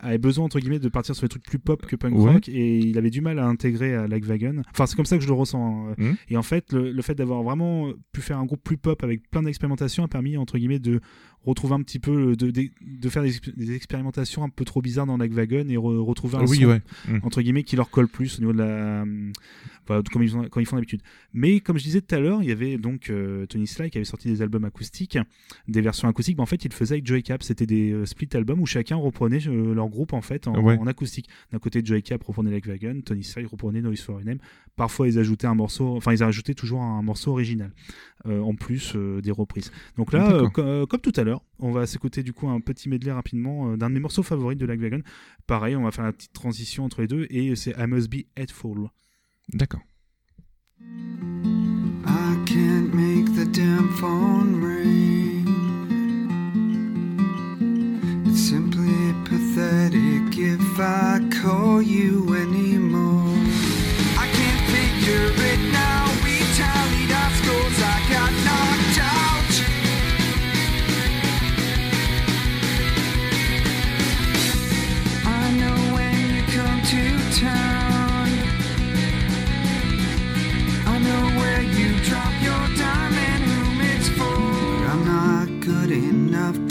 avait besoin, entre guillemets, de partir sur des trucs plus pop que punk Ouais. rock et il avait du mal à intégrer à Lagwagon. Enfin, c'est comme ça que je le ressens. hein. Mhm. Et en fait, le, le fait d'avoir vraiment pu faire un groupe plus pop avec plein d'expérimentations a permis, entre guillemets, de retrouver un petit peu, de, de, de faire des, exp- des expérimentations un peu trop bizarres dans Lagwagon et re- retrouver un oui, son ouais. Mm. entre guillemets qui leur colle plus au niveau de la hum, voilà, comme ils font, quand ils font d'habitude mais comme je disais tout à l'heure il y avait donc euh, Tony Sly qui avait sorti des albums acoustiques des versions acoustiques mais en fait il le faisait avec Joey Cap c'était des euh, split albums où chacun reprenait euh, leur groupe en fait en, Ouais. en acoustique d'un côté Joey Cap reprenait Like Wagon Tony Sly reprenait Noise for NM parfois ils ajoutaient un morceau enfin ils ajoutaient toujours un morceau original euh, en plus euh, des reprises donc là euh, euh, comme tout à l'heure on va s'écouter du coup un petit medley rapidement euh, d'un de mes morceaux favoris de Like Wagon pareil on va faire la petite transition entre les deux et c'est I Must Be Headful D'accord. I can't make the damn phone ring. It's simply pathetic if I call you anymore.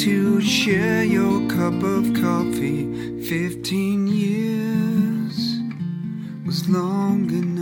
To share your cup of coffee. Fifteen years was long enough.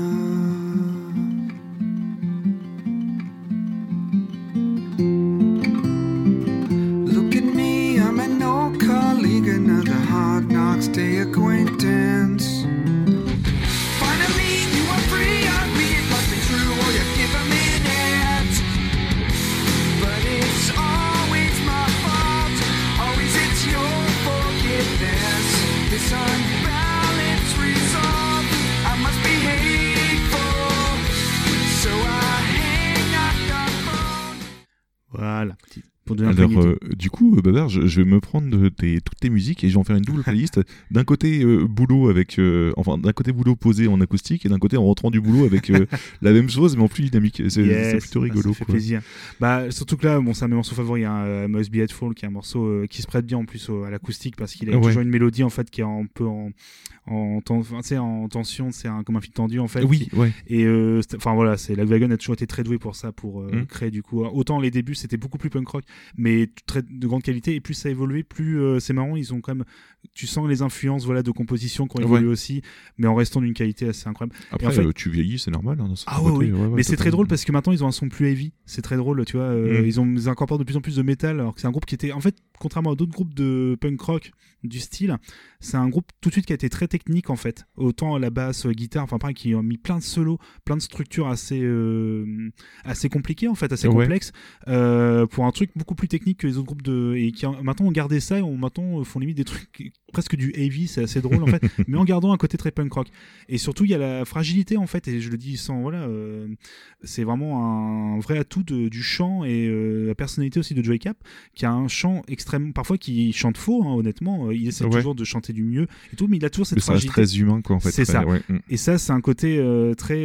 Je, je vais me prendre de tes- toutes tes musiques et je vais en faire une double [LAUGHS] playlist. d'un côté, euh, boulot avec. euh, enfin, d'un côté, boulot posé en acoustique et d'un côté, en rentrant du boulot avec euh, [LAUGHS] la même chose mais en plus dynamique. C'est Yes, plutôt bah, rigolo. ça fait quoi. plaisir. Bah, surtout que là, bon, c'est un de mes morceaux favoris, hein, Must Be Hateful, qui est un morceau qui se prête bien en plus au- à l'acoustique parce qu'il a Ouais. toujours une mélodie en fait qui est un peu en, en, enfin, tension, c'est un, comme un fil tendu en fait. Oui, ouais. Et euh, enfin voilà, c'est Lagwagon a toujours été très doué pour ça, pour euh, Mm. créer du coup. Autant les débuts c'était beaucoup plus punk rock, mais très de grande qualité. Et plus ça a évolué, plus euh, c'est marrant. Ils ont quand même, tu sens les influences voilà de composition qui ont évolué Ouais. aussi, mais en restant d'une qualité assez incroyable. Après, en fait- euh, tu vieillis, c'est normal. hein, dans Ah ouais, côté, oui. mais c'est très drôle parce que maintenant ils ont un son plus heavy. C'est très drôle, tu vois. Mm. Ils ont ils incorporent de plus en plus de métal, alors que c'est un groupe qui était, en fait, contrairement à d'autres groupes de punk rock du style, c'est un groupe tout de suite qui a été très technique en fait. Autant la basse, euh, guitare, enfin pareil, qui ont mis plein de solos, plein de structures assez euh, assez compliquées en fait, assez Ouais. complexes euh, pour un truc beaucoup plus technique que les autres groupes de et qui en- maintenant ont gardé ça et ont maintenant font limite des trucs presque du heavy, c'est assez drôle en fait, [LAUGHS] mais en gardant un côté très punk rock. Et surtout, il y a la fragilité en fait, et je le dis sans voilà, euh, c'est vraiment un vrai atout de- du chant et euh, la personnalité aussi de Joey Cap, qui a un chant extrêmement, parfois qui chante faux, hein, honnêtement, Euh, il essaie Ouais. toujours de chanter du mieux et tout, mais il a toujours cette Mais ça reste fragilité. très humain, quoi, en fait. C'est ça. ouais, mm. Et ça, c'est un côté euh, très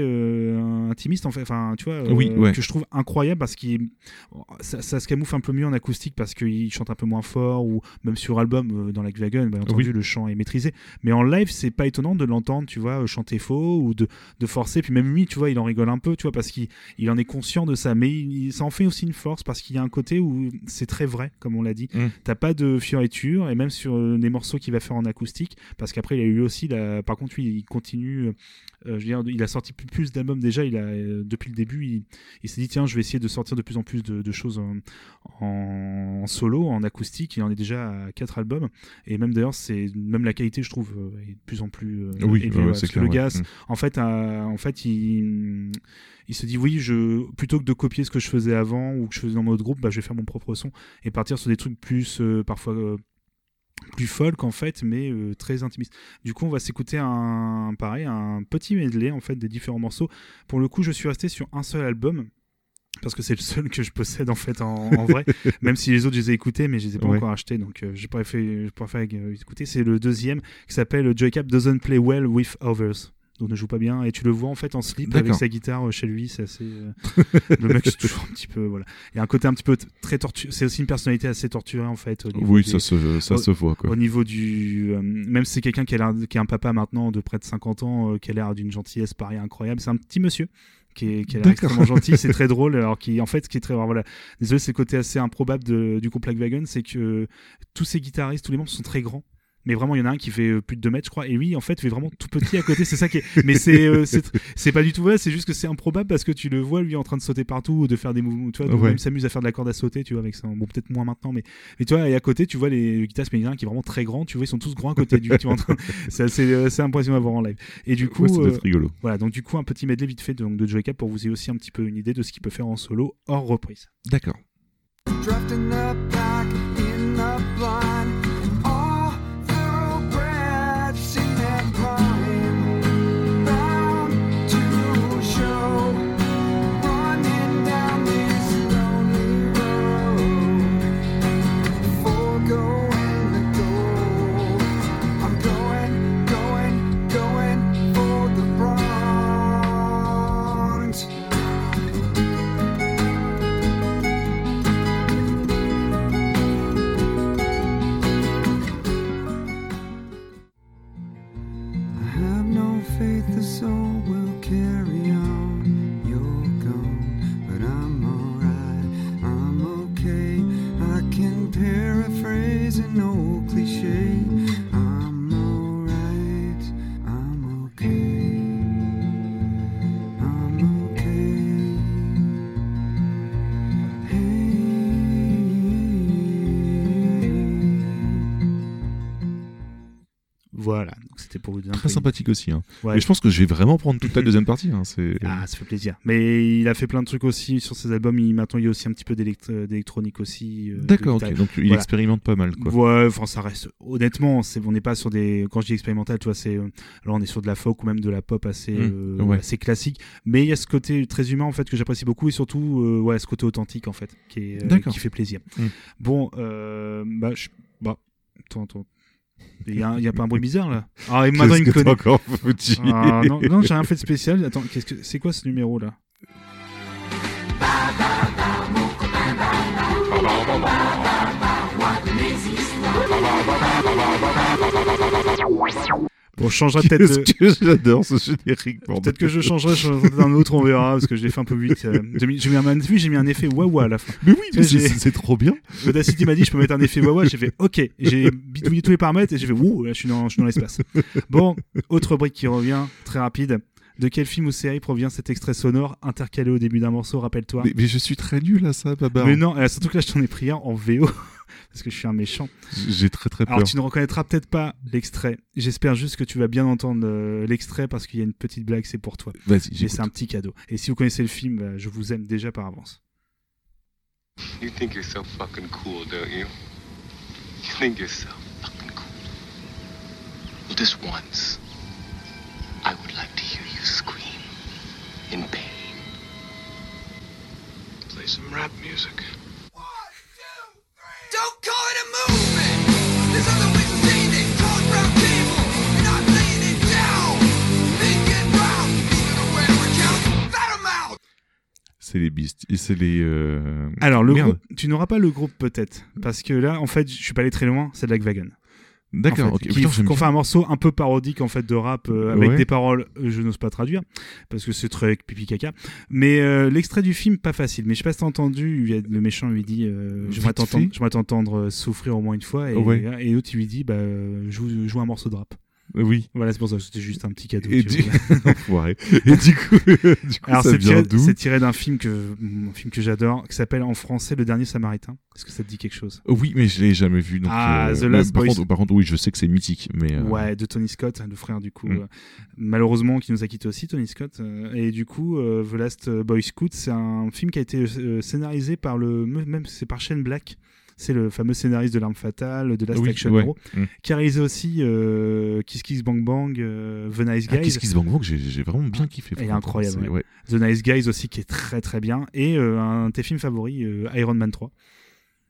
intimiste, en fait. Enfin, tu vois, Oui, ouais. que je trouve incroyable parce qu'il ça, ça se camoufle un peu mieux en acoustique parce qu'il chante un peu moins fort ou même sur album dans la Wagon, entendu, Oui. le chant est maîtrisé. Mais en live, c'est pas étonnant de l'entendre, tu vois, euh, chanter faux ou de, de forcer. Puis même lui, tu vois, il en rigole un peu, tu vois, parce qu'il il en est conscient de ça. Mais il, ça en fait aussi une force parce qu'il y a un côté où c'est très vrai, comme on l'a dit. Mm. T'as pas de fioriture et même sur euh, les morceaux qu'il va faire en acoustique, parce qu'après il a eu aussi, la... par contre, lui, il continue. Euh, je veux dire, il a sorti plus, d'albums déjà. Il a euh, depuis le début, il, il s'est dit tiens, je vais essayer de sortir de plus en plus de, de choses en, en solo, en acoustique. Il en est déjà à quatre albums et même d'ailleurs, c'est même la qualité, je trouve, euh, est de plus en plus. Oui, élevée, ouais, ouais, que le ouais. gars, Mm. en fait, en fait, il, il se dit oui, je plutôt que de copier ce que je faisais avant ou que je faisais dans mon autre groupe, bah, je vais faire mon propre son et partir sur des trucs plus euh, parfois euh, plus folk en fait, mais euh, très intimiste. Du coup, on va s'écouter un pareil, un petit medley en fait des différents morceaux. Pour le coup, je suis resté sur un seul album. Parce que c'est le seul que je possède en fait en, en vrai, [LAUGHS] même si les autres je les ai écoutés, mais je les ai pas Ouais. encore achetés, donc euh, je préfère euh, écouter. C'est le deuxième qui s'appelle Joy Cap Doesn't Play Well with Others. Donc ne joue pas bien et tu le vois en fait en slip avec sa guitare euh, chez lui, c'est assez. euh, le mec [LAUGHS] c'est toujours un petit peu voilà. Il y a un côté un petit peu très torturé. C'est aussi une personnalité assez torturée en fait. Oui, des- ça se, ça au- se voit, quoi. au niveau du euh, même si c'est quelqu'un qui a qui est un papa maintenant de près de 50 ans qui a l'air d'une gentillesse pareil incroyable c'est un petit monsieur qui est, qui a l'air D'accord. extrêmement gentil c'est très [LAUGHS] drôle alors qui en fait ce qui est très voilà désolé c'est le côté assez improbable de- du groupe Wagon c'est que tous ces guitaristes tous les membres sont très grands mais vraiment il y en a un qui fait euh, plus de 2 mètres je crois et lui en fait fait vraiment tout petit à côté c'est ça qui est mais c'est euh, [LAUGHS] c'est c'est pas du tout vrai c'est juste que c'est improbable parce que tu le vois lui en train de sauter partout ou de faire des mouvements tu vois donc Ouais. même s'amuse à faire de la corde à sauter tu vois avec ça bon peut-être moins maintenant mais mais tu vois, et à côté, tu vois les guitaristes méditerranéens qui est vraiment très grand. Tu vois, ils sont tous grands à côté de lui. tu vois, [LAUGHS] c'est assez, euh, c'est impressionnant à voir en live. Et du coup, Ouais, euh, être rigolo. voilà. Donc du coup, un petit medley vite fait donc, de Joey Cap pour vous ayez aussi un petit peu une idée de ce qu'il peut faire en solo hors reprise. D'accord. So we'll carry on. You're gone, but I'm alright, I'm okay. I can paraphrase cliche. C'était pour vous donner un Très peu- sympathique aussi. Hein. Ouais. Et je pense que je vais vraiment prendre toute la deuxième partie. Hein. Ah, ça fait plaisir. Mais il a fait plein de trucs aussi sur ses albums. Il, maintenant, il y a aussi un petit peu d'élect- d'électronique aussi. euh, D'accord, ok. Donc il Voilà. expérimente pas mal. Quoi. Ouais, enfin, ça reste. Honnêtement, on n'est pas sur des. Quand je dis expérimental, tu vois, c'est. euh, Là, on est sur de la folk ou même de la pop assez, Mm, euh, ouais. assez classique. Mais il y a ce côté très humain, en fait, que j'apprécie beaucoup et surtout, euh, ouais, ce côté authentique, en fait, qui, est, euh, qui fait plaisir. Mm. Bon, euh, bah, je- bah, attends, attends. Il y, a pas un bruit bizarre là Ah, et maintenant il me que connaît. encore foutu Ah, non, non j'ai rien fait de spécial. Attends, qu'est-ce que c'est quoi ce numéro là? Bon, je changerai [LAUGHS] peut-être. De- que j'adore ce générique. Peut-être que je changerai, d'un autre, on verra, parce que je l'ai fait un peu vite. euh, J'ai mis, j'ai mis un, j'ai mis un effet wawa à la fin. Mais oui, mais J'ai- c'est trop bien. Audacity m'a dit je peux mettre un effet wawa, j'ai fait ok, j'ai bidouillé tous les paramètres et j'ai fait ouh, là je suis dans, je suis dans l'espace. Bon, autre brique qui revient, très rapide. De quel film ou série provient cet extrait sonore intercalé au début d'un morceau, rappelle-toi Mais, mais je suis très nul à ça, Babar. Mais non, euh, surtout que là je t'en ai pris un en VO, [LAUGHS] parce que je suis un méchant. J'ai très très peur. Alors tu ne reconnaîtras peut-être pas l'extrait, j'espère juste que tu vas bien entendre euh, l'extrait parce qu'il y a une petite blague, c'est pour toi. Vas-y, Et c'est un petit cadeau. Et si vous connaissez le film, bah, je vous aime déjà par avance. You think you're so fucking cool, don't you? You think you're so fucking cool. Well, just once, I would like to in pain. Play some rap music. Don't call it a movement. There's other ways of saying it. Call it round table, and I'm laying it down. Big and round, even a where count. Fat 'em out. C'est les beasts. Et c'est les. euh, Alors, le Merde. groupe, tu n'auras pas le groupe peut-être, parce que là, en fait, je suis pas allé très loin, c'est Black Wagon. D'accord, en fait, Putain, qu'on fait un morceau un peu parodique en fait de rap euh, avec Ouais. des paroles, euh, je n'ose pas traduire parce que c'est très pipi caca. Mais euh, l'extrait du film pas facile. Mais je sais pas si t'as entendu, il y a- le méchant lui dit, euh, j'aimerais t'entendre, j'aimerais t'entendre euh, souffrir au moins une fois, et, Ouais. et l'autre il lui dit, bah joue, joue un morceau de rap. Oui. Voilà, c'est pour ça que c'était juste un petit cadeau. Et du... [LAUGHS] Et du coup, [LAUGHS] du coup Alors ça c'est vient tiré, d'où c'est tiré d'un film que, un film que j'adore, qui s'appelle en français Le Dernier Samaritain. Est-ce que ça te dit quelque chose? Oui, mais je l'ai jamais vu. Donc, Ah, euh, The Last par Boy- contre, par contre, oui, je sais que c'est mythique, mais. euh, Ouais, de Tony Scott, le frère du coup, Mm. euh, malheureusement qui nous a quitté aussi, Tony Scott. euh, et du coup, euh, The Last Boy Scout, c'est un film qui a été euh, scénarisé par le, même c'est par Shane Black. C'est le fameux scénariste de L'Arme Fatale, de Last Oui, Action ouais. Hero, Mm. qui a réalisé aussi euh, Kiss Kiss Bang Bang, euh, The Nice Ah, Guys. Kiss Kiss Bang Bang, j'ai vraiment bien kiffé. Franchement. incroyable, ouais. The Nice Guys aussi qui est très très bien. Et euh, un de tes films favoris, Iron Man 3.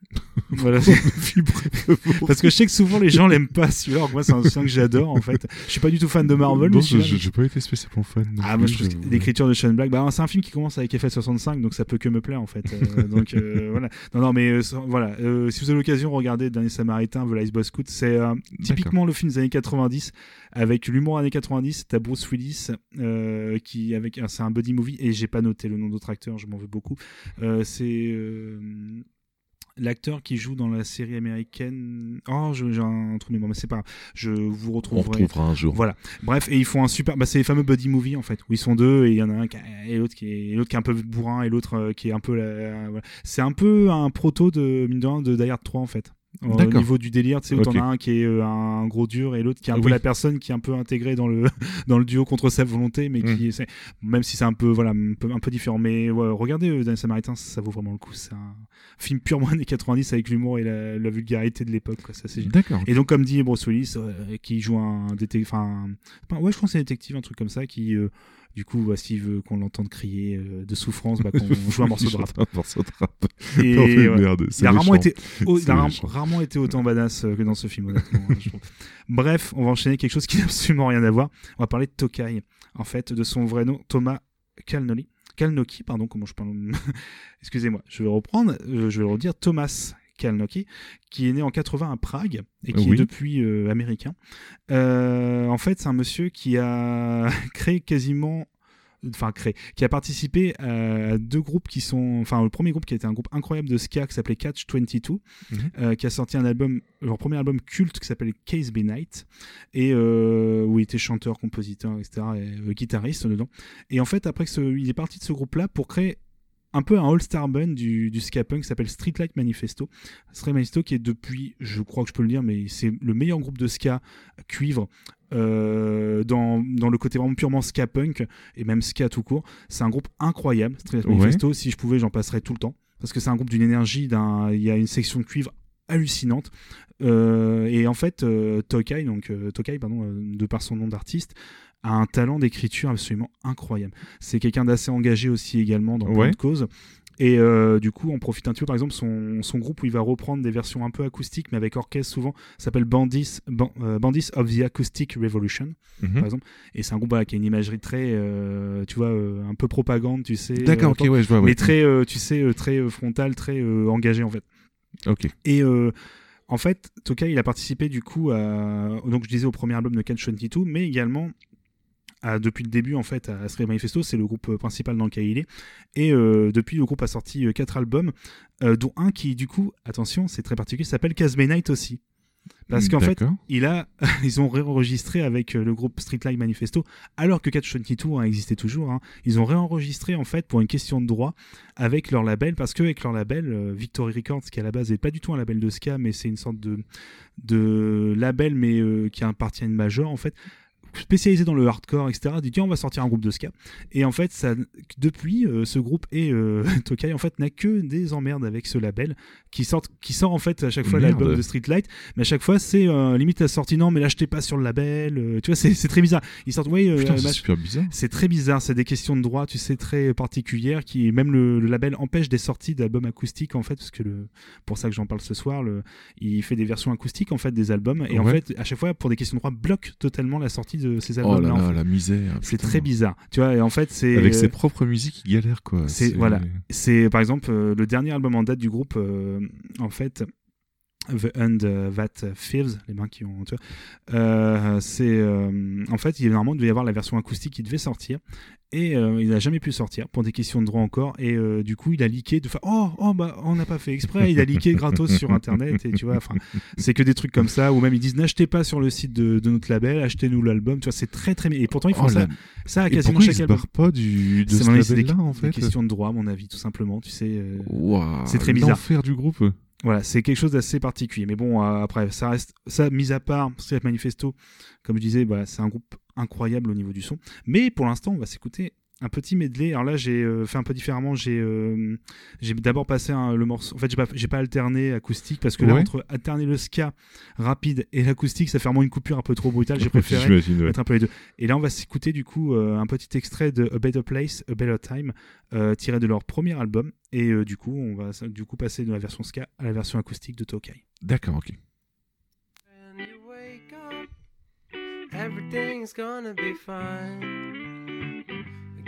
[LAUGHS] voilà. [LAUGHS] Parce que je sais que souvent les gens l'aiment pas celui-là, moi c'est un film que j'adore en fait. Je suis pas du tout fan de Marvel, mais je- j'ai pas été spécialement fan. ah, moi je trouve que l'écriture de Sean Black, bah, c'est un film qui commence avec FF65, donc ça peut que me plaire en fait. Euh, donc euh, [LAUGHS] voilà. Non, non, mais euh, voilà. Euh, si vous avez l'occasion, regardez Dernier Samaritain, The Last Boy Scout. C'est euh, typiquement le film des années 90 avec l'humour années 90. T'as Bruce Willis euh, qui avec c'est un buddy movie et j'ai pas noté le nom d'autre acteur, je m'en veux beaucoup. Euh, c'est euh, l'acteur qui joue dans la série américaine. Oh, j'ai un trou de mémoire, mais c'est pas grave. Je vous On retrouverai. retrouvera un jour. Voilà. Bref, et ils font un super. Bah, c'est les fameux buddy movie en fait, où ils sont deux et il y en a un qui et l'autre qui est l'autre qui est un peu bourrin et l'autre euh, qui est un peu. la- voilà. C'est un peu un proto de mine de rien de Die Hard 3 en fait. Au niveau du délire, tu sais, où Ok. t'en as un qui est euh, un gros dur et l'autre qui est un Ah peu la personne qui est un peu intégrée dans le [LAUGHS] dans le duo contre sa volonté, mais Mm. qui est, c'est- même si c'est un peu voilà un peu, un peu différent. Mais ouais, regardez euh, Dernier Samaritain, ça vaut vraiment le coup. C'est un film purement années 90 avec l'humour et la, la vulgarité de l'époque. Ça c'est génial. D'accord. Et donc, comme dit Bruce Willis, euh, qui joue un détective, enfin, ouais, je crois que c'est un détective, un truc comme ça, qui, euh, du coup, bah, s'il veut qu'on l'entende crier euh, de souffrance, bah, qu'on joue un morceau de [LAUGHS] rap. Un morceau de rap. Et, ouais. merde, il a rarement été, [LAUGHS] oh, il C'est a rare- méchant. rarement été autant badass que dans ce film, honnêtement. hein, je. Bref, on va enchaîner quelque chose qui n'a [LAUGHS] absolument rien à voir. On va parler de Tokai, en fait, de son vrai nom, Thomas Kalnoli. Kalnoki, pardon, comment je parle. [LAUGHS] Excusez-moi, je vais reprendre, euh, je vais le redire, Thomas Kalnoki, qui est né en 80 à Prague et qui Oui. est depuis euh, américain. Euh, en fait, c'est un monsieur qui a [LAUGHS] créé quasiment enfin créé, qui a participé à deux groupes qui sont, enfin le premier groupe qui était un groupe incroyable de ska qui s'appelait Catch 22, Mhm. euh, qui a sorti un album, leur premier album culte qui s'appelle Case Be Night, et euh, où il était chanteur, compositeur, etc., et euh, guitariste dedans. Et en fait, après que ce- il est parti de ce groupe-là pour créer un peu un all-star band du, du ska punk qui s'appelle Streetlight Manifesto. Streetlight Manifesto qui est depuis, je crois que je peux le dire, mais c'est le meilleur groupe de ska cuivre euh, dans, dans le côté vraiment purement ska punk et même ska tout court. C'est un groupe incroyable, Streetlight Ouais. Manifesto. Si je pouvais, j'en passerais tout le temps parce que c'est un groupe d'une énergie, d'un, il y a une section de cuivre hallucinante. Euh, et en fait, euh, Tokai, donc euh, Tokai, pardon, de par son nom d'artiste, a un talent d'écriture absolument incroyable. C'est quelqu'un d'assez engagé aussi également dans plein Ouais. de causes. Et euh, du coup, on profite un petit peu, par exemple, son, son groupe où il va reprendre des versions un peu acoustiques, mais avec orchestre souvent, s'appelle Bandits, Ban- euh, Bandits of the Acoustic Revolution, Mhm. par exemple. Et c'est un groupe voilà, qui a une imagerie très, euh, tu vois, un peu propagande, tu sais. D'accord, ok, ouais, je vois. ouais. Mais très, euh, tu sais, très frontal, très engagé en fait. Ok. Et en fait, Tokai, il a participé du coup à, donc je disais au premier album de Catch 22, mais également à- depuis le début en fait à Street Manifesto, c'est le groupe euh, principal dans lequel il est. Et euh, depuis, le groupe a sorti euh, quatre albums, euh, dont un qui du coup, attention, c'est très particulier, s'appelle Casbah Night aussi. Parce qu'en fait, D'accord. il a, [LAUGHS] ils ont réenregistré avec le groupe Streetlight Manifesto, alors que Catch 22 a existé toujours. hein. Ils ont réenregistré en fait pour une question de droit avec leur label, parce qu'avec leur label, Victory Records, qui à la base n'est pas du tout un label de ska, mais c'est une sorte de, de label, mais euh, qui appartient à une major en fait spécialisé dans le hardcore, etc., dit tiens on va sortir un groupe de ska. Et en fait, ça, depuis, euh, ce groupe et euh, [LAUGHS] Tokai en fait n'a que des emmerdes avec ce label qui sort, qui sort en fait à chaque fois l'album de Streetlight, mais à chaque fois c'est euh, limite la sortie non mais l'achetez pas sur le label, tu vois c'est très bizarre. Ils sortent Putain, c'est très bizarre, c'est des questions de droit, tu sais, très particulières, qui même le, le label empêche des sorties d'albums acoustiques en fait, parce que le, pour ça que j'en parle ce soir, le, il fait des versions acoustiques en fait des albums, et en Ouais. fait à chaque fois pour des questions de droit bloque totalement la sortie de ces Oh albums. là là, la misère. C'est très bizarre, tu vois, et en fait c'est Avec ses propres musiques, il galère quoi. c'est voilà, c'est par exemple euh, le dernier album en date du groupe, euh, en fait. The Hand That Thieves, les mains qui ont. Tu vois, euh, c'est. euh, en fait, il normalement il devait y avoir la version acoustique qui devait sortir. Et euh, il n'a jamais pu sortir pour des questions de droit encore. Et euh, du coup, il a leaké de fa- Oh, oh bah, on n'a pas fait exprès. Il a leaké gratos sur internet. Et tu vois, enfin, c'est que des trucs comme ça. Ou même ils disent N'achetez pas sur le site de, de notre label, achetez-nous l'album. Tu vois, c'est très très. Et pourtant, ils font Oh ça, là- ça à quasiment chaque il se album. barre pas du, de C'est ce des, label-là en des fait? questions de droit, à mon avis, tout simplement. Tu sais. euh, Ouah, c'est très bizarre. L'enfer du groupe. Voilà, c'est quelque chose d'assez particulier. Mais bon, euh, après, ça reste, ça, mis à part Street Manifesto, comme je disais, bah, c'est un groupe incroyable au niveau du son. Mais pour l'instant, on va s'écouter un petit medley. Alors là, j'ai euh, fait un peu différemment. J'ai euh, j'ai d'abord passé un- le morceau. En fait, j'ai pas, alterné acoustique parce que là, entre alterner le ska rapide et l'acoustique, ça fait vraiment une coupure un peu trop brutale. J'ai [LAUGHS] préféré ouais. mettre un peu les deux. Et là, on va s'écouter du coup euh, un petit extrait de A Better Place, A Better Time, euh, tiré de leur premier album. Et euh, du coup, on va du coup passer de la version ska à la version acoustique de Tokai. D'accord, ok. When you wake up, everything's gonna be fine.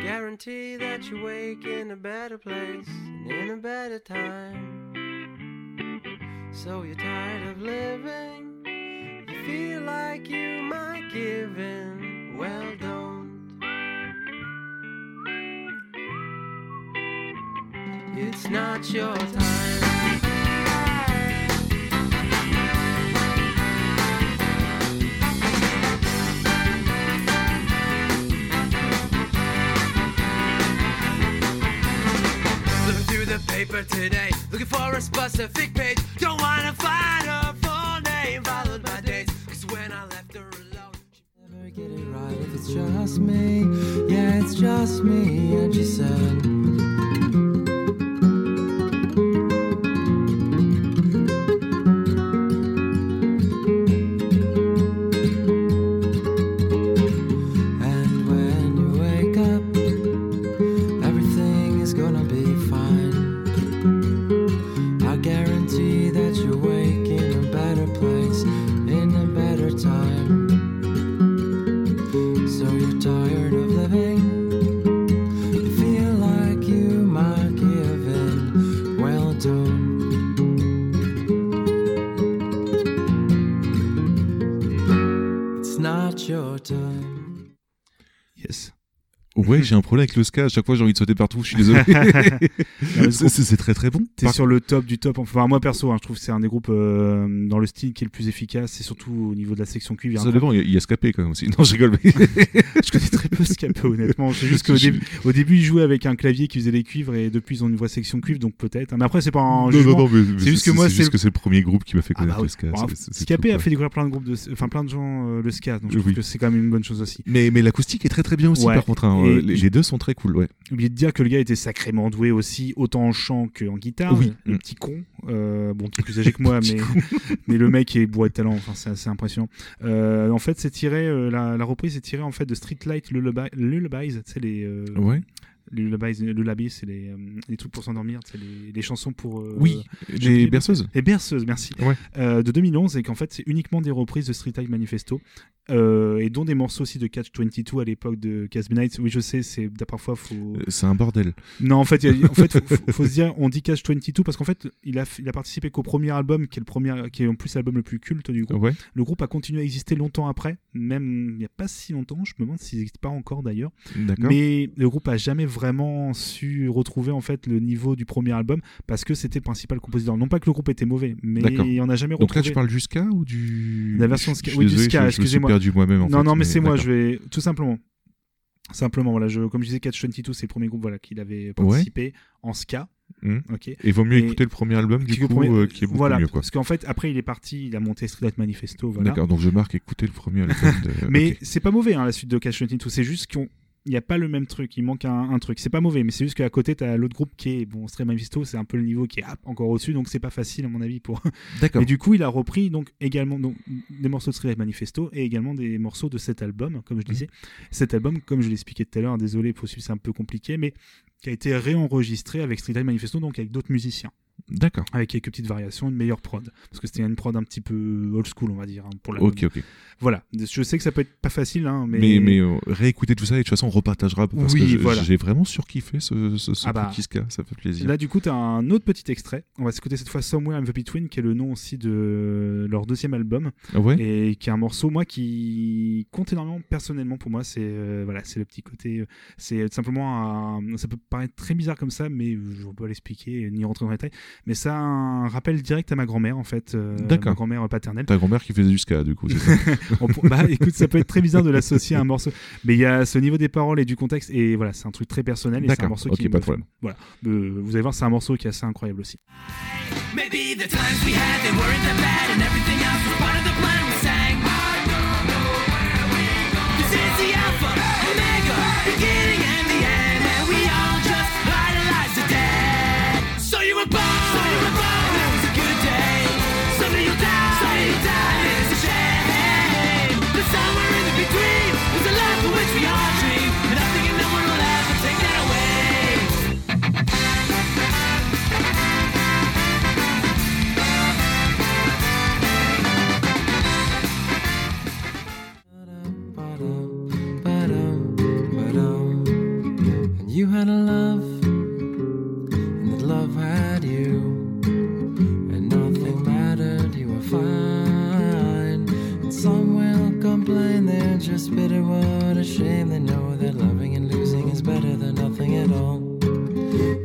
Guarantee that you wake in a better place and in a better time. So you're tired of living, you feel like you might give in. Well, don't. It's not your time. Paper today, looking for a specific page. Don't wanna find her full name, followed by dates. Cause when I left her alone, she never get it right if it's just me. Yeah, it's just me, and she said. Ouais, [LAUGHS] j'ai un problème avec le ska. À chaque fois, j'ai envie de sauter partout. Je suis désolé. [LAUGHS] C'est- très très bon. T'es Par- sur le top du top. Enfin, moi perso, hein, je trouve que c'est un des groupes euh, dans le style qui est le plus efficace. C'est surtout au niveau de la section cuivre. Ça dépend, il y a- Scapé quand même aussi. Non, je rigole. mais- [LAUGHS] je connais très peu Scapé honnêtement. C'est juste qu'au début, au début, ils jouaient avec un clavier qui faisait les cuivres et depuis ils ont une vraie section cuivre, donc peut-être. Mais après, c'est pas un Non, non, non, c'est juste que moi, c'est le premier groupe qui m'a fait Ah connaître bah le ska. Bon, Scapé a fait découvrir plein de groupes, de, enfin plein de gens euh, le ska, donc je trouve que c'est quand même une bonne chose aussi. Mais, mais l'acoustique est très très bien aussi, par contre. Les, deux sont très cool, ouais. Oublié de dire que le gars était sacrément doué aussi, autant en chant qu'en guitare. Oui. Le Mm. petit con, euh, bon, plus âgé que moi, [LAUGHS] mais, [LAUGHS] mais le mec est bourré de talent. Enfin, c'est assez impressionnant. Euh, en fait, c'est tiré, euh, la, la reprise est tirée en fait de Streetlight Lullaby, Lullabies, tu sais les. euh, Ouais. Lullabies, lullabies, c'est les, euh, les trucs pour s'endormir, c'est les, les chansons pour. euh, Oui, j'ai les berceuses. Les berceuses, merci. Ouais. Euh, de 2011 et qu'en fait c'est uniquement des reprises de Street Light Manifesto euh, et dont des morceaux aussi de Catch 22 à l'époque de Casby Nights. Oui, je sais, c'est parfois faut. Euh, C'est un bordel. Non, en fait, il a- en fait, [LAUGHS] faut, faut- faut se dire, on dit Catch 22 parce qu'en fait, il a, il a participé qu'au premier album, qui est le premier, qui est en plus l'album le plus culte du groupe. Ouais. Le groupe a continué à exister longtemps après, même il n'y a pas si longtemps. Je me demande s'il n'existe pas encore d'ailleurs. Mais le groupe a jamais vraiment su retrouver en fait le niveau du premier album parce que c'était le principal compositeur. Non pas que le groupe était mauvais, mais on n'a jamais Donc retrouvé. là, tu parles du ska ou du. La version ska- oui, du ska, excusez-moi. Perdu moi-même non, fait, non, mais, c'est moi, je vais tout simplement. Simplement, voilà, je, comme je disais, Catch 22, c'est le premier groupe voilà, qu'il avait participé en ska. Ok. Et vaut mieux Et- écouter le premier album du coup, premier- euh, qui est beaucoup voilà, mieux quoi. Parce qu'en fait, après, il est parti, il a monté Street Light Manifesto. Voilà. D'accord, donc je marque écouter le premier album. De... [LAUGHS] Mais c'est pas mauvais hein, la suite de Catch 22. C'est juste qu'il n'y a pas le même truc. Il manque un, un truc. C'est pas mauvais, mais c'est juste qu'à côté, tu as l'autre groupe qui est. Bon, Street Manifesto, c'est un peu le niveau qui est encore au-dessus, donc c'est pas facile à mon avis pour. D'accord. Et du coup, il a repris donc également donc, des morceaux de Street Light Manifesto et également des morceaux de cet album, comme je disais. Cet album, comme je l'expliquais tout à l'heure, désolé pour celui c'est un peu compliqué, mais qui a été réenregistré avec Street Light Manifesto, donc avec d'autres musiciens. D'accord. Avec quelques petites variations, une meilleure prod. Parce que c'était une prod un petit peu old school, on va dire, hein, pour l'album. Ok, ok. Voilà. Je sais que ça peut être pas facile, hein, mais. Mais, mais euh, réécouter tout ça et de toute façon on repartagera parce Oui, que voilà. j'ai vraiment surkiffé ce, ce, ce Ah bah. petit ska, ça fait plaisir. Là, du coup, tu as un autre petit extrait. On va s'écouter cette fois Somewhere in the Between, qui est le nom aussi de leur deuxième album. Ah ouais? Et qui est un morceau, moi, qui compte énormément personnellement pour moi. C'est euh, voilà, c'est le petit côté. euh, C'est simplement un- Ça peut paraître très bizarre comme ça, mais je ne vais pas l'expliquer ni rentrer dans les détails. Mais ça a un rappel direct à ma grand-mère, en fait. euh, D'accord. Ma grand-mère paternelle. Ta grand-mère qui faisait du ska du coup. ça [LAUGHS] bah écoute, ça peut être très bizarre de l'associer à un morceau, mais il y a ce niveau des paroles et du contexte, et voilà, c'est un truc très personnel et c'est un D'accord, morceau ok, qui. pas me problème. Voilà, Euh, vous allez voir, c'est un morceau qui est assez incroyable aussi. Maybe the times we had, they weren't that bad, and everything else was part of you had a love, and that love had you, and nothing mattered, you were fine. And some will complain they're just bitter, what a shame they know that loving and losing is better than nothing at all.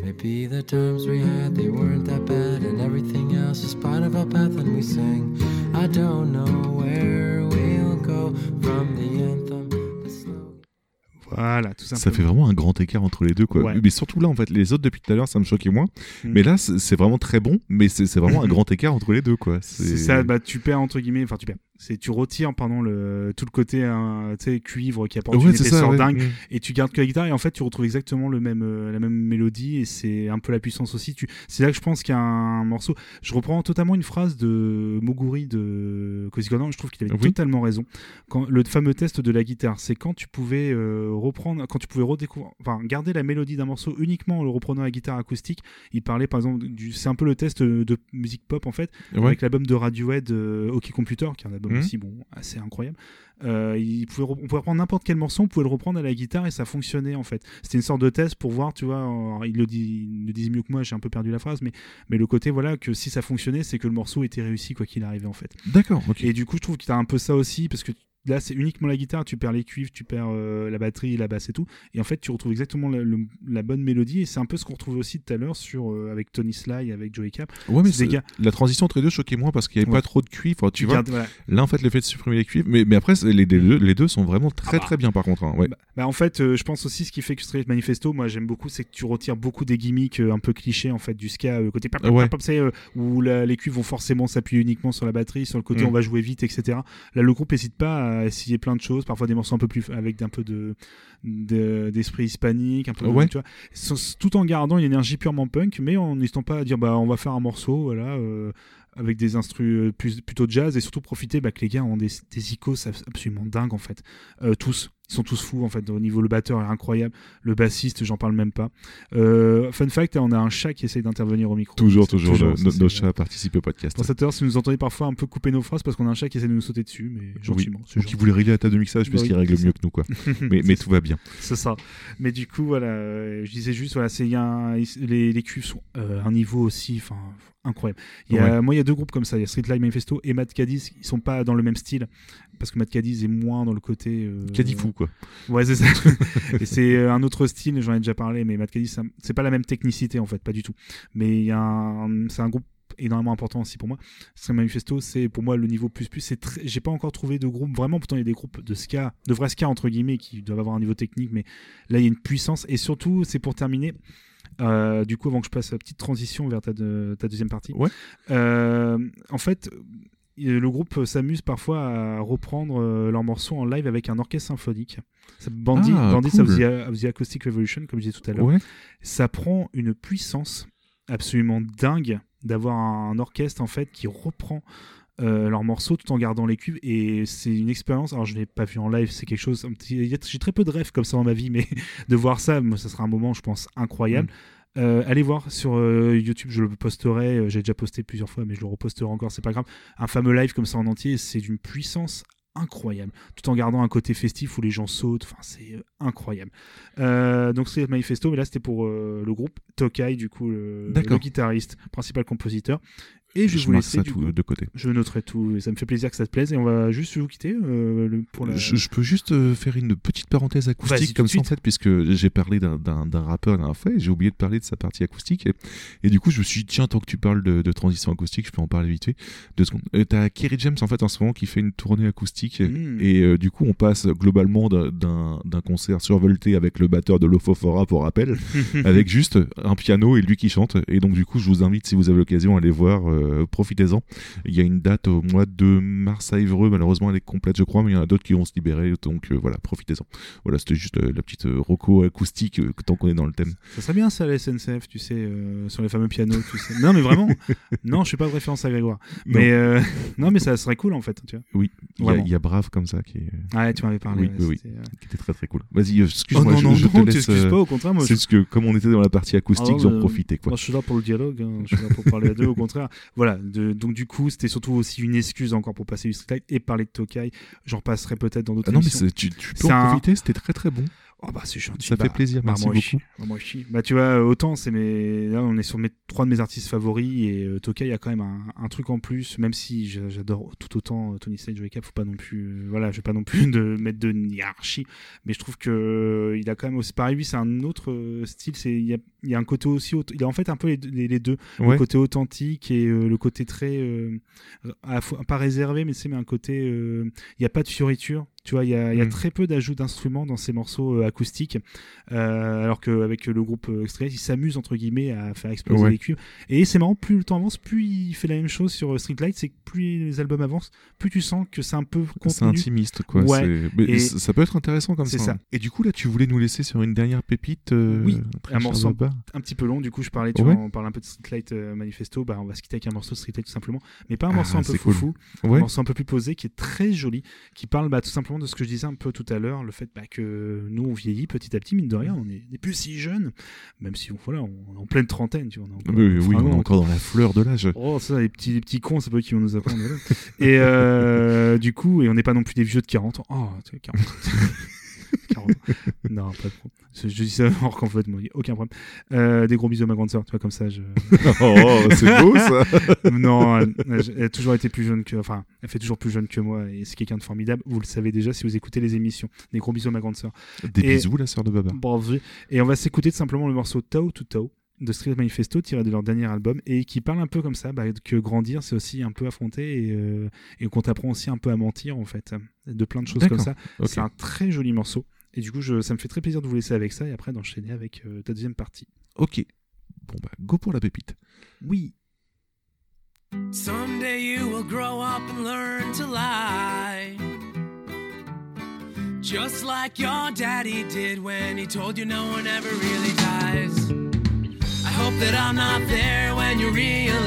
Maybe the times we had, they weren't that bad, and everything else is part of our path, and we sing. I don't know where we'll go from the anthem. Voilà, tout simplement. Ça fait vraiment un grand écart entre les deux, quoi. Ouais. Mais surtout là, en fait, les autres depuis tout à l'heure, ça me choquait moins. Mm. Mais là, c'est vraiment très bon, mais c'est c'est vraiment un [LAUGHS] grand écart entre les deux, quoi. C'est ça, bah, tu perds entre guillemets, enfin tu perds. C'est tu retires pardon le tout le côté hein, cuivre qui apporte Ouais, une épaisseur ouais. dingue et tu gardes que la guitare et en fait tu retrouves exactement le même euh, la même mélodie et c'est un peu la puissance aussi. Tu c'est là que je pense qu'il y a un morceau. Je reprends totalement une phrase de Moguri de Corner, je trouve qu'il avait Oui. totalement raison. Quand le fameux test de la guitare, c'est quand tu pouvais euh, reprendre quand tu pouvais redécouvrir enfin garder la mélodie d'un morceau uniquement en le reprenant à la guitare acoustique. Il parlait par exemple du c'est un peu le test de, musique pop en fait avec l'album de Radiohead euh, OK Computer qui est un album Mhm. aussi bon assez incroyable euh, il pouvait on pouvait reprendre n'importe quel morceau on pouvait le reprendre à la guitare et ça fonctionnait en fait c'était une sorte de test pour voir tu vois il le dit il le disait mieux que moi j'ai un peu perdu la phrase mais mais le côté voilà que si ça fonctionnait c'est que le morceau était réussi quoi qu'il arrivait en fait D'accord, ok. et du coup je trouve qu'il y a un peu ça aussi parce que là, c'est uniquement la guitare, tu perds les cuivres, tu perds euh, la batterie, la basse et tout. Et en fait, tu retrouves exactement la, le- la bonne mélodie. Et c'est un peu ce qu'on retrouvait aussi tout à l'heure sur euh, avec Tony Sly, avec Joey Cap. Ouais, mais des gars- la transition entre les deux choquait moins parce qu'il n'y avait Ouais. pas trop de cuivre, tu vois. voilà. Là, en fait, le fait de supprimer les cuivres, mais, mais après, les, les deux, les deux sont vraiment très Ah bah. très bien par contre. hein, ouais. Bah, bah, en fait, euh, je pense aussi ce qui fait que Street Manifesto, moi j'aime beaucoup, c'est que tu retires beaucoup des gimmicks un peu clichés en fait du ska, côté c'est, euh, où la- les cuivres vont forcément s'appuyer uniquement sur la batterie, sur le côté Mm. on va jouer vite, etc. Là, le groupe n'hésite pas à essayer plein de choses, parfois des morceaux un peu plus avec un peu de de- d'esprit hispanique, un peu de- Ouais. tu vois, sans- tout en gardant une énergie purement punk, mais en n'hésitant pas à dire bah on va faire un morceau, voilà. euh, avec des instrus euh, plus, plutôt jazz et surtout profiter bah, que les gars ont des, des icônes abs- absolument dingues en fait. Euh, tous, ils sont tous fous en fait. Au niveau le batteur est incroyable, le bassiste j'en parle même pas. Euh, fun fact, on a un chat qui essaie d'intervenir au micro. Toujours, toujours, le- c'est- nos chats participent au podcast. Pour cette heure, si vous nous entendez parfois un peu couper nos phrases parce qu'on a un chat qui essaie de nous sauter dessus, mais gentiment. Oui. Ou qui voulait régler la table de mixage Bah puisqu'il oui, règle mieux que nous, quoi. [LAUGHS] mais mais tout va bien. C'est ça. Mais du coup, voilà, euh, je disais juste, voilà, c'est les, les cuves sont euh, un niveau aussi, enfin, incroyable. Il y a, Ouais. Moi, il y a deux groupes comme ça. Il y a Street Life Manifesto et Mad Cadiz. Ils sont pas dans le même style parce que Mad Cadiz est moins dans le côté. Euh... Cadifou, quoi. Ouais, c'est ça. [LAUGHS] et c'est euh, un autre style. J'en ai déjà parlé, mais Mad ça- c'est pas la même technicité en fait, pas du tout. Mais c'est un groupe énormément important aussi pour moi. Street Manifesto, c'est pour moi le niveau plus plus. C'est. J'ai pas encore trouvé de groupe vraiment. Pourtant, il y a des groupes de ska, de vrai ska entre guillemets, qui doivent avoir un niveau technique, mais là, il y a une puissance. Et surtout, c'est pour terminer. euh, du coup, avant que je passe la petite transition vers ta, de- ta deuxième partie, Ouais. euh, en fait, le groupe s'amuse parfois à reprendre euh, leurs morceaux en live avec un orchestre symphonique. Bandit, Ah, Bandits cool. of, the, of the Acoustic Revolution, comme je disais tout à l'heure Ouais. ça prend une puissance absolument dingue d'avoir un orchestre en fait qui reprend euh, leurs morceaux tout en gardant les cuves et c'est une expérience alors je l'ai pas vu en live c'est quelque chose j'ai très peu de rêves comme ça dans ma vie mais [LAUGHS] de voir ça moi, ça sera un moment je pense incroyable Euh, allez voir sur euh, YouTube, je le posterai. euh, J'ai déjà posté plusieurs fois, mais je le reposterai encore. C'est pas grave. Un fameux live comme ça en entier, c'est d'une puissance incroyable, tout en gardant un côté festif où les gens sautent. Enfin, c'est incroyable. Donc c'est Manifesto, mais là c'était pour le groupe Tokai, du coup le, le guitariste, principal compositeur. Et je, Je vous du tout de côté. Je noterai tout. Et ça me fait plaisir que ça te plaise. Et on va juste vous quitter euh, le- pour la. Je, je peux juste euh, faire une petite parenthèse acoustique comme ça en fait puisque j'ai parlé d'un- d'un d'un rappeur fois et j'ai oublié de parler de sa partie acoustique et, et du coup je me suis dit tiens tant que tu parles de, de transition acoustique je peux en parler vite fait deux secondes Euh, t'as Kerry James en fait en ce moment qui fait une tournée acoustique Mm. et euh, du coup on passe globalement d'un- d'un d'un concert survolté avec le batteur de l'Ofofora pour rappel [LAUGHS] avec juste un piano et lui qui chante et donc du coup je vous invite si vous avez l'occasion à aller voir euh, profitez-en il y a une date au mois de mars à Évreux malheureusement elle est complète je crois mais il y en a d'autres qui vont se libérer donc euh, voilà profitez-en voilà c'était juste euh, la petite euh, roco acoustique euh, tant qu'on est dans le thème Ça serait bien ça, la SNCF, tu sais, euh, sur les fameux pianos, tu sais. Non, mais vraiment, [LAUGHS] non, je suis pas de référence à Grégoire. Non. Mais euh, non, mais ça serait cool en fait, tu vois. oui il y, a- y Brave comme ça qui est Ouais, tu m'avais parlé. oui, ouais, oui, euh, qui était très très cool vas-y euh, Oh excuse-moi non, je, non, je non, te laisse euh, pas, au contraire, c'est je- juste que comme on était dans la partie acoustique Ah, j'en euh, profitais quoi Moi, je suis là pour le dialogue, hein, je suis là pour parler à deux, au contraire. Voilà, de- donc du coup, c'était surtout aussi une excuse encore pour passer du streetlight et parler de Tokai. J'en passerai peut-être dans d'autres Ah non mais émissions. tu, tu peux C'est en un- profiter c'était très très bon Oh bah c'est gentil. Ça fait Bah, plaisir, bah, merci moi aussi, beaucoup. bah, moi aussi. Bah tu vois, autant c'est mes là on est sur mes trois de mes artistes favoris et euh, Tokai a quand même un, un truc en plus même si j'a- j'adore tout autant euh, Tony Joey Cap, faut pas non plus euh, voilà, je vais pas non plus [LAUGHS] de mettre de hiérarchie, mais je trouve que euh, il a quand même aussi pareil lui c'est un autre euh, style, c'est il y a, il y a un côté aussi il a en fait un peu les, deux- les- les deux, Ouais. le côté authentique et euh, le côté très euh, à la fois- pas réservé mais c'est mais un côté euh, il n'y a pas de fioriture tu vois, il y a, y Mm. très peu d'ajouts d'instruments dans ces morceaux euh, acoustiques, euh, alors qu'avec le groupe euh, Extrait, il s'amuse entre guillemets à faire exploser Ouais. les cuivres. Et c'est marrant, plus le temps avance, plus il fait la même chose sur euh, Streetlight, c'est que plus les albums avancent, plus tu sens que c'est un peu C'est intimiste, quoi. Ouais. mais Et- ça peut être intéressant comme C'est ça. ça. hein. Et du coup, là, tu voulais nous laisser sur une dernière pépite. euh, Oui, très un morceau Baba. Un petit peu long, du coup je parlais, tu Ouais. vois, on parle un peu de Streetlight euh, Manifesto, bah on va se quitter avec un morceau de Streetlight tout simplement, mais pas un Ah, morceau un peu cool. foufou, Ouais. un morceau un peu plus posé qui est très joli, qui parle bah, tout simplement de ce que je disais un peu tout à l'heure, le fait bah, que nous on vieillit petit à petit, mine de rien, on est, on est plus si jeunes, même si on, voilà, on est en pleine trentaine, tu vois. on est encore- Oui, on est encore dans la fleur de l'âge. Oh, ça, les petits, les petits cons, c'est pas eux qui vont nous apprendre. et euh, du coup, et on n'est pas non plus des vieux de 40 ans. Oh, tu sais, 40 ans. [LAUGHS] non, pas de problème. Je, dis ça [LAUGHS] hors complètement, y a aucun problème. Euh, des gros bisous à ma grande sœur, tu vois, comme ça. Je... [LAUGHS] Oh, c'est beau ça. non, elle, elle a toujours été plus jeune que. Enfin, elle fait toujours plus jeune que moi et c'est quelqu'un de formidable. Vous le savez déjà si vous écoutez les émissions. Des gros bisous à ma grande sœur. Des Et- bisous, la sœur de Baba. Bravo. Et on va s'écouter tout simplement le morceau Tao to Tao de Street Manifesto tiré de leur dernier album et qui parle un peu comme ça bah, que grandir c'est aussi un peu affronter et, euh, et qu'on t'apprend aussi un peu à mentir en fait de plein de choses comme ça c'est un très joli morceau et du coup je, ça me fait très plaisir de vous laisser avec ça et après d'enchaîner avec euh, ta deuxième partie Ok. Bon bah, go pour la pépite. oui Someday you will grow up and learn to lie. Just like your daddy did when he told you no one ever really dies. Hope that I'm not there when you realize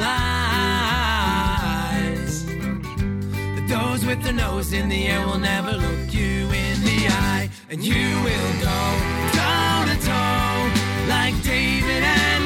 that those with their nose in the air will never look you in the eye. And you will go toe to toe like David and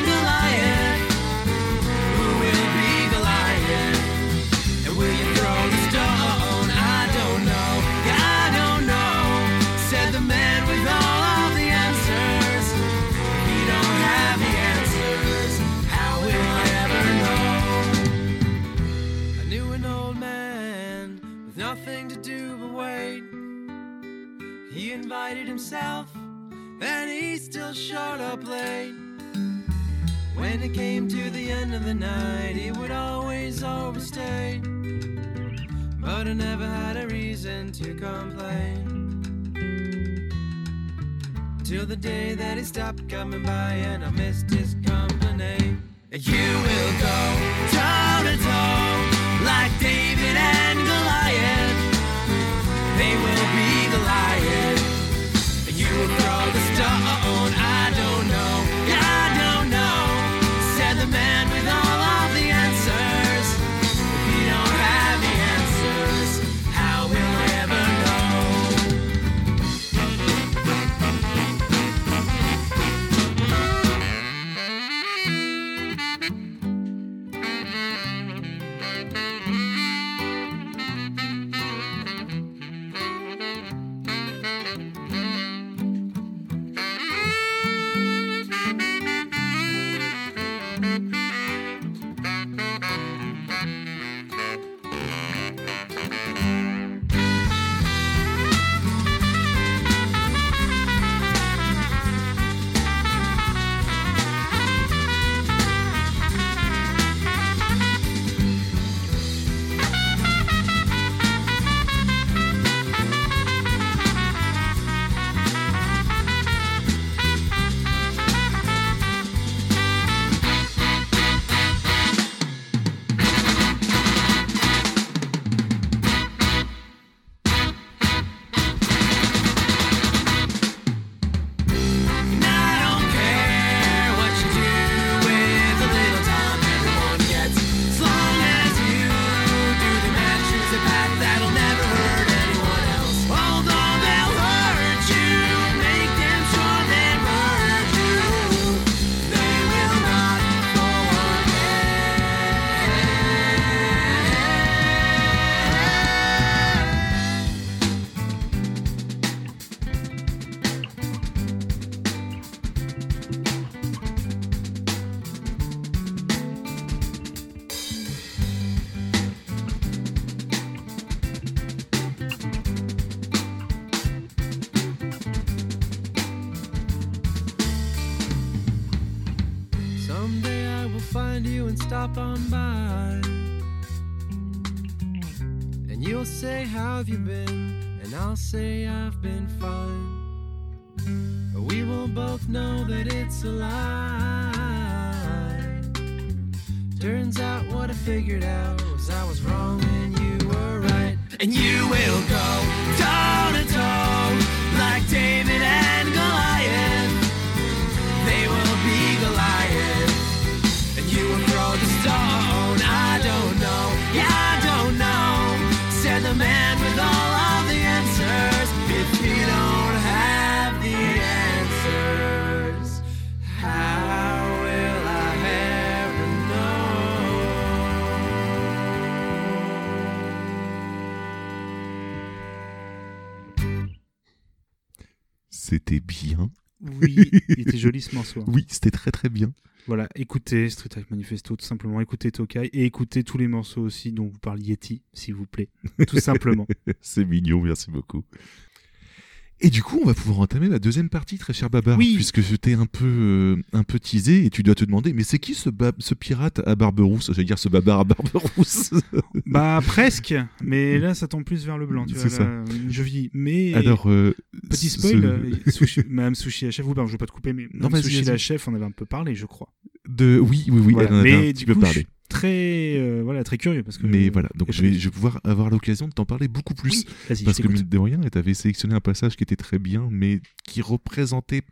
invited himself, and he still showed up late. When it came to the end of the night, he would always overstay. But I never had a reason to complain. Till the day that he stopped coming by and I missed his company. You will go toe to toe like David and Goliath. They will be will Doctor joli ce morceau. hein. Oui, c'était très très bien. Voilà, écoutez Street Attack Manifesto, tout simplement. Écoutez Tokai et écoutez tous les morceaux aussi dont vous parle Yeti, s'il vous plaît. Tout simplement. [LAUGHS] C'est mignon, merci beaucoup. Et du coup, on va pouvoir entamer la deuxième partie, très cher Babar, Oui. puisque je t'ai un peu, euh, un peu teasé et tu dois te demander, mais c'est qui ce, pirate à barbe rousse? J'allais dire ce babar à barbe [LAUGHS] rousse. bah, presque, mais là, ça tend plus vers le blanc, tu vois. C'est ça. là, je vis. Mais. Alors, euh, Petit spoil, ce- euh, sushi, [LAUGHS] Madame Sushi la chef, ou pardon, je veux pas te couper, mais Madame vas-y, Sushi la chef, on avait un peu parlé, je crois. de, oui, oui, oui, Voilà. elle en avait mais un petit peu coup, parlé. Très, euh, voilà, très curieux parce que. Mais voilà, donc je vais, puis- je vais pouvoir avoir l'occasion de t'en parler beaucoup plus. Oui, parce que mine de rien, tu avais sélectionné un passage qui était très bien, mais qui représentait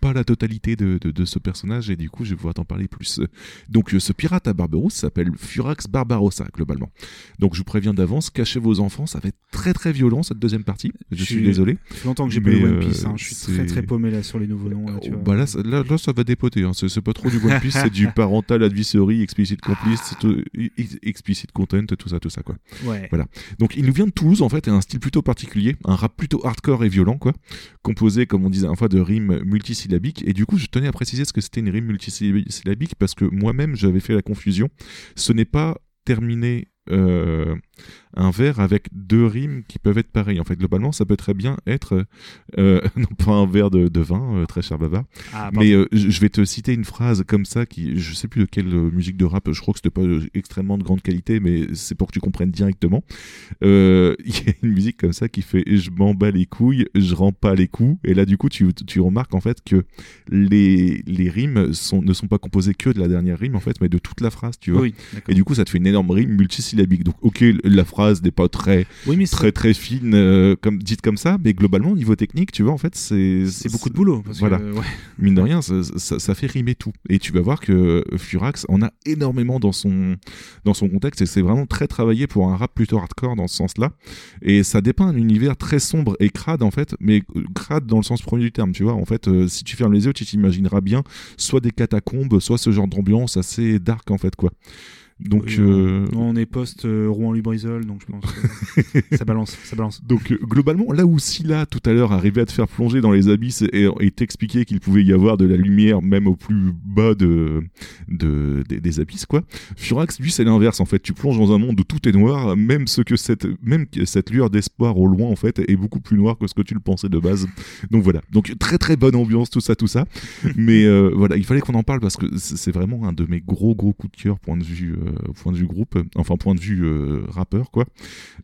pas la totalité de, de, de ce personnage, et du coup, je vais pouvoir t'en parler plus. Donc, euh, ce pirate à barbe rousse s'appelle Furax Barbarossa, globalement. Donc, je vous préviens d'avance, cachez vos enfants, ça va être très très violent cette deuxième partie. Je, Je suis suis- désolé. Ça fait longtemps que j'ai pas lu One euh, Piece, hein, je suis très très paumé là sur les nouveaux noms. Là, tu Oh, vois. bah là, ça- là, là, ça va dépoter. Hein. C'est pas trop du One Piece, c'est du [LAUGHS] parental advisory, explicit complice, tout- ex- explicit content, tout ça, tout ça, quoi. Ouais. Voilà. Donc il nous vient de Toulouse en fait et un style plutôt particulier, un rap plutôt hardcore et violent quoi, composé comme on disait un fois de rimes multisyllabiques et du coup je tenais à préciser ce que c'était une rime multisyllabique parce que moi-même j'avais fait la confusion. Ce n'est pas terminé euh, un vers avec deux rimes qui peuvent être pareilles. En fait, globalement, ça peut très bien être, euh, [LAUGHS] non pas un verre de, de vin, euh, très cher bavard, Ah, mais euh, je vais te citer une phrase comme ça qui, je sais plus de quelle euh, musique de rap, je crois que c'était pas euh, extrêmement de grande qualité, mais c'est pour que tu comprennes directement. Euh, [LAUGHS] Il y a une musique comme ça qui fait je m'en bats les couilles, je rends pas les coups, et là du coup tu, tu remarques en fait que les, les rimes sont, ne sont pas composées que de la dernière rime en fait, mais de toute la phrase, tu vois. Oui, et du coup ça te fait une énorme rime multisyllabique. Donc ok, la phrase n'est pas très Oui, mais très très fine euh, comme dite comme ça, mais globalement au niveau technique, tu vois en fait c'est c'est beaucoup de boulot. Parce voilà. que, ouais. Mine de rien, ça, ça- ça fait rimer tout. Et tu vas voir que Furax en a énormément dans son, dans son contexte et c'est vraiment très travaillé pour un rap plutôt hardcore dans ce sens-là. Et ça dépeint un univers très sombre et crade en fait, mais euh, crade dans le sens premier du terme, tu vois. En fait, euh, si tu fermes les yeux, tu t'imagineras bien soit des catacombes, soit ce genre d'ambiance assez dark en fait, quoi. Donc, Oui, euh, non, on est post euh, Rouen Lubrizol, donc je pense que [LAUGHS] ça balance, ça balance. Donc euh, globalement, là où Scylla tout à l'heure arrivait à te faire plonger dans les abysses et, et t'expliquer qu'il pouvait y avoir de la lumière même au plus bas de, de- des, des abysses, quoi. Furax, lui, c'est l'inverse en fait. Tu plonges dans un monde où tout est noir, même ce que cette, même cette lueur d'espoir au loin en fait est beaucoup plus noir que ce que tu le pensais de base. Donc voilà. Donc très très bonne ambiance, tout ça, tout ça. [LAUGHS] Mais euh, voilà, il fallait qu'on en parle parce que c'est c'est vraiment un de mes gros gros coups de cœur point de vue euh, point de vue groupe, enfin point de vue euh, rappeur quoi.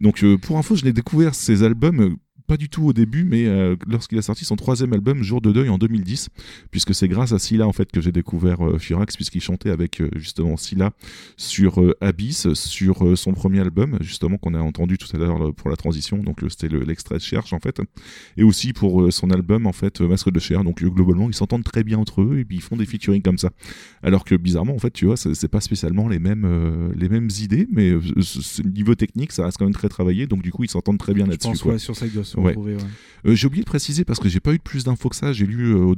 Donc euh, pour info, je l'ai découvert ces albums pas du tout au début, mais euh, lorsqu'il a sorti son troisième album, Jour de deuil, en 2010, puisque c'est grâce à Scylla en fait que j'ai découvert euh, Furax, puisqu'il chantait avec euh, justement Scylla sur euh, Abyss, sur son premier album, justement qu'on a entendu tout à l'heure pour la transition, donc c'était le- l'extrait de Cherche en fait, et aussi pour son album en fait Masque de chair. Donc globalement, ils s'entendent très bien entre eux et puis ils font des featuring comme ça. Alors que bizarrement, en fait, tu vois, c'est pas spécialement les mêmes les mêmes idées, mais niveau technique, ça reste quand même très travaillé, donc du coup, ils s'entendent très bien là-dessus. ouais, sur Ouais. ouais. Euh, j'ai oublié de préciser parce que j'ai pas eu plus d'infos que ça. J'ai lu euh,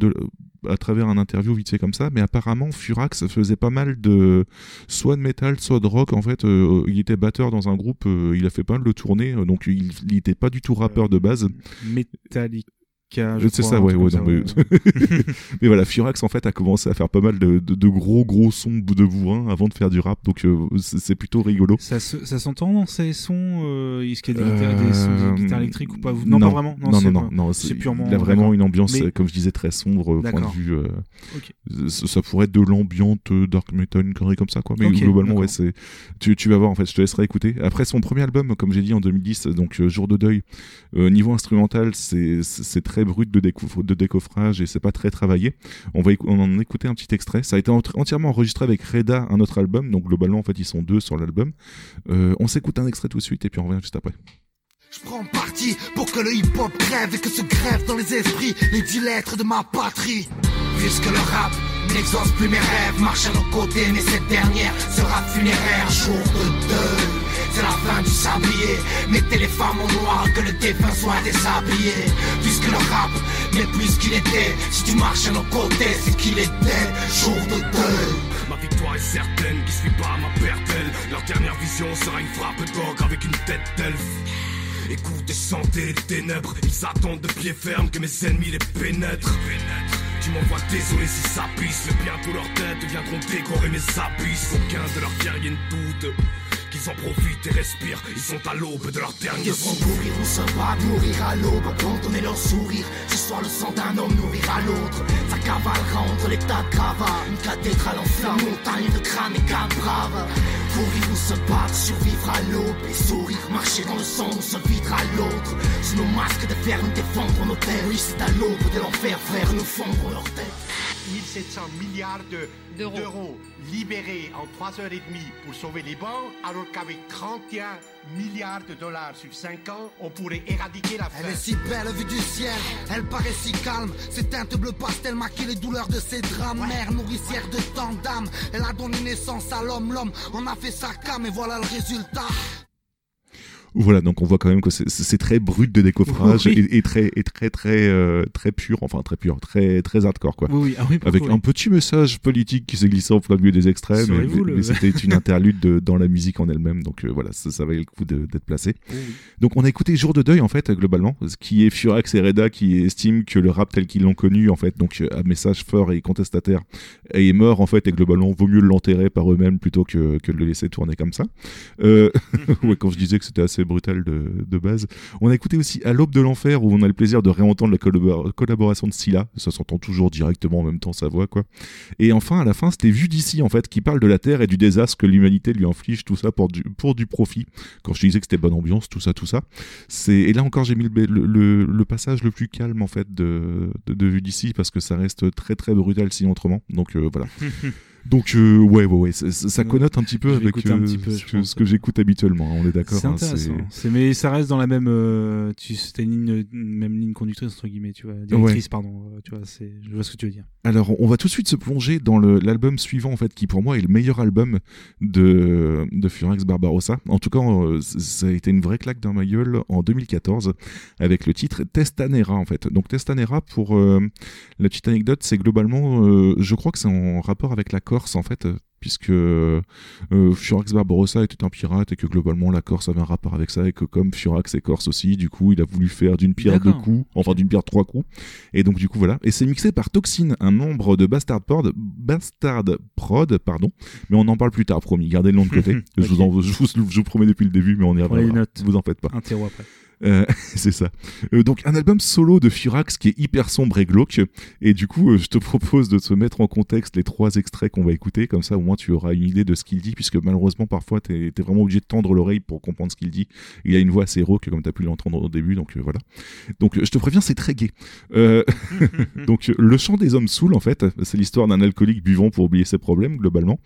à travers un interview vite fait comme ça, mais apparemment Furax faisait pas mal de soit de métal, soit de rock. En fait, euh, il était batteur dans un groupe. il a fait pas mal de tournées, donc il, il était pas du tout rappeur de base. Metallica. Je C'est ça, ouais, non, ça, mais... [LAUGHS] mais voilà, Furax en fait a commencé à faire pas mal de, de- de gros gros sons de bourrin avant de faire du rap, donc euh, c'est plutôt rigolo. Ça, se- ça s'entend dans ces sons euh, Est-ce qu'il y a des, guitares- des sons Euh, de guitare électrique ou pas Non, pas vraiment. Non, non, non, non, c'est purement. Il a vraiment une ambiance, Mais- euh, comme je disais, très sombre, point D'accord. de vue. euh, ça, pourrait être de l'ambiante dark metal, une connerie comme ça, quoi. Mais globalement, ouais, c'est. Tu, tu vas voir, en fait, je te laisserai écouter. Après son premier album, comme j'ai dit en 2010, donc euh, Jour de deuil, euh, niveau instrumental, c'est c'est c'est très brut de, de décoffrage et c'est pas très travaillé. On va on en écouter un petit extrait. Ça a été ent- entièrement enregistré avec Reda, un autre album. Donc globalement, en fait, ils sont deux sur l'album. Euh, on s'écoute un extrait tout de suite et puis on revient juste après. Je prends parti pour que le hip-hop crève et que se grève dans les esprits les dix lettres de ma patrie. Puisque le rap n'exauce plus mes rêves, marche à nos côtés, mais cette dernière sera funéraire. Jour de deuil, c'est la fin du sablier. Mettez les femmes en noir, que le défunt soit déshabillé. Puisque le rap n'est plus ce qu'il était, si tu marches à nos côtés, c'est qu'il était. Jour de deuil. Ma victoire est certaine, qui suit pas ma perte elle. Leur dernière vision sera une frappe d'ogre avec une tête d'elfe. Écoute et les ténèbres. Ils attendent de pied ferme que mes ennemis les pénètrent. Tu m'envoies désolé si ça pisse, bientôt leur tête viendront décorer mes abysses. Aucun de leurs guerriers ne doute qu'ils en profitent et respirent. Ils sont à l'aube de leur dernier Devront souffle. mourir ou se battre, mourir à l'aube, abandonner leur sourire. Ce soir, le sang d'un homme nourrira l'autre. Ça cavalera entre les tas de gravats. Une cathédrale en flammes, montagne de crâne et braves. Courir ou se battre, survivre à l'aube? Et sourire, marcher dans le sang, ou se vidre à l'autre. Sous nos masques de fer, nous défendre nos terres. Oui, c'est à l'aube de l'enfer, frère, nous fondre leur tête. 1700 milliards de- D'euros. d'euros libérés en 3 heures et demie pour sauver les banques, alors qu'avec 31 milliards de dollars sur 5 ans, on pourrait éradiquer la faim. Elle est si belle vue du ciel, elle paraît si calme. Ses teintes bleu pastel maquillent les douleurs de ses drames. Mère nourricière de tant d'âmes, elle a donné naissance à l'homme. L'homme en a fait sa cam et voilà le résultat. Voilà, donc on voit quand même que c'est- très brut de décoffrage Oui. et, et très et très très euh, très pur, enfin très pur, très très hardcore quoi. Oui. Ah oui, Avec un petit message politique qui s'est glissé en plein milieu des extraits, mais, Saurez-vous mais- le- mais c'était une interlude de- dans la musique en elle-même, donc euh, voilà, ça, ça valait le coup d'être placé. Donc on a écouté Jour de deuil en fait globalement, ce qui est Furax et Reda qui estiment que le rap tel qu'ils l'ont connu en fait, donc euh, un message fort et contestataire, est mort en fait et globalement vaut mieux l'enterrer par eux-mêmes plutôt que, que de le laisser tourner comme ça. Euh, [LAUGHS] ouais, quand je disais que c'était assez brutal de, de base. On a écouté aussi À l'aube de l'enfer où on a le plaisir de réentendre la collabor- collaboration de Scylla, ça s'entend toujours directement en même temps sa voix quoi. Et enfin à la fin c'était Vu d'ici en fait qui parle de la Terre et du désastre que l'humanité lui inflige tout ça pour du, pour du profit. Quand je disais que c'était bonne ambiance, tout ça, tout ça. Et là encore j'ai mis le, passage le plus calme en fait de, de, Vue d'ici parce que ça reste très très brutal sinon autrement. Donc euh, voilà. [LAUGHS] Donc euh, ouais ouais ouais, ça, connote un petit peu avec euh, petit peu, ce que, j'écoute habituellement. hein, on est d'accord. C'est hein. C'est- mais ça reste dans la même, euh, tu, c'était une même ligne conductrice entre guillemets, tu vois, directrice, pardon. euh, tu vois, c'est, je vois ce que tu veux dire. Alors, on va tout de suite se plonger dans l'album suivant, en fait, qui pour moi est le meilleur album de, de Furax Barbarossa. En tout cas, euh, ça a été une vraie claque dans ma gueule en 2014 avec le titre Testanera, en fait. Donc, Testanera, pour la petite anecdote, c'est globalement, je crois que c'est en rapport avec la Corse, en fait, puisque euh, Furax Barbarossa était un pirate et que globalement la Corse avait un rapport avec ça et que comme Furax est Corse aussi, du coup, il a voulu faire d'une pierre deux coups, enfin d'une pierre trois coups. Et donc du coup voilà, et c'est mixé par Toxin, un membre de Bastard Prod, Bastard Prod, pardon, mais on en parle plus tard, promis, gardez le nom de côté. [LAUGHS] je, vous en- je vous, je vous promets depuis le début, mais on y reviendra. Vous en faites pas. Un terreau après. Euh, [LAUGHS] c'est ça. Euh, donc un album solo de Furax qui est hyper sombre et glauque. Et du coup, euh, je te propose de te mettre en contexte les trois extraits qu'on va écouter. Comme ça, au moins, tu auras une idée de ce qu'il dit, puisque malheureusement, parfois, t'es es vraiment obligé de tendre l'oreille pour comprendre ce qu'il dit. Il a une voix assez rauque, comme tu as pu l'entendre au début. Donc voilà. Donc je te préviens, c'est très gai. [LAUGHS] Donc le chant des hommes saouls, en fait, c'est l'histoire d'un alcoolique buvant pour oublier ses problèmes, globalement.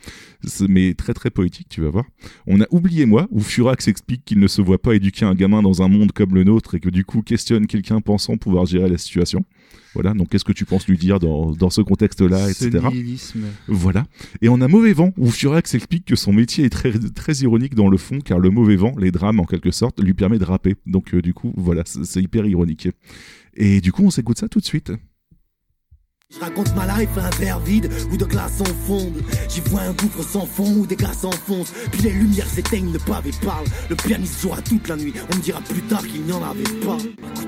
Mais très très poétique, tu vas voir. On a oublié moi, où Furax explique qu'il ne se voit pas éduquer un gamin dans un monde comme le nôtre et que du coup questionne quelqu'un pensant pouvoir gérer la situation. Voilà, donc qu'est-ce que tu penses lui dire dans, dans ce contexte-là, etc. nihilisme. Voilà. Et on a Mauvais Vent, où Furax explique que son métier est très, très ironique dans le fond, car le mauvais vent, les drames en quelque sorte, lui permet de rapper. Donc euh, du coup, voilà, c'est hyper ironique. Et du coup, on s'écoute ça tout de suite. Je raconte ma life à un verre vide où de glace en fonde. J'y vois un gouffre sans fond où des gars s'enfoncent. Puis les lumières s'éteignent, le pavé parle. Le pianiste jouera toute la nuit. On me dira plus tard qu'il n'y en avait pas.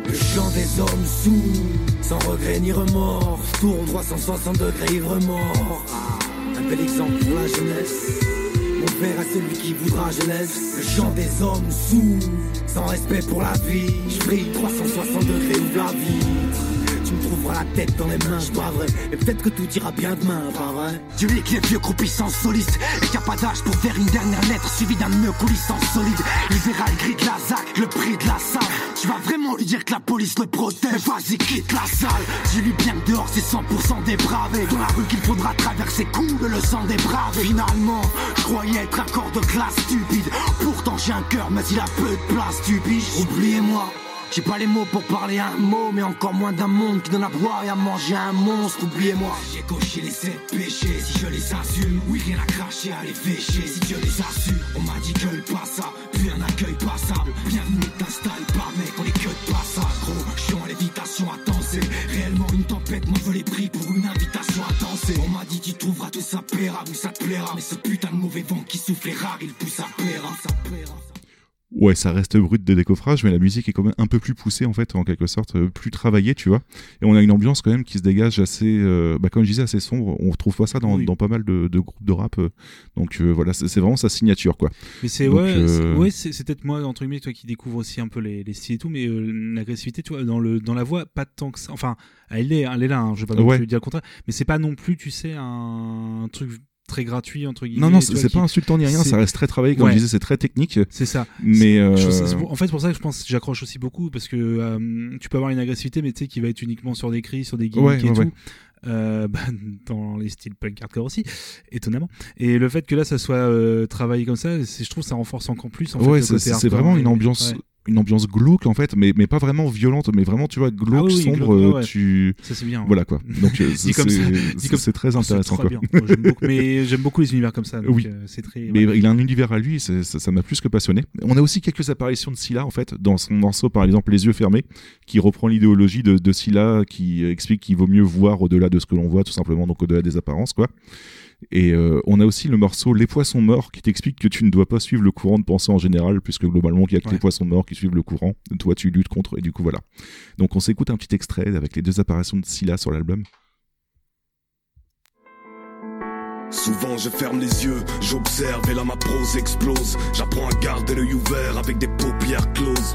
Le chant des hommes sous, sans regret ni remords. Tourne 360 degrés ivre mort. Un bel exemple pour la jeunesse. Mon père à celui qui voudra, je laisse. Le chant des hommes sous, sans respect pour la vie. Je brille 360 degrés ouvre la vitre. Tu me trouveras la tête dans les mains, je vrai. Et peut-être que tout ira bien demain, pas vrai. Tu lis que les vieux croupissants solistes Et qu'il n'y a pas d'âge pour faire une dernière lettre Suivie d'un nœud coulissant solide. Libéral grille de la ZAC, le prix de la salle. Tu vas vraiment lui dire que la police le protège. Vas-y quitte la salle. Dis-lui bien que dehors c'est 100% dépravé Dans la rue qu'il faudra traverser coule le sang des braves. Finalement, je croyais être un corps de glace stupide. Pourtant j'ai un cœur mais il a peu de place stupide. Oubliez-moi j'ai pas les mots pour parler un mot, mais encore moins d'un monde qui donne à boire et à manger un monstre, oubliez-moi. J'ai coché les sept péchés, si je les assume. Oui, rien à cracher, à les fêcher, si Dieu les assure. On m'a dit que le passable, puis un accueil passable. Bienvenue, t'installe par mec, on est que de passage. Gros, chiant, l'évitation à danser. Réellement une tempête, moi je l'ai pris pour une invitation à danser. On m'a dit, tu trouveras tout ça plaira, oui, ça te plaira. Mais ce putain de mauvais vent qui souffle est rare, il pousse à plaira, ça plaira. Ouais, ça reste brut de décoffrage, mais la musique est quand même un peu plus poussée en fait, en quelque sorte, euh, plus travaillée, tu vois. Et on a une ambiance quand même qui se dégage assez, euh, bah, comme je disais, assez sombre. On retrouve pas ça dans, Oui. dans pas mal de, de groupes de rap. euh. donc euh, voilà, c'est vraiment sa signature, quoi. Mais c'est ouais, c'est- ouais, c'est c'est peut-être moi entre guillemets toi qui découvre aussi un peu les, les styles et tout, mais l'agressivité, tu vois, dans le dans la voix, pas tant que ça. Enfin, elle est, elle est là. hein, je vais pas non Ouais. plus dire le contraire, mais c'est pas non plus, tu sais, un truc très gratuit entre guillemets. Non, non, c'est qui- pas insultant ni rien, ça reste très travaillé, comme Ouais. je disais, c'est très technique. C'est ça. Mais euh, en fait, c'est pour ça que je pense que j'accroche aussi beaucoup parce que euh, tu peux avoir une agressivité, mais tu sais, qui va être uniquement sur des cris, sur des gimmicks Ouais, et ouais, tout. Euh, [LAUGHS] bah, dans les styles punk hardcore aussi, étonnamment. Et le fait que là, ça soit euh, travaillé comme ça, je trouve ça renforce encore plus. En fait, ouais, c'est vraiment une ambiance, ouais. Une ambiance glauque en fait, mais, mais pas vraiment violente, mais vraiment, tu vois, glauque, Ah oui, oui, sombre. glauque, ouais, ouais. Tu... Ça, c'est bien, ouais. Voilà quoi. Donc c'est comme très intéressant quoi. bien. Moi, j'aime beaucoup- mais [LAUGHS] j'aime beaucoup les univers comme ça. donc, oui, euh, c'est très. mais ouais. il a un univers à lui, ça m'a plus que passionné. On a aussi quelques apparitions de Scylla en fait, dans son morceau par exemple Les yeux fermés, qui reprend l'idéologie de, de Scylla, qui explique qu'il vaut mieux voir au-delà de ce que l'on voit, tout simplement, donc au-delà des apparences quoi. Et euh, on a aussi le morceau Les poissons morts qui t'explique que tu ne dois pas suivre le courant de pensée en général, puisque globalement, il n'y a que Ouais. les poissons morts qui suivent le courant. Toi, tu luttes contre, et du coup, voilà. Donc, on s'écoute un petit extrait avec les deux apparitions de Scylla sur l'album. Souvent je ferme les yeux, j'observe et là ma prose explose. J'apprends à garder l'œil ouvert avec des paupières closes.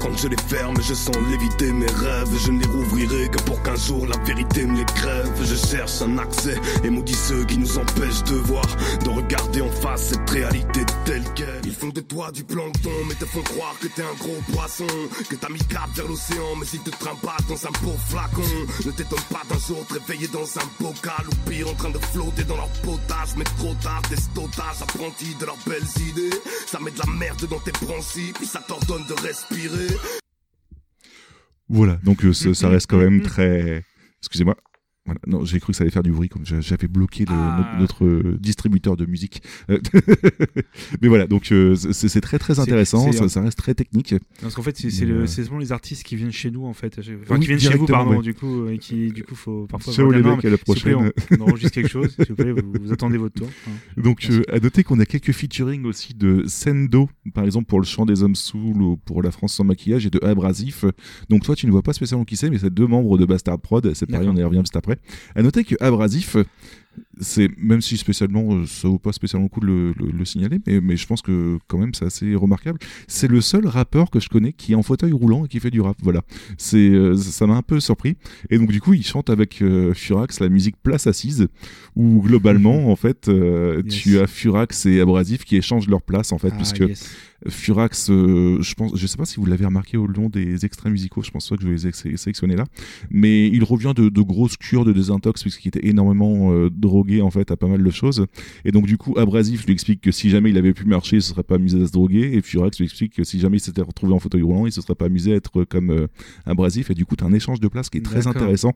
Quand je les ferme, je sens léviter mes rêves. Je ne les rouvrirai que pour qu'un jour la vérité me les crève. Je cherche un accès et maudit ceux qui nous empêchent de voir, de regarder en face cette réalité telle qu'elle. Ils font de toi du plancton, mais te font croire que t'es un gros poisson. Que t'as mis cap vers l'océan, mais s'ils te trimballent dans un beau flacon. Ne t'étonne pas d'un jour te réveiller dans un bocal ou pire en train de flotter dans leur potage. Mais trop tard, des stotages apprentis de leurs belles idées. Ça met de la merde dans tes branchies, puis ça t'ordonne de respirer. Voilà, donc euh, ça, ça reste quand même très. Excusez-moi. Voilà. Non, j'ai cru que ça allait faire du bruit, comme j'a- j'avais bloqué le- Ah. notre, notre, euh, distributeur de musique. [LAUGHS] Mais voilà, donc euh, c'est très très intéressant, ça, ça reste très technique. Parce qu'en fait, c'est le- euh, souvent les artistes qui viennent chez nous, en fait. Enfin, Oui, qui viennent chez vous, pardon, ouais. du coup, et qui, du coup, faut parfois. Ciao les mecs, à la plaît, prochaine. On, on enregistre quelque chose, s'il vous plaît, vous, vous attendez votre tour. hein. Donc, euh, à noter qu'on a quelques featuring aussi de Sendo, par exemple pour le chant des hommes saouls ou pour la France sans maquillage, et de Abrasif. Donc, toi, tu ne vois pas spécialement qui c'est, mais c'est deux membres de Bastard Prod. C'est pareil, on y revient juste après. À noter que Abrasif, c'est même si spécialement euh, ça vaut pas spécialement le coup de le, le- le signaler, mais, mais je pense que quand même c'est assez remarquable. C'est le seul rappeur que je connais qui est en fauteuil roulant et qui fait du rap. Voilà, c'est euh, ça m'a un peu surpris. Et donc du coup, il chante avec euh, Furax la musique Place Assise, où globalement en fait euh, Yes. tu as Furax et Abrasif qui échangent leur place en fait, Ah, puisque yes. Furax, euh, je pense, je sais pas si vous l'avez remarqué au long des extraits musicaux, je pense pas que je les ai sé- sélectionnés là, mais il revient de, de grosses cures de désintox puisqu'il était énormément euh, drogué en fait à pas mal de choses, et donc du coup Abrasif lui explique que si jamais il avait pu marcher, il se serait pas amusé à se droguer, et Furax lui explique que si jamais il s'était retrouvé en fauteuil roulant, il se serait pas amusé à être comme euh, Abrasif, et du coup t'as un échange de place qui est très intéressant.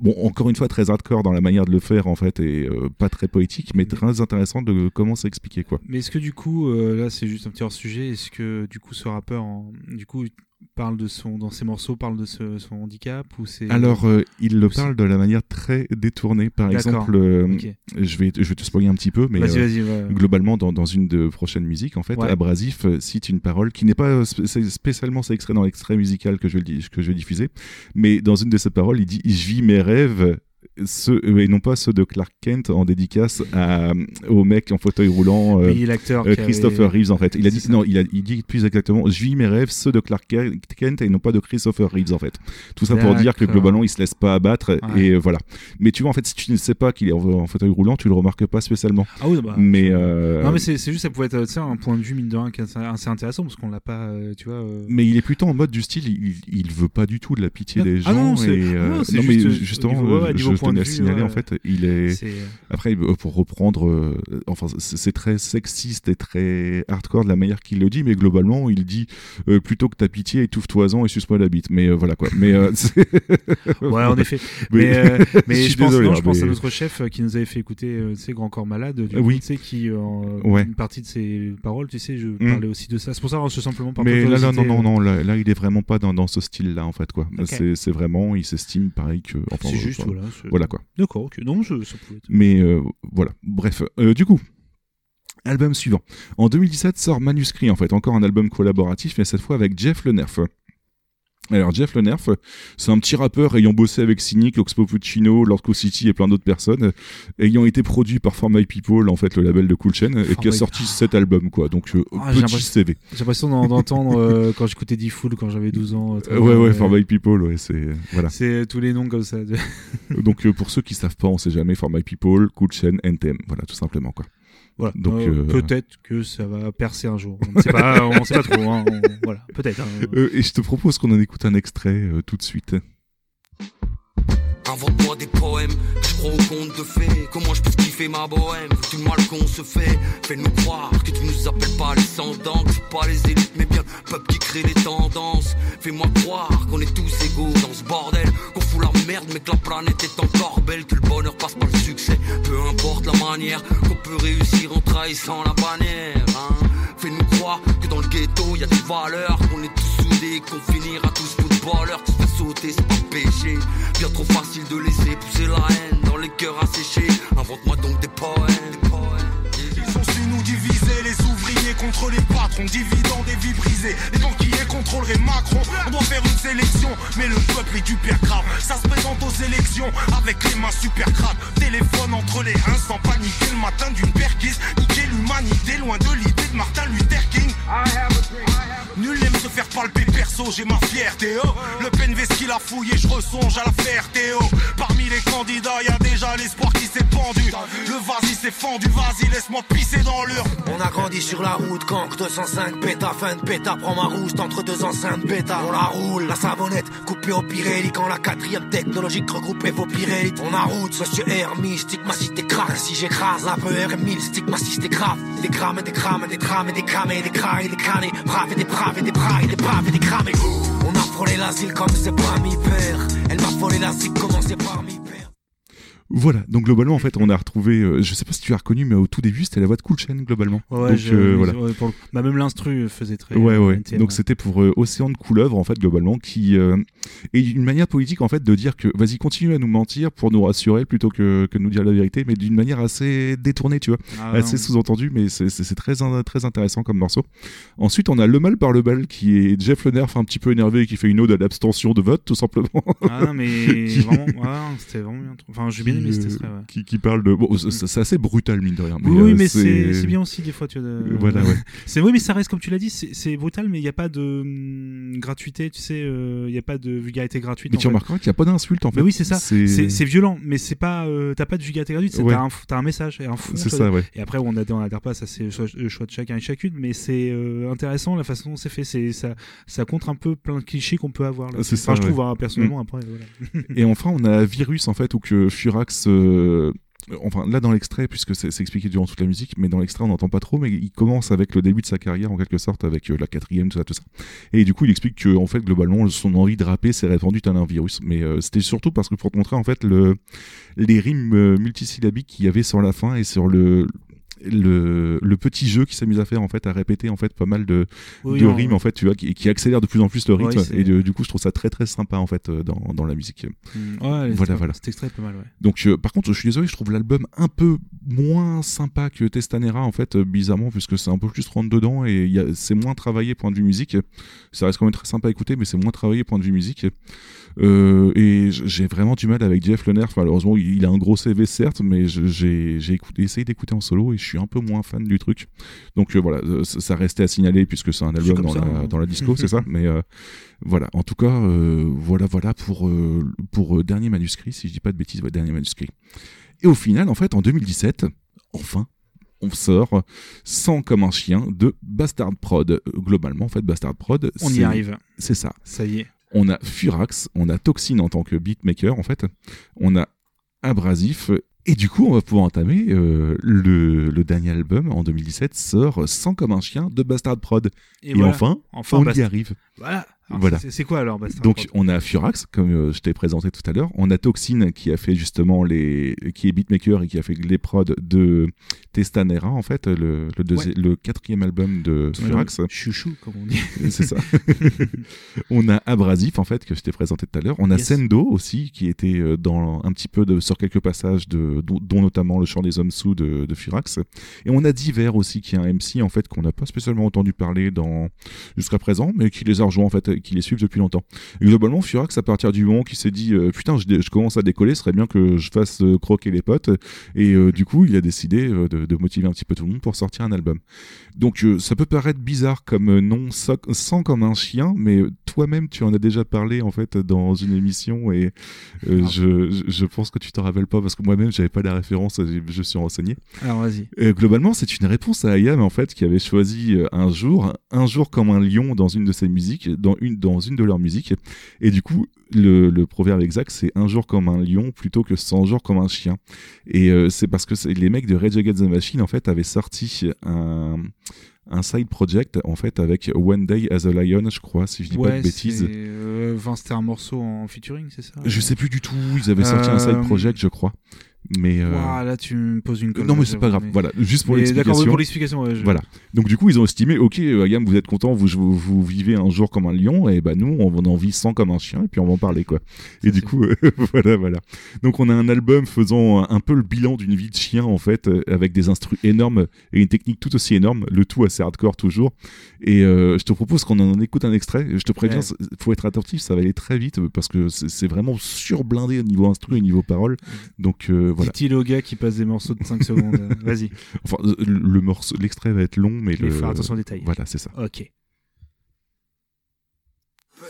Bon, encore une fois très hardcore dans la manière de le faire en fait, et euh, pas très poétique, mais très intéressant de comment c'est expliqué quoi. Mais est-ce que du coup, euh, là c'est juste un petit hors sujet, est-ce que du coup ce rappeur, en- du coup, parle de son, dans ses morceaux, parle de ce- son handicap ou c'est Alors, euh, il le parle de la manière très détournée. Par exemple, euh, je, vais, je vais te spoiler un petit peu, mais euh, ouais. globalement, dans, dans une de prochaines musiques, en fait, Ouais. Abrasif cite une parole qui n'est pas euh, spé- c'est spécialement extrait dans l'extrait musical que je, que je vais diffuser, mais dans une de ses paroles, il dit « Je vis mes rêves ». Ceux, euh, et non pas ceux de Clark Kent en dédicace à, au mec en fauteuil roulant euh, Oui, l'acteur euh, Christopher avait- Reeves en fait. Il a dit non il, a, il dit plus exactement je vis mes rêves ceux de Clark Kent et non pas de Christopher Reeves en fait tout ça pour dire que globalement il se laisse pas abattre Ouais. et euh, voilà. Mais tu vois en fait si tu ne sais pas qu'il est en, en fauteuil roulant tu le remarques pas spécialement. Ah oui, bah, mais Non mais c'est juste ça pouvait être un point de vue mine de rien assez- intéressant parce qu'on l'a pas tu vois mais il est plutôt en mode du style il, il veut pas du tout de la pitié Non. des Ah gens non, et non, mais juste, justement niveau- ouais, niveau je point tenais à signaler en fait il est C'est- après euh, pour reprendre euh, enfin c'est très sexiste et très hardcore de la manière qu'il le dit mais globalement il dit euh, plutôt que ta pitié étouffe-toi-en et suce-moi la bite mais euh, voilà quoi mais euh, [LAUGHS] Ouais, en effet. Mais, euh, [LAUGHS] mais je je, pense, désolé, non, hein, je pense à notre chef euh, qui nous avait fait écouter, euh, tu sais, Grand Corps Malade, du Euh, coup, oui. tu sais, qui, euh, Ouais. une partie de ses paroles, tu sais, je Mm. parlais aussi de ça. C'est pour ça, c'est simplement par mais là, là non non euh, non là, là, il est vraiment pas dans, dans ce style là en fait quoi c'est vraiment il s'estime pareil que enfin, C'est juste, voilà, voilà quoi D'accord, ok. Non, je- ça pouvait être. mais euh, voilà bref Euh, du coup Album suivant. En 2017 sort Manuscrit, en fait, encore un album collaboratif, mais cette fois avec Jeff Le Nerf. Alors Jeff Le Nerf, c'est un petit rappeur ayant bossé avec Cynic, Oxpo Puccino, Lord Cool City et plein d'autres personnes, ayant été produit par For My People, en fait le label de Cool Chain, et qui a My- sorti cet album quoi. Donc euh, Ah, petit CV. J'ai l'impression d'en- d'entendre euh, quand j'écoutais D-Fool quand j'avais 12 ans. Euh, ouais ouais, For My People, ouais c'est voilà. C'est tous les noms comme ça. Donc euh, pour ceux qui savent pas, on sait jamais For My People, Cool Chain, NTM, voilà tout simplement quoi. Voilà. Donc Euh, euh, peut-être que ça va percer un jour. On ne sait pas, on sait pas trop. hein. On- Voilà, peut-être. hein. euh, et je te propose qu'on en écoute un extrait euh, tout de suite. Invente-moi des poèmes, Comment je peux kiffer ma bohème? Vu du mal qu'on se fait. Fais-nous croire que tu nous appelles pas les c'est pas les élites, mais bien le peuple qui crée les tendances. Fais-moi croire qu'on est tous égaux dans ce bordel, qu'on fout la merde, mais que la planète est encore belle, que le bonheur passe par le succès. Peu importe la manière, qu'on peut réussir en trahissant la bannière. Hein. Fais-nous croire que dans le ghetto y a des valeurs, qu'on est tous soudés, qu'on finira tous footballeurs. Tu fais sauter, c'est pas péché. Bien trop facile de laisser pousser la haine les cœurs. Invente-moi donc des poèmes. Ils sont su nous diviser, les contre les patrons, dividant des vies brisées. Les banquiers contrôleraient Macron. On doit faire une sélection, mais le peuple est du pire grave. Ça se présente aux élections avec les mains super crades. Téléphone entre les uns sans paniquer le matin d'une perquise. Niquer l'humanité loin de l'idée de Martin Luther King. Nul n'aime se faire palper perso, j'ai ma fierté. Oh. Le PNV ce qu'il a fouillé, je ressonge à la fierté. Oh. Parmi les candidats, y a déjà l'espoir qui s'est pendu. Le vas-y s'est fendu, vas-y, laisse-moi pisser dans l'urne. On a grandi sur la route, Cancre 205 bêta, fin de bêta, prends ma rousse entre deux enceintes bêta. On la roule, la savonnette, coupée au Pirelli, quand la quatrième technologique regroupée vos Pirelli. On a route, monsieur Hermie, stigmatique craque. Si j'écrase la peur, R1000, stigmatique grave. Des grammes et des grammes, des drames et des camés, des cras et des canets, braves et des braves et des bras et des braves et des cramés. On a frôlé l'asile comme c'est pas mi père. Elle m'a frôlé l'asile, commencé par mi père. Voilà, donc globalement en fait on a retrouvé, euh, je sais pas si tu as reconnu, mais au tout début c'était la voix de Cool Chain globalement. Ouais, donc je- euh, voilà. ouais, pour le- bah, même l'instru faisait très. Ouais, ouais. NTM, Donc ouais. c'était pour euh, Océan de couleuvre en fait globalement qui euh, est une manière politique en fait de dire que vas-y continue à nous mentir pour nous rassurer plutôt que, que de nous dire la vérité, mais d'une manière assez détournée, tu vois, Ah, assez non. sous-entendu, mais c'est- très très intéressant comme morceau. Ensuite on a Le Mal par le Bal qui est Jeff Le Nerf un petit peu énervé et qui fait une ode à l'abstention de vote tout simplement. Ah non, mais [LAUGHS] Qui- vraiment, c'était vraiment bien. Enfin, j'ai bien aimé euh, extrait. Ouais. qui, qui parle de bon c'est- assez brutal mine de rien. Oui, oui, euh, mais c'est bien aussi des fois. Tu vois, de- Voilà, ouais. [LAUGHS] c'est oui, mais ça reste comme tu l'as dit, c'est brutal, mais il n'y a pas de hum, gratuité, tu sais, euh, il n'y a pas de vulgarité gratuite. Mais en tu fait. remarqueras qu'il n'y a pas d'insulte en fait. Mais oui, c'est ça. C'est- violent, mais c'est pas. euh, T'as pas de vulgarité gratuite, Ouais. t'as un, t'as un message et un fond. C'est ça, ouais. Et après, on adhère, on adhère pas, ça c'est le choix, de chacun et chacune, mais c'est euh, intéressant la façon dont c'est fait. Ça, ça contre un peu plein de clichés qu'on peut avoir. là. C'est ça, Enfin, je trouve hein, personnellement. Mm. Après. Et enfin, on a Virus, en fait, où que Euh, Enfin, là dans l'extrait, puisque c'est expliqué durant toute la musique, mais dans l'extrait on n'entend pas trop, mais il commence avec le début de sa carrière en quelque sorte, avec euh, la quatrième, tout ça, tout ça. Et du coup, il explique que en fait, globalement, son envie de rapper s'est répandue tel un virus. Mais euh, c'était surtout parce que pour te montrer en fait le, les rimes multisyllabiques qu'il y avait sur la fin et sur le, le, le petit jeu qui s'amuse à faire en fait à répéter en fait pas mal de, Oui, de on- rimes en fait tu vois qui, qui accélère de plus en plus le rythme. Ouais, et de- du coup je trouve ça très très sympa en fait euh, dans, dans la musique. Mm. Ouais, les- voilà voilà. Cet extrait est pas mal, ouais. donc euh, par contre je suis désolé je trouve l'album un peu moins sympa que Testanera en fait euh, bizarrement puisque c'est un peu plus rentre dedans et c'est moins travaillé point de vue musique. Ça reste quand même très sympa à écouter mais c'est moins travaillé point de vue musique et j- j'ai vraiment du mal avec Jeff Le Nerf malheureusement il a un gros CV certes mais j'ai essayé d'écouter en solo et je suis un peu moins fan du truc donc euh, voilà euh, ça, restait à signaler puisque c'est un album comme dans, ça, la, hein. dans la disco [LAUGHS] c'est ça mais euh, voilà en tout cas euh, voilà voilà pour euh, pour euh, dernier manuscrit si je dis pas de bêtises ouais, dernier manuscrit et au final en fait en 2017 enfin on sort sans comme un chien de Bastard Prod. Euh, Globalement, en fait, Bastard Prod. On y arrive. C'est ça. Ça y est. On a Furax, on a Toxin en tant que beatmaker, en fait. On a Abrasif. Et du coup, on va pouvoir entamer euh, le, le dernier album en 2017 sort sans comme un chien de Bastard Prod. Et, voilà. enfin, Enfin, on y arrive. Voilà. Alors, voilà. c'est- quoi alors Bastard Donc on a Furax, comme euh, je t'ai présenté tout à l'heure. On a Toxin qui a fait justement les, qui est beatmaker et qui a fait les prods de Testanera en fait, le, le, deuxi- Ouais. le quatrième album de Furax. Chouchou, comme on dit. C'est ça. [LAUGHS] on a Abrasif en fait que je t'ai présenté tout à l'heure. On a Yes. Sendo aussi qui était euh, dans un petit peu de, sur quelques passages de dont, notamment le chant des hommes sous de, de Furax. Et on a Diver aussi qui est un MC en fait qu'on n'a pas spécialement entendu parler dans jusqu'à présent, mais qui les a rejoints en fait, qui les suivent depuis longtemps. Et globalement, Furax à partir du moment qui s'est dit euh, putain, je, commence à décoller, ce serait bien que je fasse euh, croquer les potes. Et euh, du coup, il a décidé euh, de, de motiver un petit peu tout le monde pour sortir un album. Donc euh, ça peut paraître bizarre comme euh, nom sans comme un chien, mais toi-même tu en as déjà parlé en fait dans une émission et euh, Ah. je, je- pense que tu t'en rappelles pas parce que moi-même j'avais pas la référence, je, suis renseigné. Alors vas-y. Euh, globalement, c'est une réponse à Ayam en fait qui avait choisi euh, un jour, un jour comme un lion dans une de ses musiques, dans une dans une de leurs musiques, et du coup le, le proverbe exact c'est un jour comme un lion plutôt que 100 jours comme un chien. Et euh, c'est parce que les mecs de Rage Against the Machine en fait avaient sorti un un side project en fait avec One Day as a Lion, je crois, si je dis pas de bêtises. euh, enfin, c'était un morceau en featuring, c'est ça? Je sais plus du tout, ils avaient sorti un side Euh, project, je crois. Mais euh, là, tu me poses une colle. non, mais c'est pas grave. mais- Voilà, juste pour l'explication. D'accord, pour l'explication. ouais, je- Voilà. Donc du coup, ils ont estimé, ok, euh, Ayam, vous êtes content, vous, vous, vous vivez un jour comme un lion, et bah nous, on en vit 100 comme un chien, et puis on va en parler, quoi. Et du coup, euh, [LAUGHS] voilà, voilà. Donc on a un album faisant un peu le bilan d'une vie de chien, en fait, euh, avec des instruments énormes et une technique tout aussi énorme, le tout assez hardcore toujours. Et euh, je te propose qu'on en écoute un extrait. Je te préviens, Ouais. c'est- faut être attentif, ça va aller très vite, parce que c'est vraiment surblindé au niveau instru et au niveau parole. Donc voilà. Dit-il au gars qui passe des morceaux de 5 secondes. [LAUGHS] Vas-y. Enfin, le morceau, l'extrait va être long, mais Il le. faut faire attention aux détails. Voilà, c'est ça. Ok.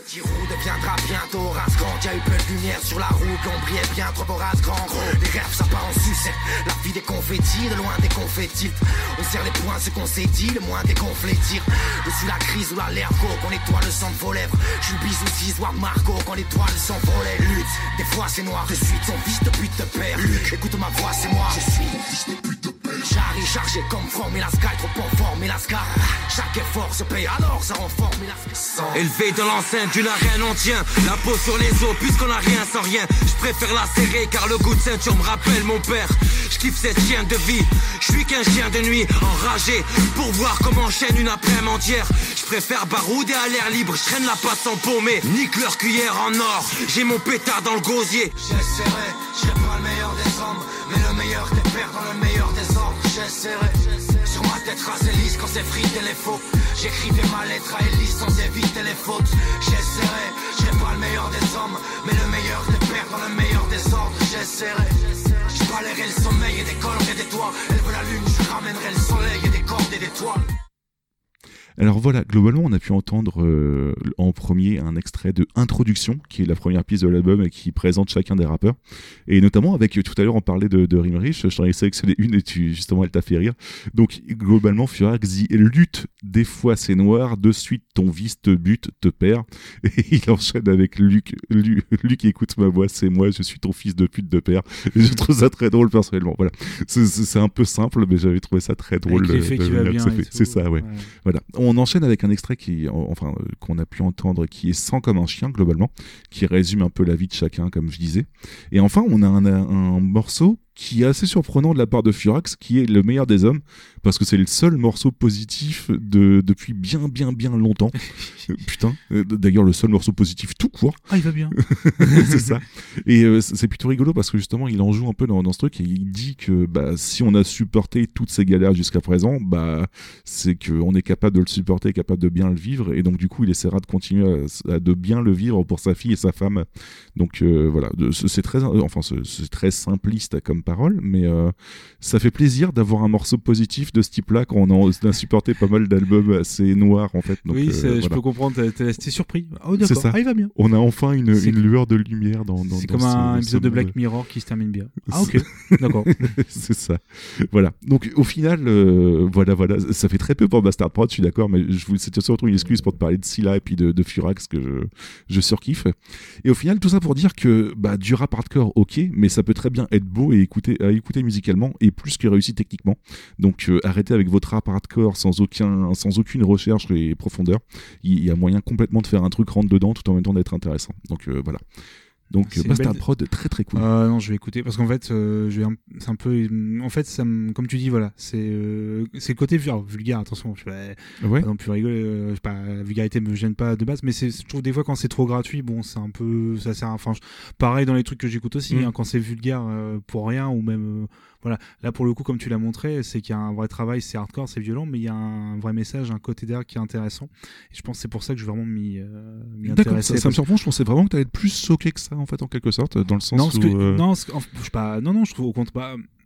Petit roux deviendra bientôt race grande. Y'a eu peu de lumière sur la route, l'ombre est bien trop vorace grand. Gros, les rêves ça part en sucette. La vie des confettis, de loin des confettis. On serre les poings, ce qu'on s'est dit, le moins des conflétires. Dessus la crise ou la l'ergo, qu'on étoile le sang de vos lèvres. Je suis le bisou Margot quand l'étoile s'envolait. Lutte, des fois c'est noir, je suis ton fils de pute de père. Luc, écoute ma voix, c'est moi. Je suis le fils de pute de père. J'arrive chargé comme forme et la sky, trop en forme et la scar. Chaque effort se paye, alors ça renforme et la. Élevé dans l'enceinte d'une arène, on tient la peau sur les os, puisqu'on a rien sans rien. Je préfère la serrer car le goût de ceinture me rappelle mon père. Je kiffe cette chienne de vie, je suis qu'un chien de nuit, enragé pour voir comment enchaîne une après-midi entière. Je préfère barouder à l'air libre, je traîne la passe en paumé, nique leur cuillère en or. J'ai mon pétard dans le gosier. J'essaierai, je serai pas le meilleur des hommes, mais le meilleur des pères dans le meilleur des. J'essaierai, sur ma tête rasée lisse quand c'est frité les faux. J'écrivais ma lettre à Elise sans éviter les fautes. J'essaierai, je serai pas le meilleur des hommes, mais le meilleur des pères dans le meilleur des ordres. J'essaierai, je balayerai le sommeil et décollerai des toits. Elle veut la lune, je ramènerai le soleil et des cordes et des toiles. Alors voilà, globalement, on a pu entendre euh, en premier un extrait de Introduction, qui est la première piste de l'album et qui présente chacun des rappeurs. Et notamment, avec tout à l'heure, on parlait de, de Rime Rich, je t'en ai sélectionné une et tu, justement, elle t'a fait rire. Donc, globalement, Furax lutte, des fois c'est noir, de suite ton vice te bute, te perd. Et [LAUGHS] il enchaîne avec Luc, Luc, Luc écoute ma voix, c'est moi, je suis ton fils de pute de père. Et je trouve ça très drôle personnellement. Voilà. C'est- un peu simple, mais j'avais trouvé ça très drôle. Tout. C'est ça, ouais. Ouais. Voilà. On enchaîne avec un extrait euh, qu'on a pu entendre, qui est sans comme un chien globalement, qui résume un peu la vie de chacun, comme je disais. Et enfin, on a un morceau qui est assez surprenant de la part de Furax, qui est le meilleur des hommes, parce que c'est le seul morceau positif de depuis bien, bien, bien longtemps. [LAUGHS] Euh, Putain. Euh, D'ailleurs, le seul morceau positif tout court. Ah, il va bien. [LAUGHS] c'est ça. Et euh, c'est plutôt rigolo parce que justement, il en joue un peu dans, dans ce truc et il dit que bah, si on a supporté toutes ces galères jusqu'à présent, bah, c'est qu'on est capable de le supporter, capable de bien le vivre. Et donc, du coup, il essaiera de continuer à, à de bien le vivre pour sa fille et sa femme. Donc, euh, voilà. C'est très, enfin, c'est très simpliste comme parole, mais euh, ça fait plaisir d'avoir un morceau positif de ce type-là quand on a, supporté pas mal d'albums assez noirs, en fait. Donc, oui, euh, je peux comprendre, t'es- surpris. Oh, C'est d'accord, ça. ah, il va bien. On a enfin une, une lueur de lumière dans. dans C'est comme un ce épisode de. Black Mirror qui se termine bien. [LAUGHS] Ah, ok, d'accord. [LAUGHS] c'est ça. Voilà. Donc au final, euh, voilà, voilà, ça fait très peu pour Bastard Prod, je suis d'accord, mais je voulais c'était surtout une excuse pour te parler de Scylla et puis de, de Furax que je, je surkiffe. Et au final, tout ça pour dire que bah, du rap hardcore, ok, mais ça peut très bien être beau et écouter, à écouter musicalement et plus que réussi techniquement. Donc euh, arrêtez avec votre rap hardcore sans, aucun, sans aucune recherche et profondeur. Il y a moyen complètement de faire un truc rentre dedans tout en même temps d'être intéressant. Donc euh, voilà. Donc C'est euh, Bastard belle- Prod, très très cool. Ah non, je vais écouter parce qu'en fait, euh, je vais un- c'est un peu, en fait, ça me- comme tu dis, voilà, c'est euh, c'est le côté alors, vulgaire. Attention, je vais Ouais. pas non plus rigoler. euh, je pas, la vulgarité me gêne pas de base, mais c'est, je trouve des fois quand c'est trop gratuit, bon, c'est un peu, ça sert. à- Enfin, je- pareil dans les trucs que j'écoute aussi, Mm. hein, quand c'est vulgaire euh, pour rien ou même, euh, voilà. Là pour le coup, comme tu l'as montré, c'est qu'il y a un vrai travail, c'est hardcore, c'est violent, mais il y a un vrai message, un côté derrière qui est intéressant. Et je pense que c'est pour ça que je vais vraiment m'y, euh, intéresser. ça, ça me surprend. Je pensais vraiment que tu allais être plus choqué que ça, en fait, en quelque sorte, dans le sens non, où. que, euh, non, que- enfin, je sais pas, non, non, je trouve au contraire, bah, c'est, c'est-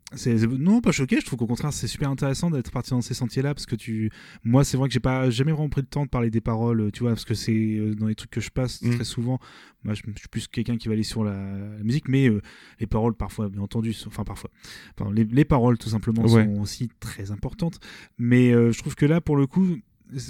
non, pas choqué, je trouve qu'au contraire, c'est super intéressant d'être parti dans ces sentiers-là, parce que tu, moi, c'est vrai que j'ai pas jamais vraiment pris le temps de parler des paroles, tu vois, parce que c'est euh, dans les trucs que je passe Mm. très souvent, moi, je, je suis plus quelqu'un qui va aller sur la, la musique, mais euh, les paroles, parfois, bien entendu, sont- enfin, parfois, pardon, les, les paroles, tout simplement, Ouais. sont aussi très importantes, mais euh, je trouve que là, pour le coup,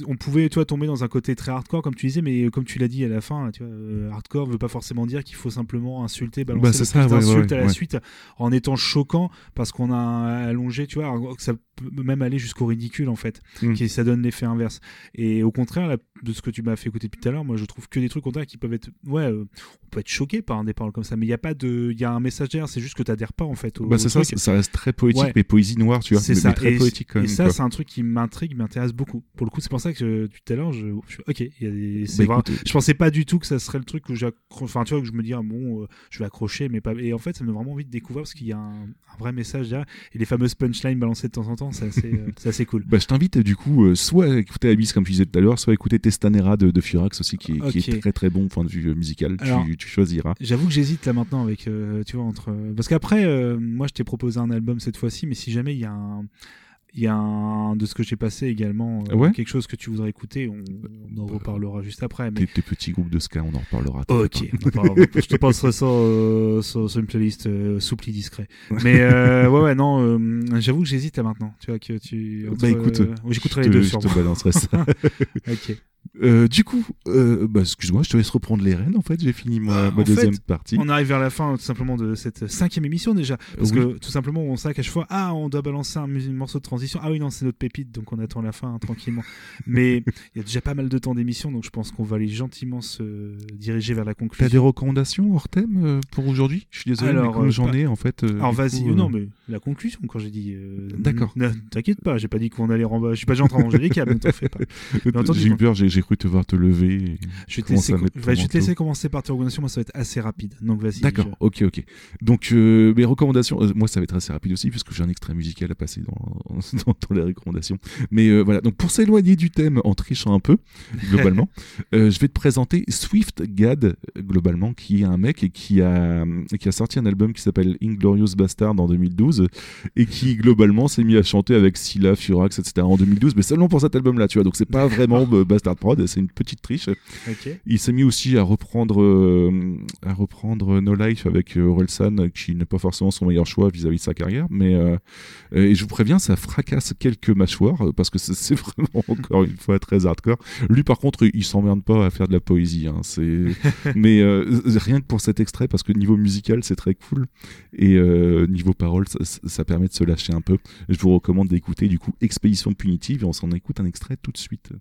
on pouvait toi tomber dans un côté très hardcore comme tu disais mais comme tu l'as dit à la fin tu vois, euh, hardcore veut pas forcément dire qu'il faut simplement insulter balancer Bah, ça, ouais, ouais, à la suite en étant choquant parce qu'on a allongé tu vois alors que ça peut même aller jusqu'au ridicule en fait Mm. qui ça donne l'effet inverse et au contraire là, de ce que tu m'as fait écouter depuis tout à l'heure moi je trouve que des trucs au contraire qui peuvent être ouais euh, on peut être choqué par un des paroles comme ça mais il y a pas de il y a un message derrière c'est juste que t'adhères pas en fait au, Bah, c'est ça, ça reste très poétique, Ouais. mais poésie noire, tu vois. C'est ça. très et, poétique quand et ça, c'est un truc qui m'intrigue, m'intéresse beaucoup. Pour le coup, c'est pour ça que je- depuis tout à l'heure, je, ok. Y a des, c'est Bah, vrai- écoute, je pensais pas du tout que ça serait le truc j'accro- enfin, tu vois, que je me dis, ah, bon, euh, je vais accrocher, mais pas. Et en fait, ça me donne vraiment envie de découvrir parce qu'il y a un, un vrai message derrière. Et les fameuses punchlines balancées de temps en temps, c'est assez, euh, c'est assez cool. [LAUGHS] Bah, je t'invite du coup euh, soit à écouter Abyss comme tu disais tout à l'heure, soit à écouter Testanera de, de Furax aussi qui est, qui est Ok. très très bon point de vue euh, musical. Alors, tu, tu choisiras. J'avoue que j'hésite là maintenant avec, tu vois, entre. Parce qu'après, moi, je t'ai proposé un album cette fois-ci, mais si jamais il y a un. Il y a un de ce que j'ai passé également, euh, Ouais. quelque chose que tu voudrais écouter, on, on en reparlera juste après. Mais Tes, tes petits groupes de ska, on en reparlera. Ok, [LAUGHS] je te passerai ça euh, sur, sur une playlist euh, souple et discret. Mais euh, [LAUGHS] ouais, ouais, non, euh, j'avoue que j'hésite là maintenant. Tu vois que tu. entre, Bah écoute, euh, j'écouterai les deux je te balancerai ça. [LAUGHS] ok. Euh, du coup, euh, bah, excuse-moi, je te laisse reprendre les rênes. En fait, j'ai fini ma, ma En deuxième fait, partie. On arrive vers la fin tout simplement de cette cinquième émission déjà. Parce Oui. que tout simplement, on sait qu'à chaque fois, ah, on doit balancer un, morceau de transition. Ah oui, non, c'est notre pépite, donc on attend la fin hein, tranquillement. [LAUGHS] Mais il y a déjà pas mal de temps d'émission, donc je pense qu'on va aller gentiment se diriger vers la conclusion. T'as des recommandations hors thème euh, pour aujourd'hui? Je suis désolé, mais comme euh, j'en ai en fait. euh, Alors vas-y, euh, non mais la conclusion quand j'ai dit. euh, D'accord. T'inquiète pas, j'ai pas dit qu'on allait renvoyer. Je suis pas déjà en train de ranger les câbles, ne t'en fais pas. [LAUGHS] J'ai eu peur, j'ai j'ai cru te voir te lever. et Je vais te laisser, je te commencer par tes recommandations. Moi, ça va être assez rapide. Donc vas-y. D'accord, je- ok, ok. Donc euh, mes recommandations, euh, moi ça va être assez rapide aussi puisque j'ai un extrait musical à passer dans, [LAUGHS] dans, dans les recommandations. Mais euh, voilà, donc pour s'éloigner du thème en trichant un peu, [LAUGHS] globalement, je vais te présenter Swift Gad, globalement, qui est un mec et qui a, qui a sorti un album qui s'appelle Inglorious Bastard en 2012 et qui [LAUGHS] globalement s'est mis à chanter avec Scylla, Furax, etc. en 2012, mais seulement pour cet album-là, tu vois. Donc c'est pas vraiment Bastard Prod, c'est une petite triche. Il s'est mis aussi à reprendre, euh, à reprendre No Life avec euh, Orelsan, qui n'est pas forcément son meilleur choix vis-à-vis de sa carrière. Mais euh, et je vous préviens, ça fracasse quelques mâchoires parce que c'est- [LAUGHS] vraiment encore une fois très hardcore. Lui, par contre, il s'emmerde pas à faire de la poésie. Hein, c'est [LAUGHS] mais euh, rien que pour cet extrait, parce que niveau musical, c'est très cool et niveau parole, ça, ça permet de se lâcher un peu. Je vous recommande d'écouter du coup Expédition punitive et on s'en écoute un extrait tout de suite.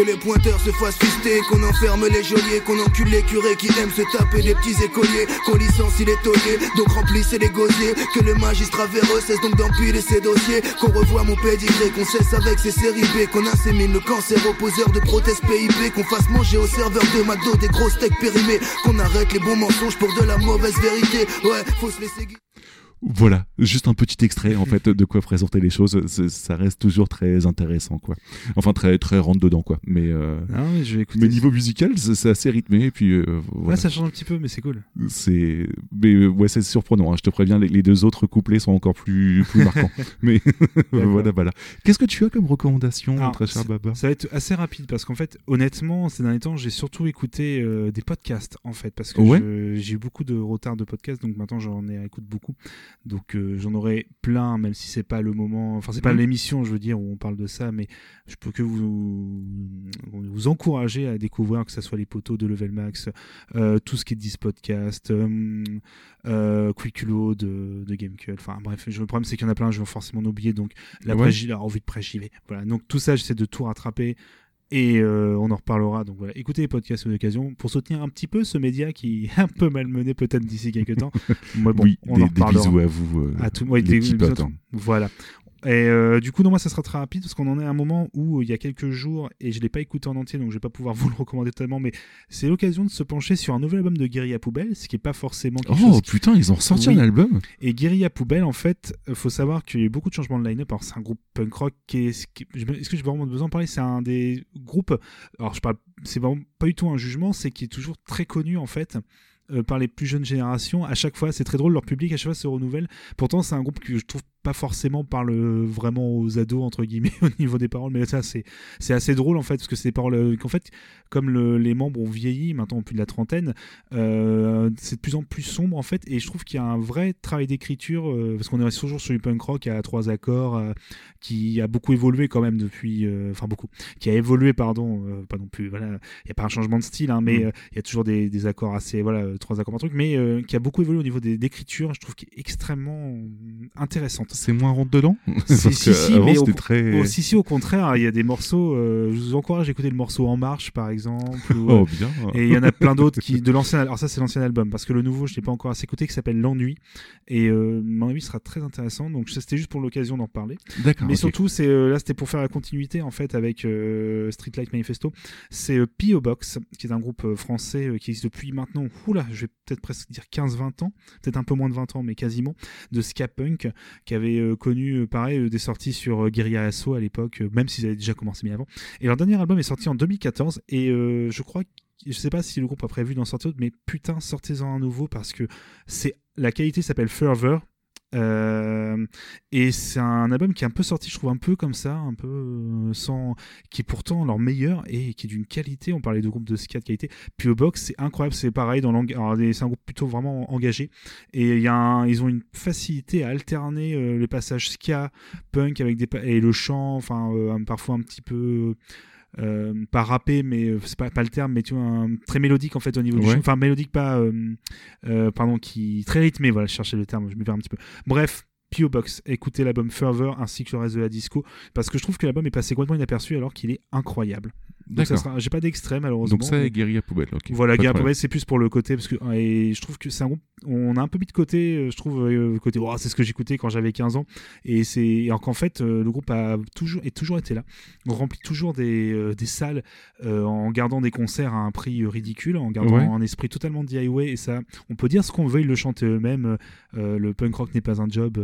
Que les pointeurs se fassent fister, qu'on enferme les geôliers, qu'on encule les curés qui aiment se taper des petits écoliers, qu'on licencie les tauliers, donc remplissez les gosiers, que le magistrat véreux cesse donc d'empiler ses dossiers, qu'on revoie mon pédigré, qu'on cesse avec ses séries B, qu'on insémine le cancer aux poseurs de prothèses PIP, qu'on fasse manger aux serveurs de McDo des gros steaks périmés, qu'on arrête les bons mensonges pour de la mauvaise vérité, ouais, faut se laisser. Voilà, juste un petit extrait en fait de quoi présenter les choses. Ça reste toujours très intéressant quoi. Enfin très très rentre dedans quoi. Mais, euh, Ah oui, je vais écouter mais niveau musical, c'est assez rythmé et puis euh, Ouais, voilà. ça change un petit peu, mais c'est cool. C'est mais euh, ouais c'est surprenant. hein. Je te préviens, les, les deux autres couplets sont encore plus plus marquants. [LAUGHS] mais [LAUGHS] voilà voilà. Qu'est-ce que tu as comme recommandation, Alors, très cher Baba Ça va être assez rapide parce qu'en fait, honnêtement, ces derniers temps, j'ai surtout écouté euh, des podcasts en fait parce que Ouais. j'ai eu beaucoup de retard de podcasts, donc maintenant j'en ai écoute beaucoup. Donc euh, j'en aurai plein, même si c'est pas le moment, enfin c'est pas Mhm. l'émission, je veux dire, où on parle de ça, mais je peux que vous vous encourager à découvrir que ce soit les poteaux de Level Max, euh, tout ce qui est 10 podcast, euh, euh, Quicklo de, de Gamecube, enfin bref, le problème c'est qu'il y en a plein, je vais forcément en oublier, donc la Ouais. envie de j'y vais. Voilà, donc tout ça, j'essaie de tout rattraper. Et euh, on en reparlera. Donc voilà, écoutez les podcasts d'occasion pour soutenir un petit peu ce média qui est un peu malmené peut-être d'ici quelques temps. [LAUGHS] Mais bon, oui, on des, en des reparlera. bisous à vous, euh, À tout, ouais, des-. Voilà. Et euh, du coup, non, moi, ça sera très rapide parce qu'on en est à un moment où euh, il y a quelques jours et je l'ai pas écouté en entier, donc je vais pas pouvoir [LAUGHS] vous le recommander totalement. Mais c'est l'occasion de se pencher sur un nouvel album de Guerilla Poubelle, ce qui est pas forcément quelque Oh chose qui- putain, ils ont ressorti Oui. un album Et Guerilla Poubelle, en fait, euh, faut savoir qu'il y a eu beaucoup de changements de line-up. Alors, c'est un groupe punk rock qui est. Est-ce que j'ai vraiment besoin de parler? C'est un des groupes. Alors, je parle. C'est vraiment pas du tout un jugement, c'est qui est toujours très connu, en fait. par les plus jeunes générations, à chaque fois, c'est très drôle, leur public à chaque fois se renouvelle. Pourtant, c'est un groupe que je trouve pas forcément parle vraiment aux ados entre guillemets [LAUGHS] au niveau des paroles, mais ça c'est c'est assez drôle en fait parce que c'est des paroles euh, qu'en fait comme le- les membres ont vieilli, maintenant ont plus de la trentaine, euh, c'est de plus en plus sombre en fait, et je trouve qu'il y a un vrai travail d'écriture euh, parce qu'on est toujours sur du punk rock à trois accords euh, qui a beaucoup évolué quand même depuis, enfin beaucoup, qui a évolué pardon, pas non plus, voilà, il n'y a pas un changement de style, hein, mais Mm. il y a toujours des, des accords assez, voilà, trois accords par truc, mais qui a beaucoup évolué au niveau des- d'écriture, je trouve qu'il est extrêmement intéressante. C'est moins rentre dedans [LAUGHS] Parce si, que si, avant, au, très- si, si, au contraire, il y a des morceaux. euh, je vous encourage à écouter le morceau En Marche, par exemple. ou, Oh, euh, bien. Et il y en a plein d'autres qui [LAUGHS] de l'ancien. Alors ça, c'est l'ancien album, parce que le nouveau, je l'ai pas encore assez écouté, qui s'appelle L'ennui. Et euh, mon avis sera très intéressant. Donc c'était juste pour l'occasion d'en parler. D'accord, Mais surtout, c'est euh, là, c'était pour faire la continuité en fait avec euh, Streetlight Manifesto. C'est P.O. Box, qui est un groupe français qui existe depuis maintenant. Oula, je vais peut-être presque dire 15-20 ans, peut-être un peu moins de 20 ans, mais quasiment de ska punk, qui avait euh, connu euh, pareil euh, des sorties sur Guerilla Asso à l'époque, même s'ils avaient déjà commencé bien avant. Et leur dernier album est sorti en 2014 et je crois je sais pas si le groupe a prévu d'en sortir d'autres, mais putain, sortez-en un nouveau parce que c'est la qualité s'appelle Fervor. Euh, et c'est un album qui est un peu sorti, je trouve, un peu comme ça, un peu euh, sans. qui est pourtant leur meilleur et qui est d'une qualité. On parlait de groupe de ska de qualité. Puis au box, c'est incroyable, c'est pareil. dans C'est un groupe plutôt vraiment engagé. Et y a ils ont une facilité à alterner euh, les passages ska, punk avec des. et le chant, enfin, parfois un petit peu. Euh, pas rappé, mais euh, c'est pas, pas le terme, mais tu vois, un- très mélodique en fait au niveau du chant. Enfin, mélodique, pas. euh, pardon, qui. très rythmé, voilà, je cherchais le terme, je me perds un petit peu. Bref. P.O. Box, écoutez l'album Fervor ainsi que le reste de la disco parce que je trouve que l'album est passé complètement inaperçu alors qu'il est incroyable. D'accord. J'ai pas d'extrait malheureusement. Donc ça, mais- est Guerilla Poubelle, ok. Voilà, problème. Poubelle, c'est plus pour le côté parce que et je trouve que c'est un groupe on a un peu mis de côté, euh, je trouve euh, côté oh, c'est ce que j'écoutais quand j'avais 15 ans et c'est alors qu'en fait euh, le groupe a toujours et toujours été là. On remplit toujours des, euh, des salles euh, en gardant des concerts à un prix ridicule, en gardant Ouais. un esprit totalement DIY et ça on peut dire ce qu'on veut, ils le chantent eux-mêmes le punk rock n'est pas un job.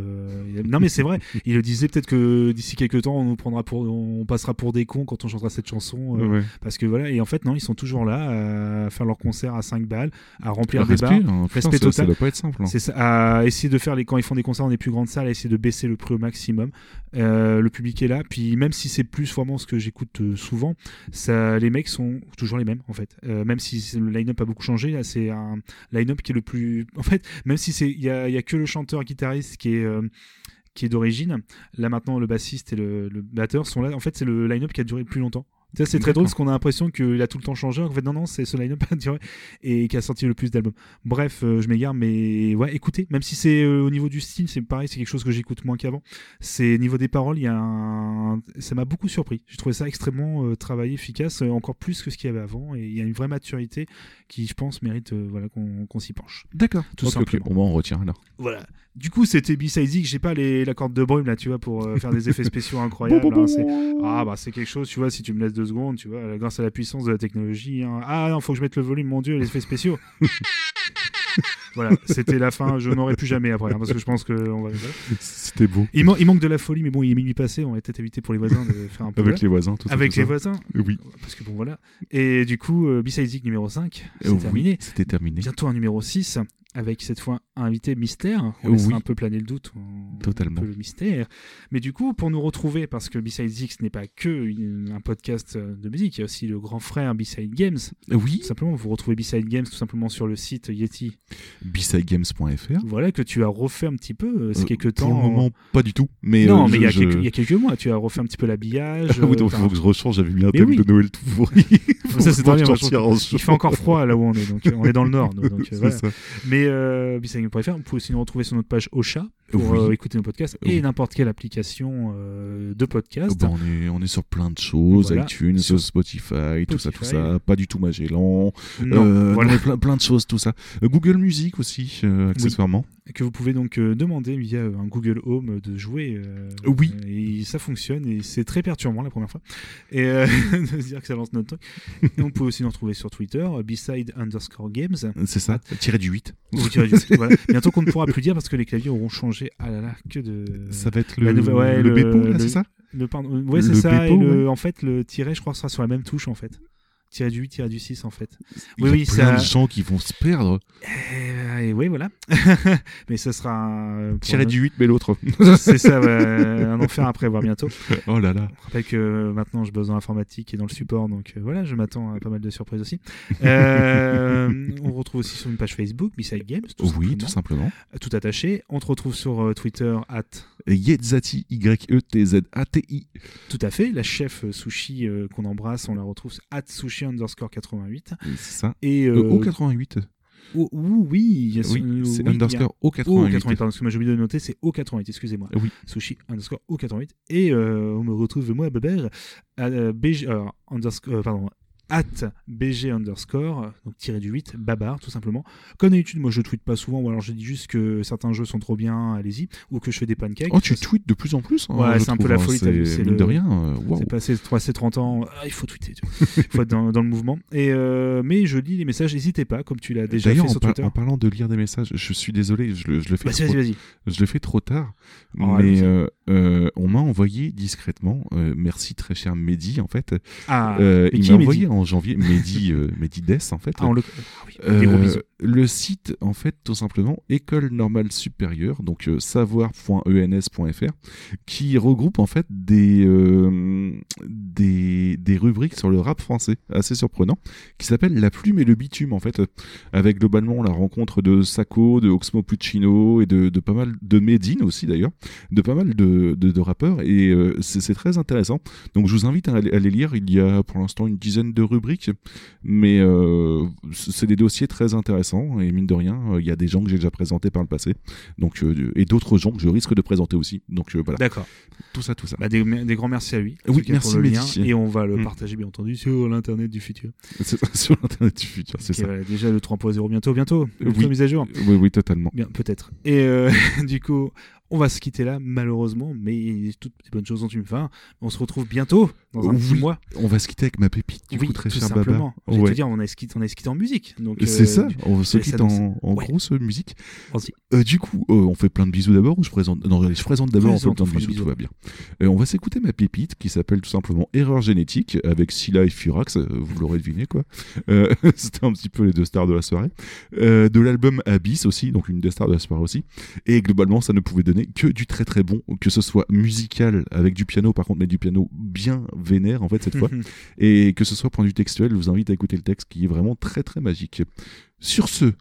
non mais c'est vrai, [LAUGHS] il le disait peut-être que d'ici quelques temps on nous prendra pour on passera pour des cons quand on chantera cette chanson euh, Ouais. parce que voilà et en fait non ils sont toujours là à faire leur concert à 5 balles à remplir Le des respect, bars hein. Putain, respect ça- ça total doit pas être simple, hein. c'est ça à essayer de faire les quand ils font des concerts dans des plus grandes salles à essayer de baisser le prix au maximum Euh, le public est là puis même si c'est plus vraiment ce que j'écoute euh, souvent ça les mecs sont toujours les mêmes en fait Euh, même si le line-up a beaucoup changé là c'est un line-up qui est le plus [LAUGHS] en fait même si c'est il y a, il y a que le chanteur guitariste qui est qui est d'origine. Là maintenant, le bassiste et le, le batteur sont là. En fait, c'est le line-up qui a duré le plus longtemps. C'est très drôle parce qu'on a l'impression qu'il a tout le temps changé. En fait, non, non, c'est ce line-up [LAUGHS] et qui a sorti le plus d'albums. Bref, euh, je m'égare, mais ouais, écoutez, même si c'est euh, au niveau du style, c'est pareil, c'est quelque chose que j'écoute moins qu'avant. C'est niveau des paroles, il y a un... ça m'a beaucoup surpris. J'ai trouvé ça extrêmement euh, travaillé, efficace, encore plus que ce qu'il y avait avant. Et il y a une vraie maturité qui, je pense, mérite voilà, qu'on s'y penche. D'accord. Tout Ok, ok. simplement. Bon, bah, on retient alors. Voilà. Du coup, c'était B-Side que j'ai pas les, la corde de brume là, tu vois, pour faire des effets [LAUGHS] spéciaux incroyables. hein, ah bah c'est quelque chose, tu vois, si tu me laisses deux secondes, tu vois, grâce à la puissance de la technologie. hein. Ah non, faut que je mette le volume, mon dieu, les effets spéciaux. [LAUGHS] voilà, c'était la fin. Je n'aurai plus jamais après, hein, parce que je pense que on va. C'était beau. Il, man- il manque de la folie, mais bon, il est minuit passé. On va peut-être éviter pour les voisins de faire un peu. Avec là. les voisins, tout Avec tout les ça. voisins. Oui. Parce que bon, voilà. Et du coup, euh, B-Side Zik numéro 5, c'est Euh, oui, terminé. C'était terminé. Bientôt un numéro 6. Avec cette fois un invité mystère. On Oui. un peu planer le doute, on- Totalement. un peu le mystère. Mais du coup, pour nous retrouver, parce que B-Side X n'est pas que une- un podcast euh, de musique, il y a aussi le grand frère B-Side Games. Oui. Tout simplement, vous retrouvez B-Side Games tout simplement sur le site Yeti. bsidegames.fr. Voilà, que tu as refait un petit peu euh, ces Euh, quelques pour temps. le moment, pas du tout. Mais non, euh, mais il y, a je- quelques, je- il y a quelques mois, tu as refait un petit peu l'habillage. Ah oui, donc euh, il faut que je rechange. J'avais mis un thème oui. de Noël tout pourri. Ça c'est bien. Il fait encore froid là où on est, donc euh, on est dans le nord. donc, euh, [LAUGHS] C'est voilà. ça. Mais euh, bisagame.fr, vous pouvez aussi nous retrouver sur notre page Ocha pour Oui. euh, écouter nos podcasts et Oui. n'importe quelle application euh, de podcast. Bah, on, est, on est sur plein de choses, Voilà. iTunes, Spotify, tout ça, tout ça. Pas du tout Magellan. Non, Euh, voilà. non, mais plein, plein de choses, tout ça. Google Music aussi, accessoirement. que vous pouvez donc demander via un Google Home de jouer. Oui. Et ça fonctionne et c'est très perturbant la première fois. Et [LAUGHS] [LAUGHS] de se dire que ça lance notre truc. Et on peut aussi nous retrouver sur Twitter, beside underscore games. C'est ça, tiré du 8. Ou tiré du 8, voilà. [LAUGHS] Bientôt qu'on ne pourra plus dire parce que les claviers auront changé. Ah là là, que de. Ça va être le, nouvelle- ouais, le là, le- c'est ça le, pardon, Ouais, c'est Le ça. et le, ouais. En fait, le tiret, je crois, sera sur la même touche en fait. Tiret du 8, tiret du 6 en fait. Il Oui, y a oui, plein ça. de gens qui vont se perdre. Et, et oui, voilà. [LAUGHS] mais ça sera. euh, notre- du 8, mais l'autre. [LAUGHS] C'est ça, un enfer à prévoir bientôt. [LAUGHS] Oh là là. Je rappelle que maintenant je bosse dans l'informatique et dans le support, donc euh, voilà, je m'attends à pas mal de surprises aussi. Euh, on retrouve aussi sur une page Facebook, Beside Games. Tout Oui, tout simplement. Tout attaché. On te retrouve sur euh, Twitter, at Yetzati, Y-E-T-Z-A-T-I. tout à fait. La chef euh, sushi euh, qu'on embrasse, on la retrouve at sushi underscore 88. C'est ça. Et Euh, euh, au 88. Oh, ouh, oui, il y a- Oui, c'est il y a- underscore au 88. au 88, pardon, parce que j'ai oublié de noter, c'est au 88, excusez-moi. Oui. Sushi underscore au 88. Et euh, on me retrouve, moi, Babert, à euh, BG, euh, underscore, euh, pardon, at BG underscore, donc tiré du 8, Babar, tout simplement. Comme d'habitude, moi je tweete pas souvent, ou alors je dis juste que certains jeux sont trop bien, allez-y, ou que je fais des pancakes. Oh, tu tweets de plus en plus. hein, Ouais, c'est un peu la hein, folie, c'est- le- de rien. euh, waouh. C'est passé 3 c'est 30 ans, ah, il faut tweeter, [LAUGHS] il faut être dans, dans le mouvement. Et euh, mais je lis les messages, n'hésitez pas, comme tu l'as déjà fait en, sur Twitter. en parlant de lire des messages, je suis désolé, je le, je le fais, Vas-y, trop. Je le fais trop tard, Oh, mais euh, euh, on m'a envoyé discrètement, euh, merci très cher Mehdi en fait. Ah, Euh, il m'a envoyé en janvier Mehdi, euh, Mehdi Dess en fait. Ah, on le- ah oui, des gros bisous. Le site en fait tout simplement école normale supérieure donc euh, savoir.ens.fr qui regroupe en fait des, euh, des des rubriques sur le rap français assez surprenant qui s'appelle la plume et le bitume en fait. Avec globalement la rencontre de Sacco de Oxmo Puccino et de, pas mal de Medine aussi d'ailleurs de pas mal de, de, rappeurs et euh, c'est très intéressant. Donc je vous invite à, à les lire. Il y a pour l'instant une dizaine de rubriques mais c'est des dossiers très intéressants et mine de rien euh, il y a des gens que j'ai déjà présentés par le passé donc euh, et d'autres gens que je risque de présenter aussi donc euh, voilà D'accord. tout ça tout ça Bah, des, des grands merci à lui. Oui, merci, pour le lien. Et on va le Mm. partager, bien entendu, sur l'internet du futur. [LAUGHS] Sur l'internet du futur c'est ça voilà, déjà le 3.0 bientôt, bientôt. Le Oui. mise à jour. oui oui totalement Bien, peut-être. Et [LAUGHS] du coup, on va se quitter là, malheureusement, mais toutes les bonnes choses ont une fin. On se retrouve bientôt, dans un Oui, petit mois. on va se quitter avec ma pépite du oui, coup très tout cher simplement. Baba Je Ouais. te dire, on a se quitté, on a se quitté en musique. Donc, C'est euh, ça, on se quitte en, en Ouais. grosse musique. Euh, du coup, euh, on fait plein de bisous d'abord ou je présente Non, je présente d'abord, on fait plein de bisous, bisous. tout va bien. On va s'écouter ma pépite qui s'appelle tout simplement Erreur génétique avec Scylla et Furax, vous l'aurez deviné quoi. [LAUGHS] C'était un petit peu les deux stars de la soirée. De l'album Abyss aussi, donc une des stars de la soirée aussi. Et globalement, ça ne pouvait donner que du très très bon, que ce soit musical avec du piano, par contre, mais du piano bien vénère en fait cette fois. [LAUGHS] et que ce soit point de vue textuel, je vous invite à écouter le texte qui est vraiment très très magique. Sur ce,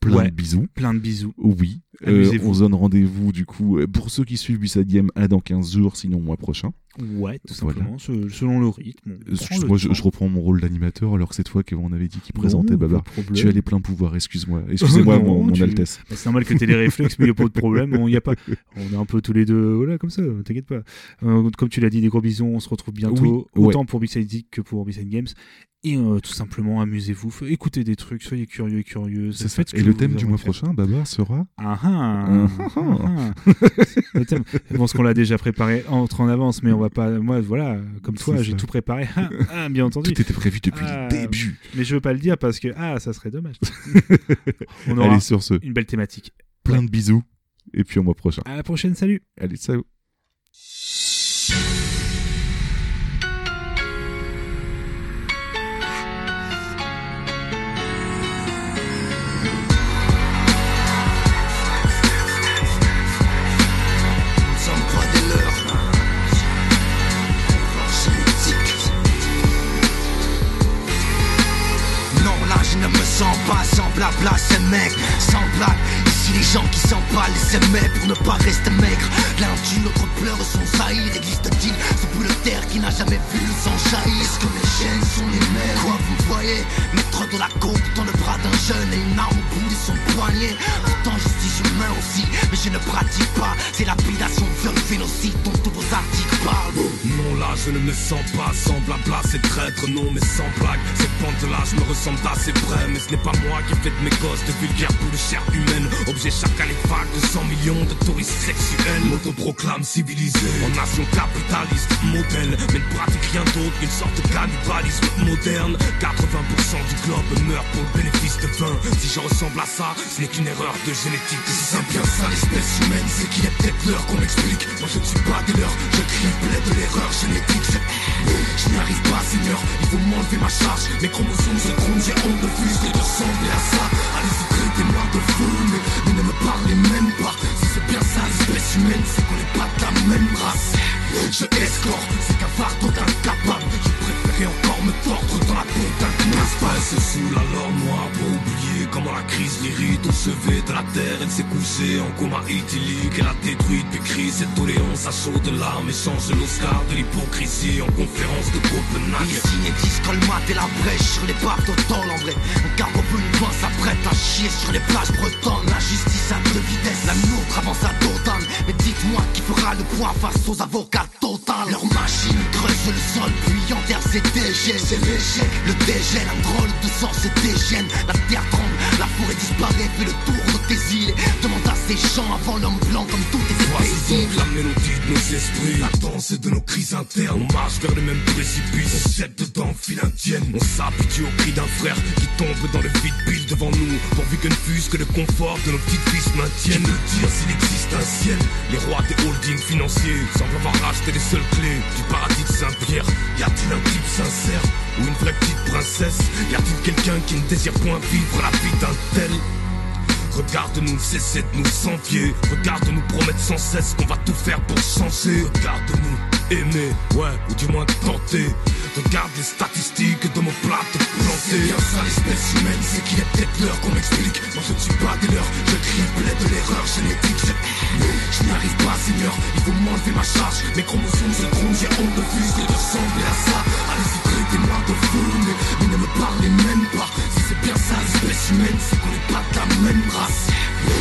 plein Ouais, de bisous. Plein de bisous. Oui. Euh, on se donne rendez-vous du coup euh, pour ceux qui suivent Bissade Game à dans 15 jours, sinon mois prochain. Ouais, tout simplement, se- selon le rythme. Euh, le moi, je, reprends mon rôle d'animateur alors que c'est toi qu'on avait dit qui présentait Non, problème. Tu as les pleins pouvoirs, excuse-moi. Excusez-moi, [LAUGHS] mon, mon tu- Altesse. Bah, c'est normal que tu aies les réflexes, mais il n'y a pas de problème. On, y a pas... on est un peu tous les deux, voilà, comme ça, t'inquiète pas. Euh, comme tu l'as dit, des gros bisous, on se retrouve bientôt, Oui, autant pour Big Dick que pour Big Games. Et euh, tout simplement, amusez-vous, écoutez des trucs, soyez curieux et ce Et le thème du mois prochain, Babar, sera Ah ah, Ah ah ah. Thème. Je pense qu'on l'a déjà préparé entre en avance, mais on va pas. Moi, voilà, comme toi, j'ai tout préparé. Ah, ah, bien entendu. Tout était prévu depuis Ah, le début. Mais je veux pas le dire parce que ah, ça serait dommage. [LAUGHS] on aura Allez, sur ce, une belle thématique. plein de bisous. Et puis au mois prochain. À la prochaine, salut. Allez, salut. Ce n'est pas moi qui fais de mes gosses de vulgaires bouts de chair humaine Objet chacal et vague de 100 millions de touristes sexuels. M'autoproclame civilisé. En nation capitaliste modèle. Mais ne pratique rien d'autre qu'une sorte de cannibalisme moderne. 80% du globe meurt pour le bénéfice de 20 Si je ressemble à ça ce n'est qu'une erreur de génétique. Si c'est bien ça l'espèce humaine, c'est qu'il est peut-être l'heure qu'on explique. Moi je ne suis pas des leurs, je crie blé de l'erreur génétique. Je, n'y arrive pas, Seigneur, il faut m'enlever ma charge. Mes chromosomes se trouvent, j'ai honte de fusiller de ressembler à ça. Allez-y, traitez-moi de mais, mais ne me parlez même pas. Si c'est bien ça l'espèce humaine, c'est qu'on n'est pas de la même race. Je escorte, c'est qu'un fardeau incapable. Je préférais encore me tordre dans la peau d'un Passe sous la lore noire pour oublier comment la crise l'irrite. Au chevet de la terre, elle s'est couchée en coma idyllique. Elle a détruit puis crie cette doléance à chaud de larmes Échange l'Oscar de l'hypocrisie en conférence de Copenhague. Ici existe colmate et la brèche. Sur les barres en vrai Un cargo venu loin s'apprête à chier. Sur les plages bretonnes La justice à deux vitesses, la nôtre avance à Dotan Mais dites-moi qui fera le poids face aux avocats total Leur machine creuse le sol puis enterre ses dégènes C'est l'échec, le dégène, un drôle de sang se dégène La terre tremble, la forêt disparaît, fait le tour de tes îles. Demande ces gens avant l'homme blanc comme tout est Voici la mélodie de nos esprits. La danse de nos crises internes. On marche vers le même précipice. On jette dedans file indienne. On s'habitue au cri d'un frère Qui tombe dans le vide pile devant nous. Pourvu que ne fût que le confort de nos petites fils maintienne Le dire s'il existe un ciel. Les rois des holdings financiers Semblent avoir racheté les seules clés Du paradis de Saint-Pierre. Y a-t-il un type sincère Ou une vraie petite princesse? Y a-t-il quelqu'un qui ne désire point vivre la vie d'un tel? Regarde-nous cesser de nous s'envier Regarde-nous promettre sans cesse qu'on va tout faire pour changer Regarde-nous aimer, ouais, ou du moins tenter Regarde les statistiques de mon plat planté bien ça l'espèce humaine, c'est qu'il est peut-être l'heure qu'on m'explique. Moi je ne suis pas des leurs, je crie de l'erreur génétique. Je, je n'y arrive pas, Seigneur, il faut m'enlever ma charge. Mes chromosomes se trouvent, j'ai honte de fuser, de ressembler à ça. Allez-y, traitez-moi de fou, mais, mais ne me parlez même pas. L'espèce humaine, c'est qu'on n'est pas de la même race.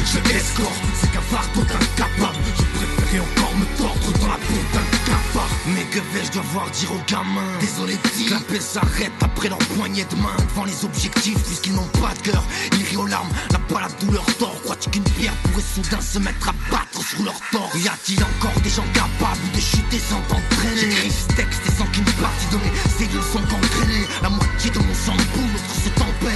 Je escorte, c'est qu'un fardeau incapable. Je préférais encore me tordre dans la peau d'un cafard. Mais que vais-je devoir dire aux gamins. Désolé dit L'appel s'arrête après leur poignée de main. Devant les objectifs puisqu'ils n'ont pas de cœur. Ils rient aux larmes, la pas la douleur tord Crois-tu qu'une pierre pourrait soudain se mettre à battre sur leur torse Y a-t-il encore des gens capables de chuter sans t'entraîner? J'écris ce texte et sans qu'une partie de mes cellules sont gangrénées La moitié de mon sang boule, l'autre se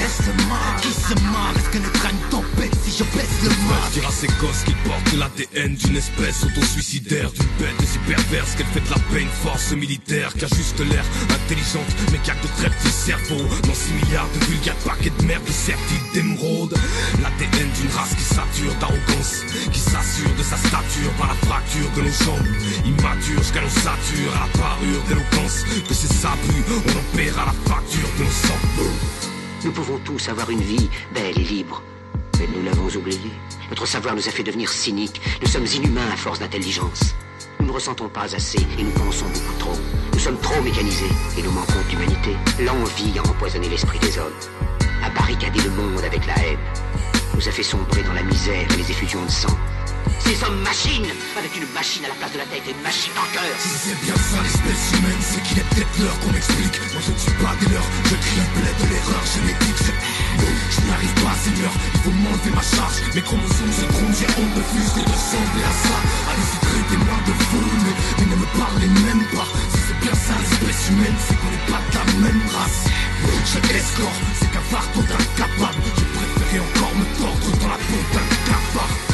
Qui se marre Est-ce que ne traîne tempête si je baisse le dire à ces gosses qu'ils portent l'ADN d'une espèce auto-suicidaire D'une bête si perverse qu'elle fait de la peine force militaire Qui a juste l'air intelligente mais qui a de très petits cerveaux. Dans 6 milliards de vulgaires paquets de merde sertis d'émeraude. L'ADN d'une race qui sature d'arrogance Qui s'assure de sa stature par la fracture de nos jambes. Immature jusqu'à nos satures à la parure d'éloquence. Que c'est ça but, on en paiera la facture de nos sangs Nous pouvons tous avoir une vie belle et libre. Mais nous l'avons oublié. Notre savoir nous a fait devenir cyniques. Nous sommes inhumains à force d'intelligence. Nous ne ressentons pas assez et nous pensons beaucoup trop. Nous sommes trop mécanisés et nous manquons d'humanité. L'envie a empoisonné l'esprit des hommes, a barricadé le monde avec la haine, nous a fait sombrer dans la misère et les effusions de sang. Ces hommes machines, avec une machine à la place de la tête et une machine en cœur. Si c'est bien ça l'espèce humaine, c'est qu'il est peut-être l'heure qu'on m'explique. Moi je ne suis pas des leurs, je blé de l'erreur génétique. Je, je n'y arrive pas, Seigneur, il faut m'enlever ma charge. Mes chromosomes se trouvent, j'ai honte de de ressembler à ça. Allez-y, traitez-moi de fou, mais, ne me parlez même pas. Si c'est bien ça l'espèce humaine, c'est qu'on n'est pas de la même race. Je escorte, c'est qu'un fardeau d'incapable. Je préférais encore me tordre dans la peau d'un